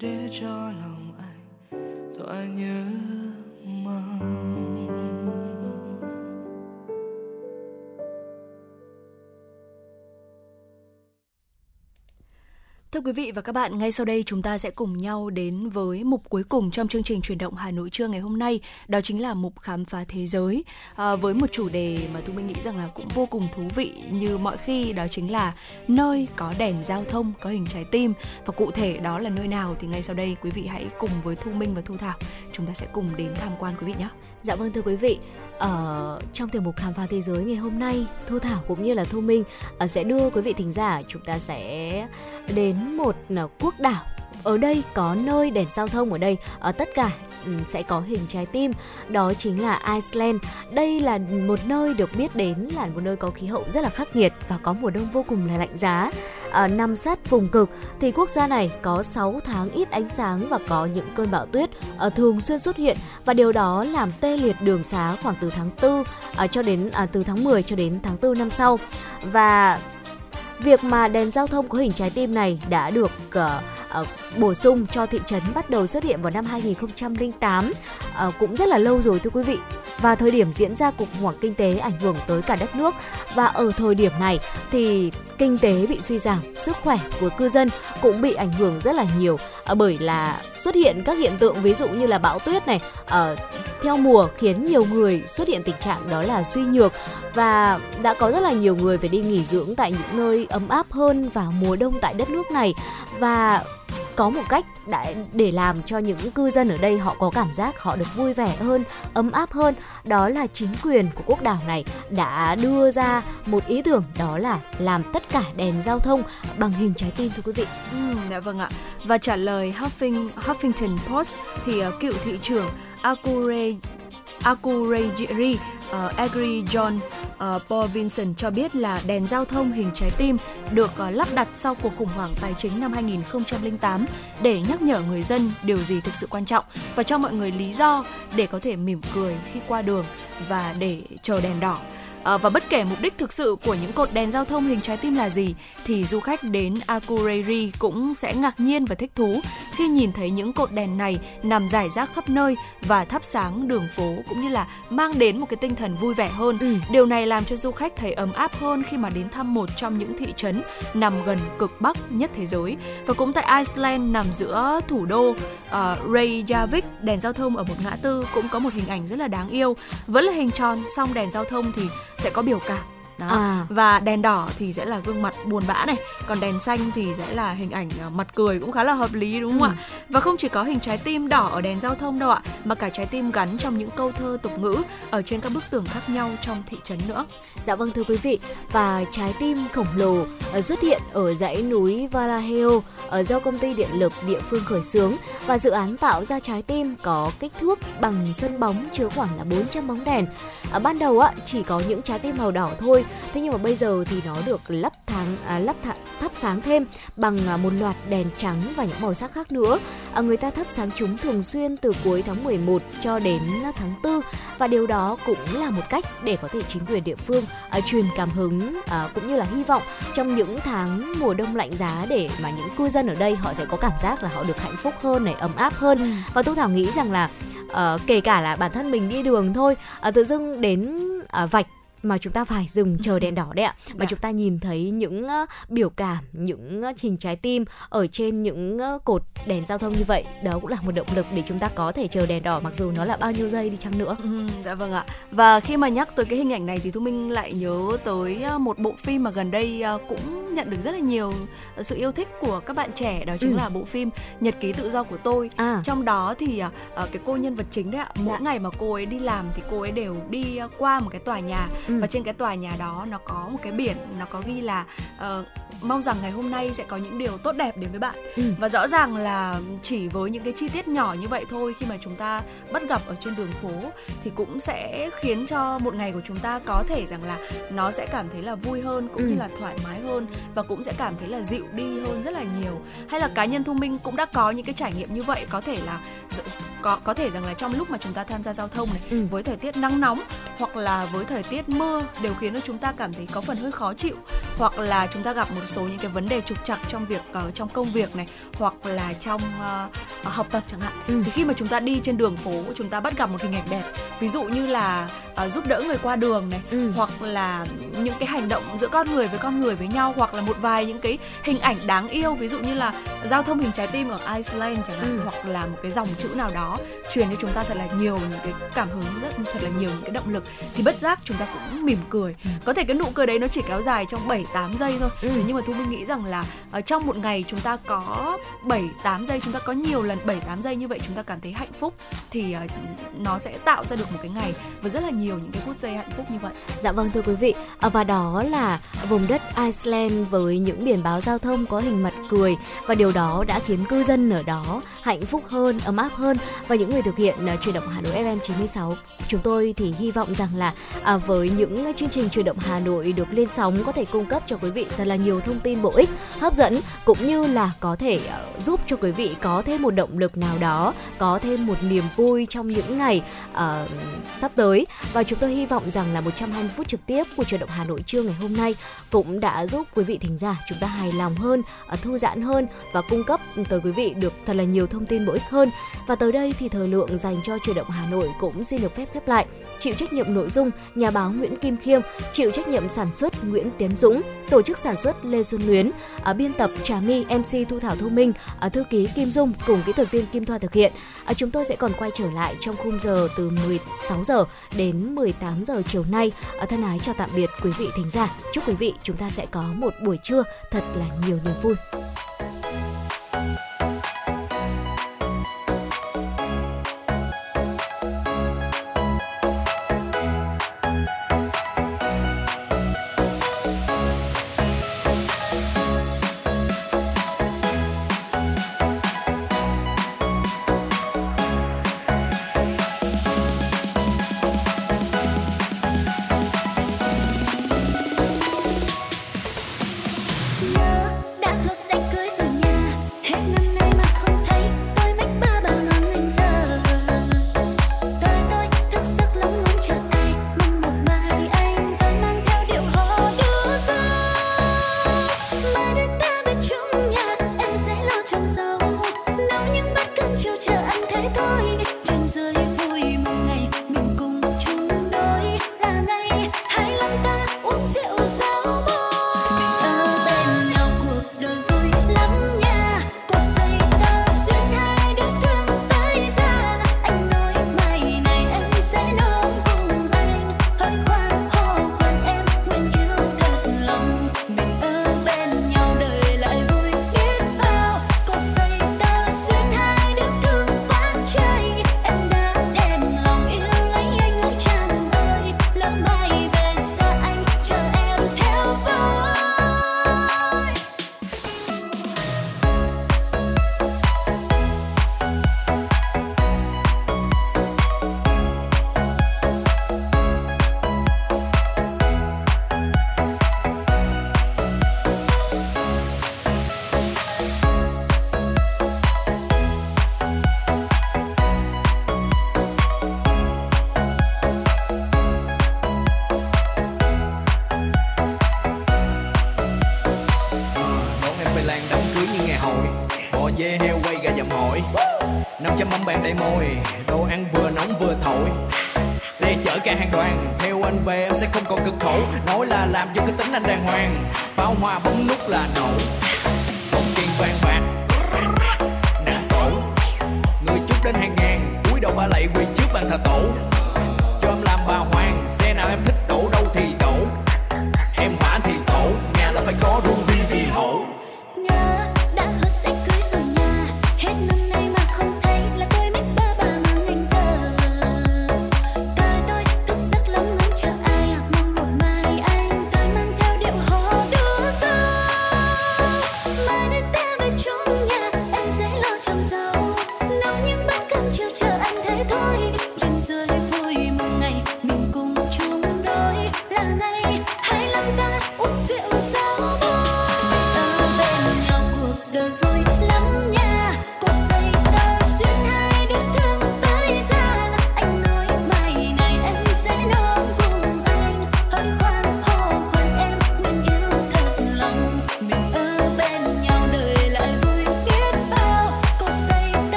để cho lòng anh tỏa nhớ Thưa quý vị và các bạn, ngay sau đây chúng ta sẽ cùng nhau đến với mục cuối cùng trong chương trình truyền động Hà Nội trưa ngày hôm nay, đó chính là mục khám phá thế giới. À, với một chủ đề mà Thu Minh nghĩ rằng là cũng vô cùng thú vị như mọi khi đó chính là nơi có đèn giao thông có hình trái tim. Và cụ thể đó là nơi nào thì ngay sau đây quý vị hãy cùng với Thu Minh và Thu Thảo chúng ta sẽ cùng đến tham quan quý vị nhé. Dạ vâng thưa quý vị, ở trong tiểu mục khám phá thế giới ngày hôm nay, Thu Thảo cũng như là Thu Minh ờ, sẽ đưa quý vị thính giả chúng ta sẽ đến một ờ, quốc đảo. Ở đây có nơi đèn giao thông ở đây, ở tất cả ừ, sẽ có hình trái tim, đó chính là Iceland. Đây là một nơi được biết đến là một nơi có khí hậu rất là khắc nghiệt và có mùa đông vô cùng là lạnh giá. À, nằm sát vùng cực thì quốc gia này có 6 tháng ít ánh sáng và có những cơn bão tuyết à, thường xuyên xuất hiện và điều đó làm tê liệt đường xá khoảng từ tháng 4 à, cho đến à, từ tháng 10 cho đến tháng 4 năm sau. Và việc mà đèn giao thông có hình trái tim này đã được uh, uh, bổ sung cho thị trấn bắt đầu xuất hiện vào năm 2008 uh, ờ, cũng rất là lâu rồi thưa quý vị. Và thời điểm diễn ra cuộc khủng hoảng kinh tế ảnh hưởng tới cả đất nước. Và ở thời điểm này thì kinh tế bị suy giảm, sức khỏe của cư dân cũng bị ảnh hưởng rất là nhiều à, bởi là xuất hiện các hiện tượng, ví dụ như là bão tuyết này ở theo mùa khiến nhiều người xuất hiện tình trạng đó là suy nhược và đã có rất là nhiều người phải đi nghỉ dưỡng tại những nơi ấm áp hơn vào mùa đông tại đất nước này. Và có một cách đã để làm cho những cư dân ở đây họ có cảm giác họ được vui vẻ hơn, ấm áp hơn. Đó là chính quyền của quốc đảo này đã đưa ra một ý tưởng đó là làm tất cả đèn giao thông bằng hình trái tim thưa quý vị. Ừ, dạ vâng ạ. Và trả lời Huffing, Huffington Post thì uh, cựu thị trưởng Akure Akureyri uh, Agri John uh, Paul Vincent cho biết là đèn giao thông hình trái tim được uh, lắp đặt sau cuộc khủng hoảng tài chính năm 2008 để nhắc nhở người dân điều gì thực sự quan trọng và cho mọi người lý do để có thể mỉm cười khi qua đường và để chờ đèn đỏ. À, và bất kể mục đích thực sự của những cột đèn giao thông hình trái tim là gì thì du khách đến Akureyri cũng sẽ ngạc nhiên và thích thú khi nhìn thấy những cột đèn này nằm rải rác khắp nơi và thắp sáng đường phố cũng như là mang đến một cái tinh thần vui vẻ hơn. Ừ. Điều này làm cho du khách thấy ấm áp hơn khi mà đến thăm một trong những thị trấn nằm gần cực bắc nhất thế giới. Và cũng tại Iceland nằm giữa thủ đô uh, Reykjavik, đèn giao thông ở một ngã tư cũng có một hình ảnh rất là đáng yêu. Vẫn là hình tròn, song đèn giao thông thì sẽ có biểu cảm đó. À. và đèn đỏ thì sẽ là gương mặt buồn bã này còn đèn xanh thì sẽ là hình ảnh à, mặt cười cũng khá là hợp lý đúng không ừ. ạ và không chỉ có hình trái tim đỏ ở đèn giao thông đâu ạ mà cả trái tim gắn trong những câu thơ tục ngữ ở trên các bức tường khác nhau trong thị trấn nữa dạ vâng thưa quý vị và trái tim khổng lồ ờ, xuất hiện ở dãy núi Vallejo ở do công ty điện lực địa phương khởi xướng và dự án tạo ra trái tim có kích thước bằng sân bóng chứa khoảng là 400 bóng đèn ở ban đầu á chỉ có những trái tim màu đỏ thôi thế nhưng mà bây giờ thì nó được lắp tháng à, lắp thả, thắp sáng thêm bằng à, một loạt đèn trắng và những màu sắc khác nữa à, người ta thắp sáng chúng thường xuyên từ cuối tháng 11 cho đến tháng 4 và điều đó cũng là một cách để có thể chính quyền địa phương à, truyền cảm hứng à, cũng như là hy vọng trong những tháng mùa đông lạnh giá để mà những cư dân ở đây họ sẽ có cảm giác là họ được hạnh phúc hơn này ấm áp hơn ừ. và tôi thảo nghĩ rằng là uh, kể cả là bản thân mình đi đường thôi uh, tự dưng đến uh, vạch mà chúng ta phải dừng chờ đèn đỏ đấy ạ *laughs* mà dạ. chúng ta nhìn thấy những uh, biểu cảm những uh, hình trái tim ở trên những uh, cột đèn giao thông như vậy đó cũng là một động lực để chúng ta có thể chờ đèn đỏ mặc dù nó là bao nhiêu giây đi chăng nữa ừ, dạ vâng ạ và khi mà nhắc tới cái hình ảnh này thì thu minh lại nhớ tới một bộ phim mà gần đây cũng nhận được rất là nhiều sự yêu thích của các bạn trẻ đó chính ừ. là bộ phim nhật ký tự do của tôi à. trong đó thì cái cô nhân vật chính đấy ạ mỗi dạ. ngày mà cô ấy đi làm thì cô ấy đều đi qua một cái tòa nhà ừ. và trên cái tòa nhà đó nó có một cái biển nó có ghi là uh, mong rằng ngày hôm nay sẽ có những điều tốt đẹp đến với bạn ừ. và rõ ràng là chỉ với những cái chi tiết nhỏ như vậy thôi khi mà chúng ta bắt gặp ở trên đường phố thì cũng sẽ khiến cho một ngày của chúng ta có thể rằng là nó sẽ cảm thấy là vui hơn cũng ừ. như là thoải mái hơn và cũng sẽ cảm thấy là dịu đi hơn rất là nhiều hay là cá nhân thu minh cũng đã có những cái trải nghiệm như vậy có thể là có có thể rằng là trong lúc mà chúng ta tham gia giao thông này ừ. với thời tiết nắng nóng hoặc là với thời tiết mưa đều khiến cho chúng ta cảm thấy có phần hơi khó chịu hoặc là chúng ta gặp một số những cái vấn đề trục trặc trong việc uh, trong công việc này hoặc là trong uh, học tập chẳng hạn ừ. thì khi mà chúng ta đi trên đường phố chúng ta bắt gặp một hình ảnh đẹp ví dụ như là uh, giúp đỡ người qua đường này ừ. hoặc là những cái hành động giữa con người với con người với nhau hoặc là một vài những cái hình ảnh đáng yêu ví dụ như là giao thông hình trái tim ở Iceland chẳng hạn ừ. hoặc là một cái dòng chữ nào đó truyền cho chúng ta thật là nhiều những cái cảm hứng rất thật là nhiều những cái động lực thì bất giác chúng ta cũng mỉm cười ừ. có thể cái nụ cười đấy nó chỉ kéo dài trong 7 8 giây thôi ừ. nhưng mà thu minh nghĩ rằng là ở trong một ngày chúng ta có 7 8 giây chúng ta có nhiều lần 7 8 giây như vậy chúng ta cảm thấy hạnh phúc thì uh, nó sẽ tạo ra được một cái ngày với rất là nhiều những cái phút giây hạnh phúc như vậy. Dạ vâng thưa quý vị, à, và đó là vùng đất Iceland với những biển báo giao thông có hình mặt cười. Và điều đó đã khiến cư dân ở đó hạnh phúc hơn, ấm áp hơn. Và những người thực hiện uh, chuyển động Hà Nội FM 96 chúng tôi thì hy vọng rằng là à, với những chương trình chuyển động Hà Nội được lên sóng có thể cung cấp cho quý vị thật là nhiều thông tin bổ ích, hấp dẫn cũng như là có thể uh, giúp cho quý vị có thêm một động lực nào đó, có thêm một niềm vui trong những ngày uh, sắp tới và chúng tôi hy vọng rằng là 120 phút trực tiếp của chuyển động Hà Nội trưa ngày hôm nay cũng đã giúp quý vị thính giả chúng ta hài lòng hơn, ờ, thư giãn hơn và cung cấp tới quý vị được thật là nhiều thông tin bổ ích hơn. Và tới đây thì thời lượng dành cho chuyển động Hà Nội cũng xin được phép khép lại. Chịu trách nhiệm nội dung nhà báo Nguyễn Kim Khiêm, chịu trách nhiệm sản xuất Nguyễn Tiến Dũng, tổ chức sản xuất Lê Xuân Luyến, ở biên tập Trà My, MC Thu Thảo Thu Minh, ở thư ký Kim Dung cùng kỹ thuật viên Kim Thoa thực hiện. Chúng tôi sẽ còn quay trở lại trong khung giờ từ 16 giờ đến 18 giờ chiều nay. Thân ái chào tạm biệt quý vị thính giả. Chúc quý vị chúng ta sẽ có một buổi trưa thật là nhiều niềm vui. Đầy môi đồ ăn vừa nóng vừa thổi. Xe chở cả hàng đoàn, theo anh về em sẽ không còn cực khổ. Nói là làm cho cái tính anh đàng hoàng. Pháo hoa